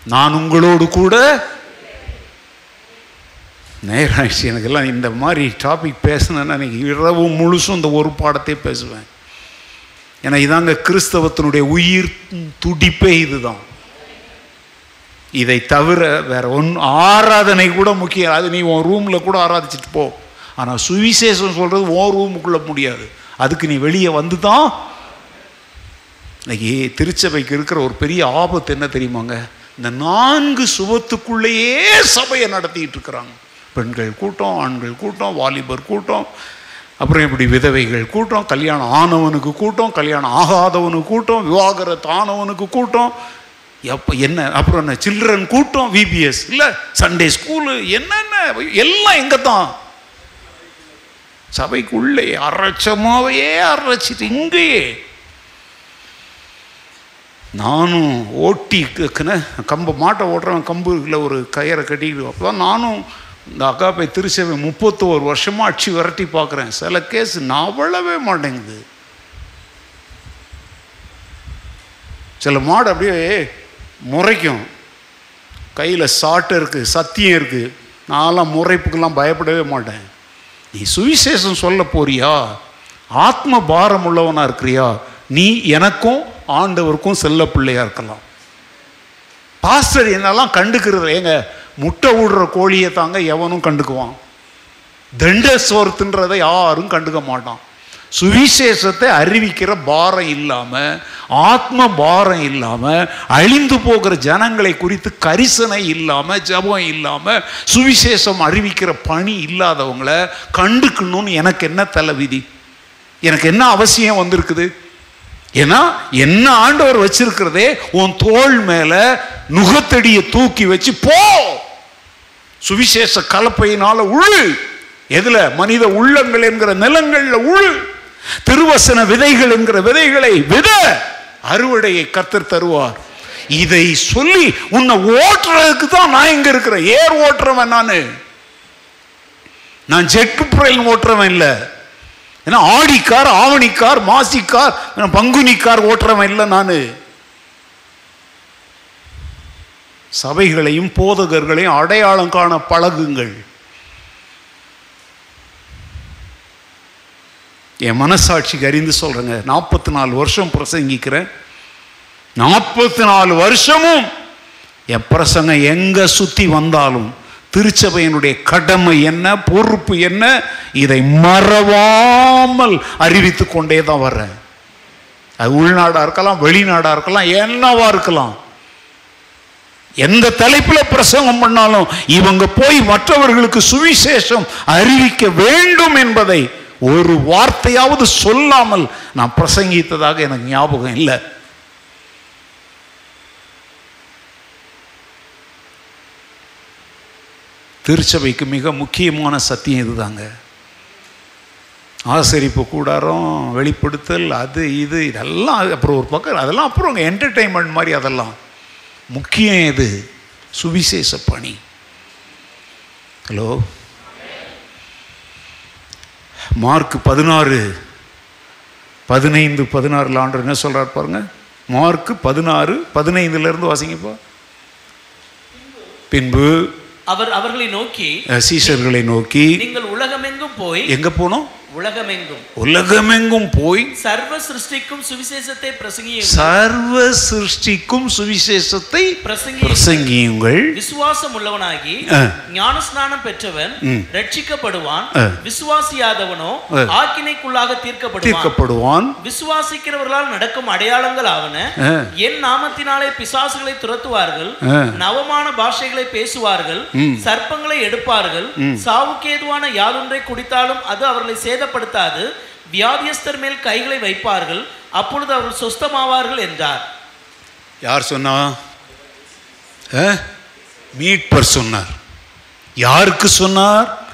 நான் உங்களோடு கூட நேரம் எனக்கெல்லாம் இந்த மாதிரி டாபிக் பேசினேன்னா இன்னைக்கு இரவு முழுசும் இந்த ஒரு பாடத்தையே பேசுவேன். ஏன்னா இதாங்க கிறிஸ்தவத்தினுடைய உயிர் துடிப்பே இதுதான். இதை தவிர வேற ஒன் ஆராதனை கூட முக்கியம். அது நீ உன் ரூமில் கூட ஆராதிச்சுட்டு போ. ஆனால் சுவிசேஷம் சொல்கிறது உன் ரூமுக்குள்ள முடியாது. அதுக்கு நீ வெளியே வந்து தான் இன்னைக்கு திருச்சபைக்கு இருக்கிற ஒரு பெரிய ஆபத்து என்ன தெரியுமாங்க? இந்த நான்கு சுவத்துக்குள்ளேயே சபையை நடத்திட்டு இருக்கிறாங்க. பெண்கள் கூட்டம் ஆண்கள் கூட்டம் வாலிபர் கூட்டம் அப்புறம் இப்படி விதவைகள் கூட்டம் கல்யாணம் ஆனவனுக்கு கூட்டம் கல்யாணம் ஆகாதவனுக்கு கூட்டம் விவாகரத்து ஆனவனுக்கு கூட்டம் எப்போ என்ன? அப்புறம் என்ன? சில்ட்ரன் கூட்டம் விபிஎஸ் இல்லை சண்டே ஸ்கூலு என்னென்ன? எல்லாம் எங்கே தான் சபைக்குள்ளே அரைச்சமாவையே அரைச்சிட்டு இங்கேயே. நானும் ஓட்டி கம்பை மாட்டை ஓட்டுறவன் கம்புல ஒரு கயிறை கட்டிக்கிட்டு அப்போ நானும் இந்த அக்காப்பை திருச்சபை முப்பத்தோரு வருஷமாக அடிச்சு விரட்டி பார்க்குறேன் சில கேஸ் நவளவே மாட்டேங்குது. சில மாடு அப்படியே முறைக்கும். கையில் சாட்டு இருக்குது சத்தியம் இருக்குது நான்லாம் முறைப்புக்கெல்லாம் பயப்படவே மாட்டேன். நீ சுவிசேஷம் சொல்ல போறியா? ஆத்ம பாரம் உள்ளவனாக இருக்கிறியா? நீ எனக்கும் ஆண்டவருக்கும் செல்ல பிள்ளையாக இருக்கலாம். பாஸ்டர் என்னெல்லாம் கண்டுக்கிறது ஏங்க முட்டை விடுற கோழியை தாங்க எவனும் கண்டுக்குவான். தண்ட யாரும் கண்டுக்க மாட்டான். சுவிசேஷத்தை அறிவிக்கிற பாரம் இல்லாமல் ஆத்ம பாரம் இல்லாமல் அழிந்து போகிற ஜனங்களை குறித்து கரிசனை இல்லாமல் ஜபம் இல்லாமல் சுவிசேஷம் அறிவிக்கிற பணி இல்லாதவங்கள கண்டுக்கணும்னு எனக்கு என்ன தலைவிதி? எனக்கு என்ன அவசியம் வந்திருக்குது? ஏன்னா என்ன ஆண்டவர் வச்சிருக்கிறதே உன் தோள் மேல நுகத்தடியை தூக்கி வச்சு போ! சுவிசேஷ கலப்பையினால உழு! எதுல? மனித உள்ளங்கள் என்கிற நிலங்கள்ல உழு! திருவசன விதைகள் என்கிற விதைகளை வித அறுவடையை கத்தர் தருவார். இதை சொல்லி உன்னை ஓட்டுறதுக்கு தான் நான் இங்க இருக்கிறேன். ஏர் ஓட்டுறவன் நானு. நான் ஜெட் புயல் ஓட்டுறவன் இல்லை. ஏன்னா ஆடிக்கார் ஆவணிக்கார் மாசிக்கார் பங்குனிக்கார் ஓட்டுறவன் இல்லை நான். சபைகளையும் போதகர்களையும் அடையாளம் காண பழகுங்கள். என் மனசாட்சிக்கு அறிந்து சொல்கிறேங்க நாற்பத்தி நாலு வருஷம் பிரசங்கிக்கிறேன். நாற்பத்தி நாலு வருஷமும் என் பிரசங்கம் எங்கே சுற்றி வந்தாலும் திருச்சபையினுடைய கடமை என்ன பொறுப்பு என்ன இதை மறவாமல் அறிவித்து கொண்டே தான் வர்றேன். அது உள்நாடாக இருக்கலாம் வெளிநாடாக இருக்கலாம் என்னவா இருக்கலாம். எந்த தலைப்பில் பிரசங்கம் பண்ணாலும் இவங்க போய் மற்றவர்களுக்கு சுவிசேஷம் அறிவிக்க வேண்டும் என்பதை ஒரு வார்த்தையாவது சொல்லாமல் நான் பிரசங்கித்ததாக எனக்கு ஞாபகம் இல்லை. திருச்சபைக்கு மிக முக்கியமான சத்தியம் இதுதாங்க. ஆசரிப்பு கூடாரம் வெளிப்படுத்தல் அது இது இதெல்லாம் அது அப்புறம் ஒரு பக்கம் அதெல்லாம் அப்புறம் என்டர்டெயின்மெண்ட் மாதிரி அதெல்லாம். முக்கியம் எது? சுவிசேஷ பணி. ஹலோ மார்க் பதினாறு பதினைந்து பதினாறுல ஆண்டு என்ன சொல்றார் பாருங்க? மார்க் பதினாறு பதினைந்துல வாசிங்கப்பா. பின்பு அவர் அவர்களை நோக்கி அஹ், சீஷர்களை நோக்கி நீங்கள் உலகமெங்கும் போய் எங்க போனோம்? உலகமெங்கும். உலகமெங்கும் போய் சர்வ சிருஷ்டிக்கும் சுவிசேஷத்தை பிரசங்கியுங்கள். சர்வ சிருஷ்டிக்கும் சுவிசேஷத்தை பிரசங்கியுங்கள். விசுவாசம் உள்ளவனாகி. ஞானஸ்நானம் பெற்றவன். ரட்சிக்கப்படுவான். விசுவாசியாதவனோ. ஆக்கினைக்குள்ளாக தீர்க்கப்படுவான். தீர்க்கப்படுவான். விசுவாசிக்கிறவர்களால் நடக்கும் அடையாளங்கள் ஆவன. என் நாமத்தினாலே பிசாசுகளை துரத்துவார்கள். நவமான பாஷைகளை பேசுவார்கள். சர்ப்பங்களை எடுப்பார்கள். சாவுக்கேதுவான யாதொன்றை குடித்தாலும் அது அவர்களை சேதப்படுத்தாது. வியாதியஸ்தர் மேல் கைகளை வைப்பார்கள். அப்பொழுது அவர்கள் சொஸ்தமாவார்கள் என்றார். யார் சொன்னா? மீட்பர் சொன்னார். யாருக்கு சொன்னார்?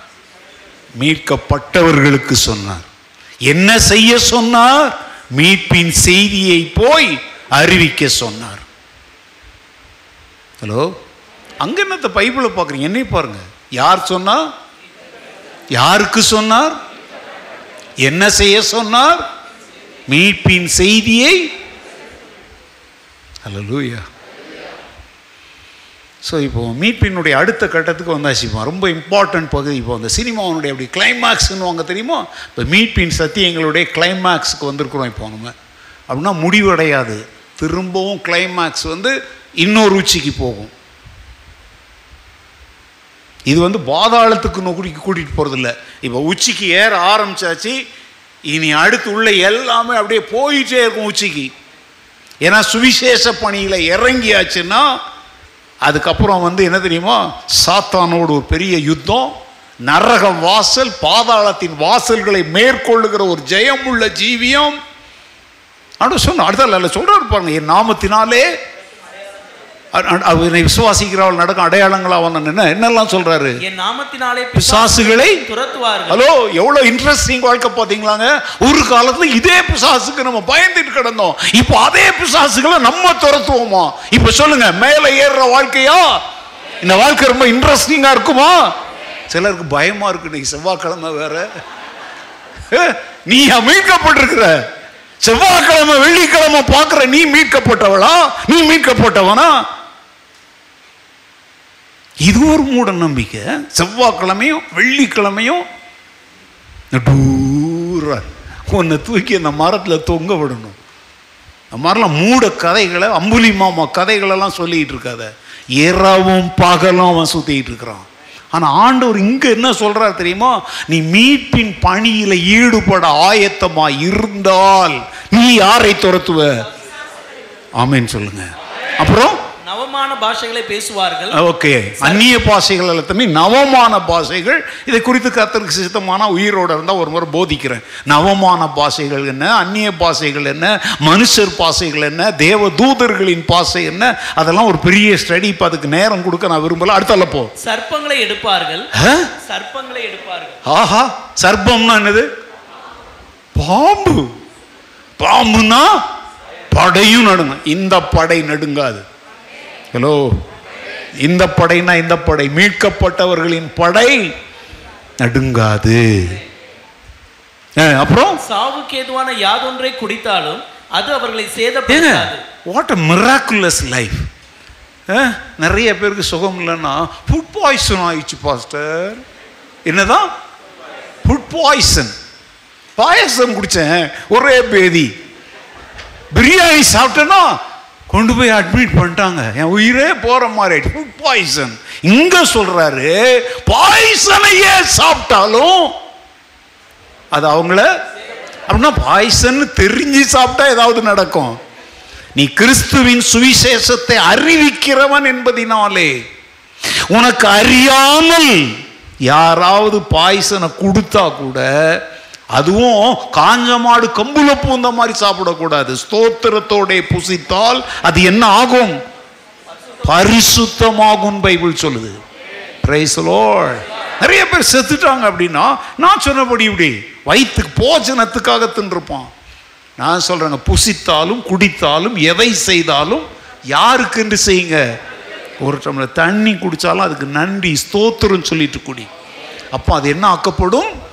மீட்கப்பட்டவர்களுக்கு சொன்னார். என்ன செய்ய சொன்னார்? மீட்பின் செய்தியை போய் அறிவிக்க சொன்னார். ஹலோ? அங்க என்னத்த பைபிளை பார்க்குறீங்க? என்னை பாருங்க. யார் சொன்னா? யாருக்கு சொன்னார்? என்ன செய்ய சொன்னார்? மீட்பின் செய்தியை ஹalleluya ஸோ இப்போ மீட்பினுடைய அடுத்த கட்டத்துக்கு வந்தாச்சு. இப்போ ரொம்ப இம்பார்ட்டன்ட் பகுதி. இப்போ அந்த சினிமாவுடைய அப்படி கிளைமேக்ஸ்னு வாங்க தெரியுமா? இப்போ மீட்பின் சத்தியங்களுடைய கிளைமேக்ஸுக்கு வந்திருக்கிறோம் இப்போ நம்ம. அப்படின்னா முடிவடையாது. திரும்பவும் கிளைமேக்ஸ் வந்து இன்னொரு உச்சிக்கு போகும். இது வந்து பாதாளத்துக்கு நோக்கி கூட்டிகிட்டு போகிறதில்ல இப்போ உச்சிக்கு ஏற ஆரம்பிச்சாச்சு இனி அடுத்து உள்ள எல்லாமே அப்படியே போயிட்டே இருக்கும் உச்சிக்கு. ஏன்னா சுவிசேஷ பணியில் இறங்கியாச்சுன்னா அதுக்கப்புறம் வந்து என்ன தெரியுமா? சாத்தானோடு ஒரு பெரிய யுத்தம் நரக வாசல் பாதாளத்தின் வாசல்களை மேற்கொள்ளுகிற ஒரு ஜெயம் உள்ள ஜீவியம். அப்படின்னு சொன்ன அடுத்த சொல்கிறார் பாருங்க என் நாமத்தினாலே அவனை விசுவாசிக்கிறவள் நடக்கும் அடையாளங்கள் அவன் என்ன என்னெல்லாம் சொல்றாரு? என் நாமத்தினாலே பிசாசுகளை துரத்துவார்கள். ஹலோ எவ்வளவு இன்ட்ரெஸ்டிங் வாழ்க்கை பார்த்தீங்களாங்க? ஒரு காலத்துல இதே பிசாசுக்கு நம்ம பயந்துட்டு கிடந்தோம். இப்போ அதே பிசாசுகளை நம்ம துரத்துவோமா? இப்போ சொல்லுங்க மேலே ஏறுற வாழ்க்கையா? இந்த வாழ்க்கை ரொம்ப இன்ட்ரெஸ்டிங்கா இருக்குமா? சிலருக்கு பயமா இருக்கு இன்னைக்கு செவ்வாய்க்கிழமை வேற. நீ மீட்கப்பட்டிருக்கிற? செவ்வாய்க்கிழமை வெள்ளிக்கிழமை பார்க்கிற நீ மீட்கப்பட்டவளா? நீ மீட்கப்பட்டவனா? இது ஒரு மூட நம்பிக்கை செவ்வாய்க்கிழமையும் வெள்ளிக்கிழமையும் டூரா உன்னை தூக்கி அந்த மரத்தில் தொங்க விடணும். அந்த மாதிரிலாம் மூட கதைகளை அம்புலி மாமா கதைகளெல்லாம் சொல்லிக்கிட்டு இருக்காத. இரவும் பகலும் அவன் சுற்றிக்கிட்டு இருக்கிறான். ஆனால் ஆண்டவர் இங்கே என்ன சொல்கிறார் தெரியுமா? நீ மீட்பின் பணியில் ஈடுபட ஆயத்தமாக இருந்தால் நீ யாரை துரத்துவ? ஆமேன்னு சொல்லுங்க. அப்புறம் நவமான பாஷைகளை பேசுவார்கள். ஓகே. அந்நிய பாஷைகள் எல்லாத்தையுமே நவமான பாஷைகள். இதை குறித்து கத்தருக்கு சித்தமான உயிரோட இருந்தால் ஒரு முறை போதிக்கிறேன். நவமான பாஷைகள் என்ன? அந்நிய பாஷைகள் என்ன? மனுஷர் பாஷைகள் என்ன? தேவ தூதர்களின் பாஷை என்ன? அதெல்லாம் ஒரு பெரிய ஸ்டடி. இப்போ அதுக்கு நேரம் கொடுக்க நான் விரும்பல. அடுத்தால போ. சர்ப்பங்களை எடுப்பார்கள்? சர்ப்பங்களை எடுப்பார்கள். ஆஹா. சர்ப்பம்னா என்னது? பாம்பு. பாம்புனா படையும் நடுங்கும் இந்த படை நடுங்காது. ஹலோ இந்த படைனா இந்த படை. மீட்கப்பட்டவர்களின் படை நடுங்காது. அப்புறம்? சாவுக்கு ஏதுவான யாதொன்றை குடித்தாலும் அது அவர்களை சேதப்படுத்தாது. வாட் அ மிராக்குலஸ் லைஃப் நிறைய பேருக்கு சுகம் இல்லைன்னா ஃபுட் பாய்சன் ஆயிடுச்சு பாஸ்டர் என்னதான்? ஃபுட் பாய்சன் பாயசம் குடித்தேன் ஒரே பேதி. பிரியாணி சாப்பிட்டேன்னா கொண்டு போய் அட்மிட் பண்ணிட்டாங்க. என் உயிரே போற மாதிரி ஃபுட் பாய்சன் இங்க சொல்றாரு பாய்சனையே சாப்பிட்டாலும் அது அவங்கள அப்படின்னா பாய்சன் தெரிஞ்சு சாப்பிட்டா ஏதாவது நடக்கும். நீ கிறிஸ்துவின் சுவிசேஷத்தை அறிவிக்கிறவன் என்பதினாலே உனக்கு அறியாமல் யாராவது பாய்சனை கொடுத்தா கூட அதுவும் காஞ்ச மாடு கம்புல பூந்த மாதிரி சாப்பிடக்கூடாது. ஸ்தோத்திரத்தோட புசித்தால் அது என்ன ஆகும்? பரிசுத்தமாகும் பைபிள் சொல்லுது. நிறைய பேர் செத்துட்டாங்க அப்படின்னா நான் சொன்னபடி இப்படி வயிற்றுக்கு போஜனத்துக்காக தின்றுப்பான். நான் சொல்றேங்க புசித்தாலும் குடித்தாலும் எதை செய்தாலும் யாருக்கு என்று செய்யுங்க? ஒரு டம்ளர் தண்ணி குடித்தாலும் அதுக்கு நன்றி ஸ்தோத்திரம் சொல்லிட்டு குடி. அப்போ அது என்ன ஆக்கப்படும்?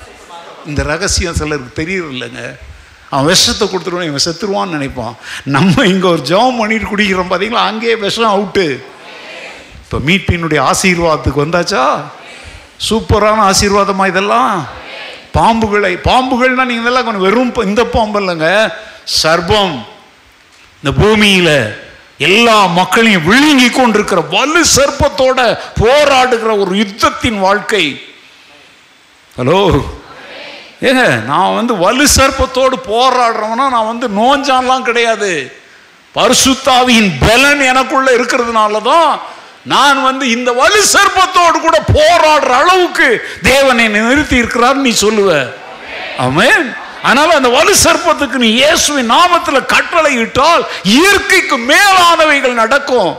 இந்த ரகசியம் சிலருக்கு தெரியறதில்லைங்க. அவன் விஷத்தை கொடுத்துருவான் இவன் செத்துருவான்னு நினைப்பான். நம்ம இங்கே ஒரு ஜெபம் பண்ணிட்டு குடிக்கிறோம் பார்த்தீங்களா அங்கேயே விஷம் அவுட்டு. இப்போ மீட்பினுடைய ஆசீர்வாதத்துக்கு வந்தாச்சா? சூப்பரான ஆசீர்வாதமா இதெல்லாம்? பாம்புகளை பாம்புகள்னா நீங்கள் இதெல்லாம் கொஞ்சம் வெறும் இந்த பாம்பு இல்லைங்க. சர்பம். இந்த பூமியில் எல்லா மக்களையும் விழுங்கி கொண்டிருக்கிற வலு சர்ப்பத்தோட போராடுகிற ஒரு யுத்தத்தின் வாழ்க்கை. ஹலோ? ஏங்க நான் வந்து வலு சர்ப்பத்தோடு போராடுறவனா நான் வந்து நோஞ்சான்லாம் கிடையாது. பரிசுத்தாவியின் பலன் எனக்குள்ள இருக்கிறதுனால தான் நான் வந்து இந்த வலு சர்ப்பத்தோடு கூட போராடுற அளவுக்கு தேவனை நிறுத்தி இருக்கிறார் நீ சொல்லுவ. அவன் ஆனால் அந்த வலு சர்ப்பத்துக்கு நீ இயேசுவின் நாமத்தில் கட்டளை இட்டால் இயற்கைக்கு மேலானவைகள் நடக்கும்.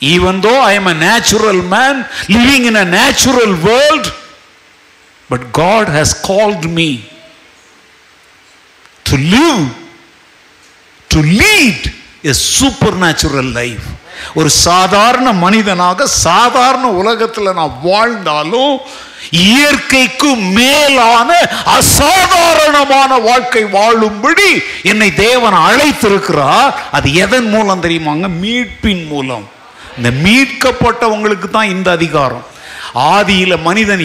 Even though I am a natural man living in a natural world but God has called me to live, to lead a supernatural life. ஒரு சாதாரண மனிதனாக சாதாரண உலகத்தில் நான் வாழ்ந்தாலும் இயற்கைக்கு மேலான அசாதாரணமான வாழ்க்கை வாழும்படி என்னை தேவன் அழைத்திருக்கிறார். அது எதன் மூலம் தெரியுமாங்க? மீட்பின் மூலம். இந்த மீட்கப்பட்டவங்களுக்கு தான் இந்த அதிகாரம். ஆதியில மனிதன்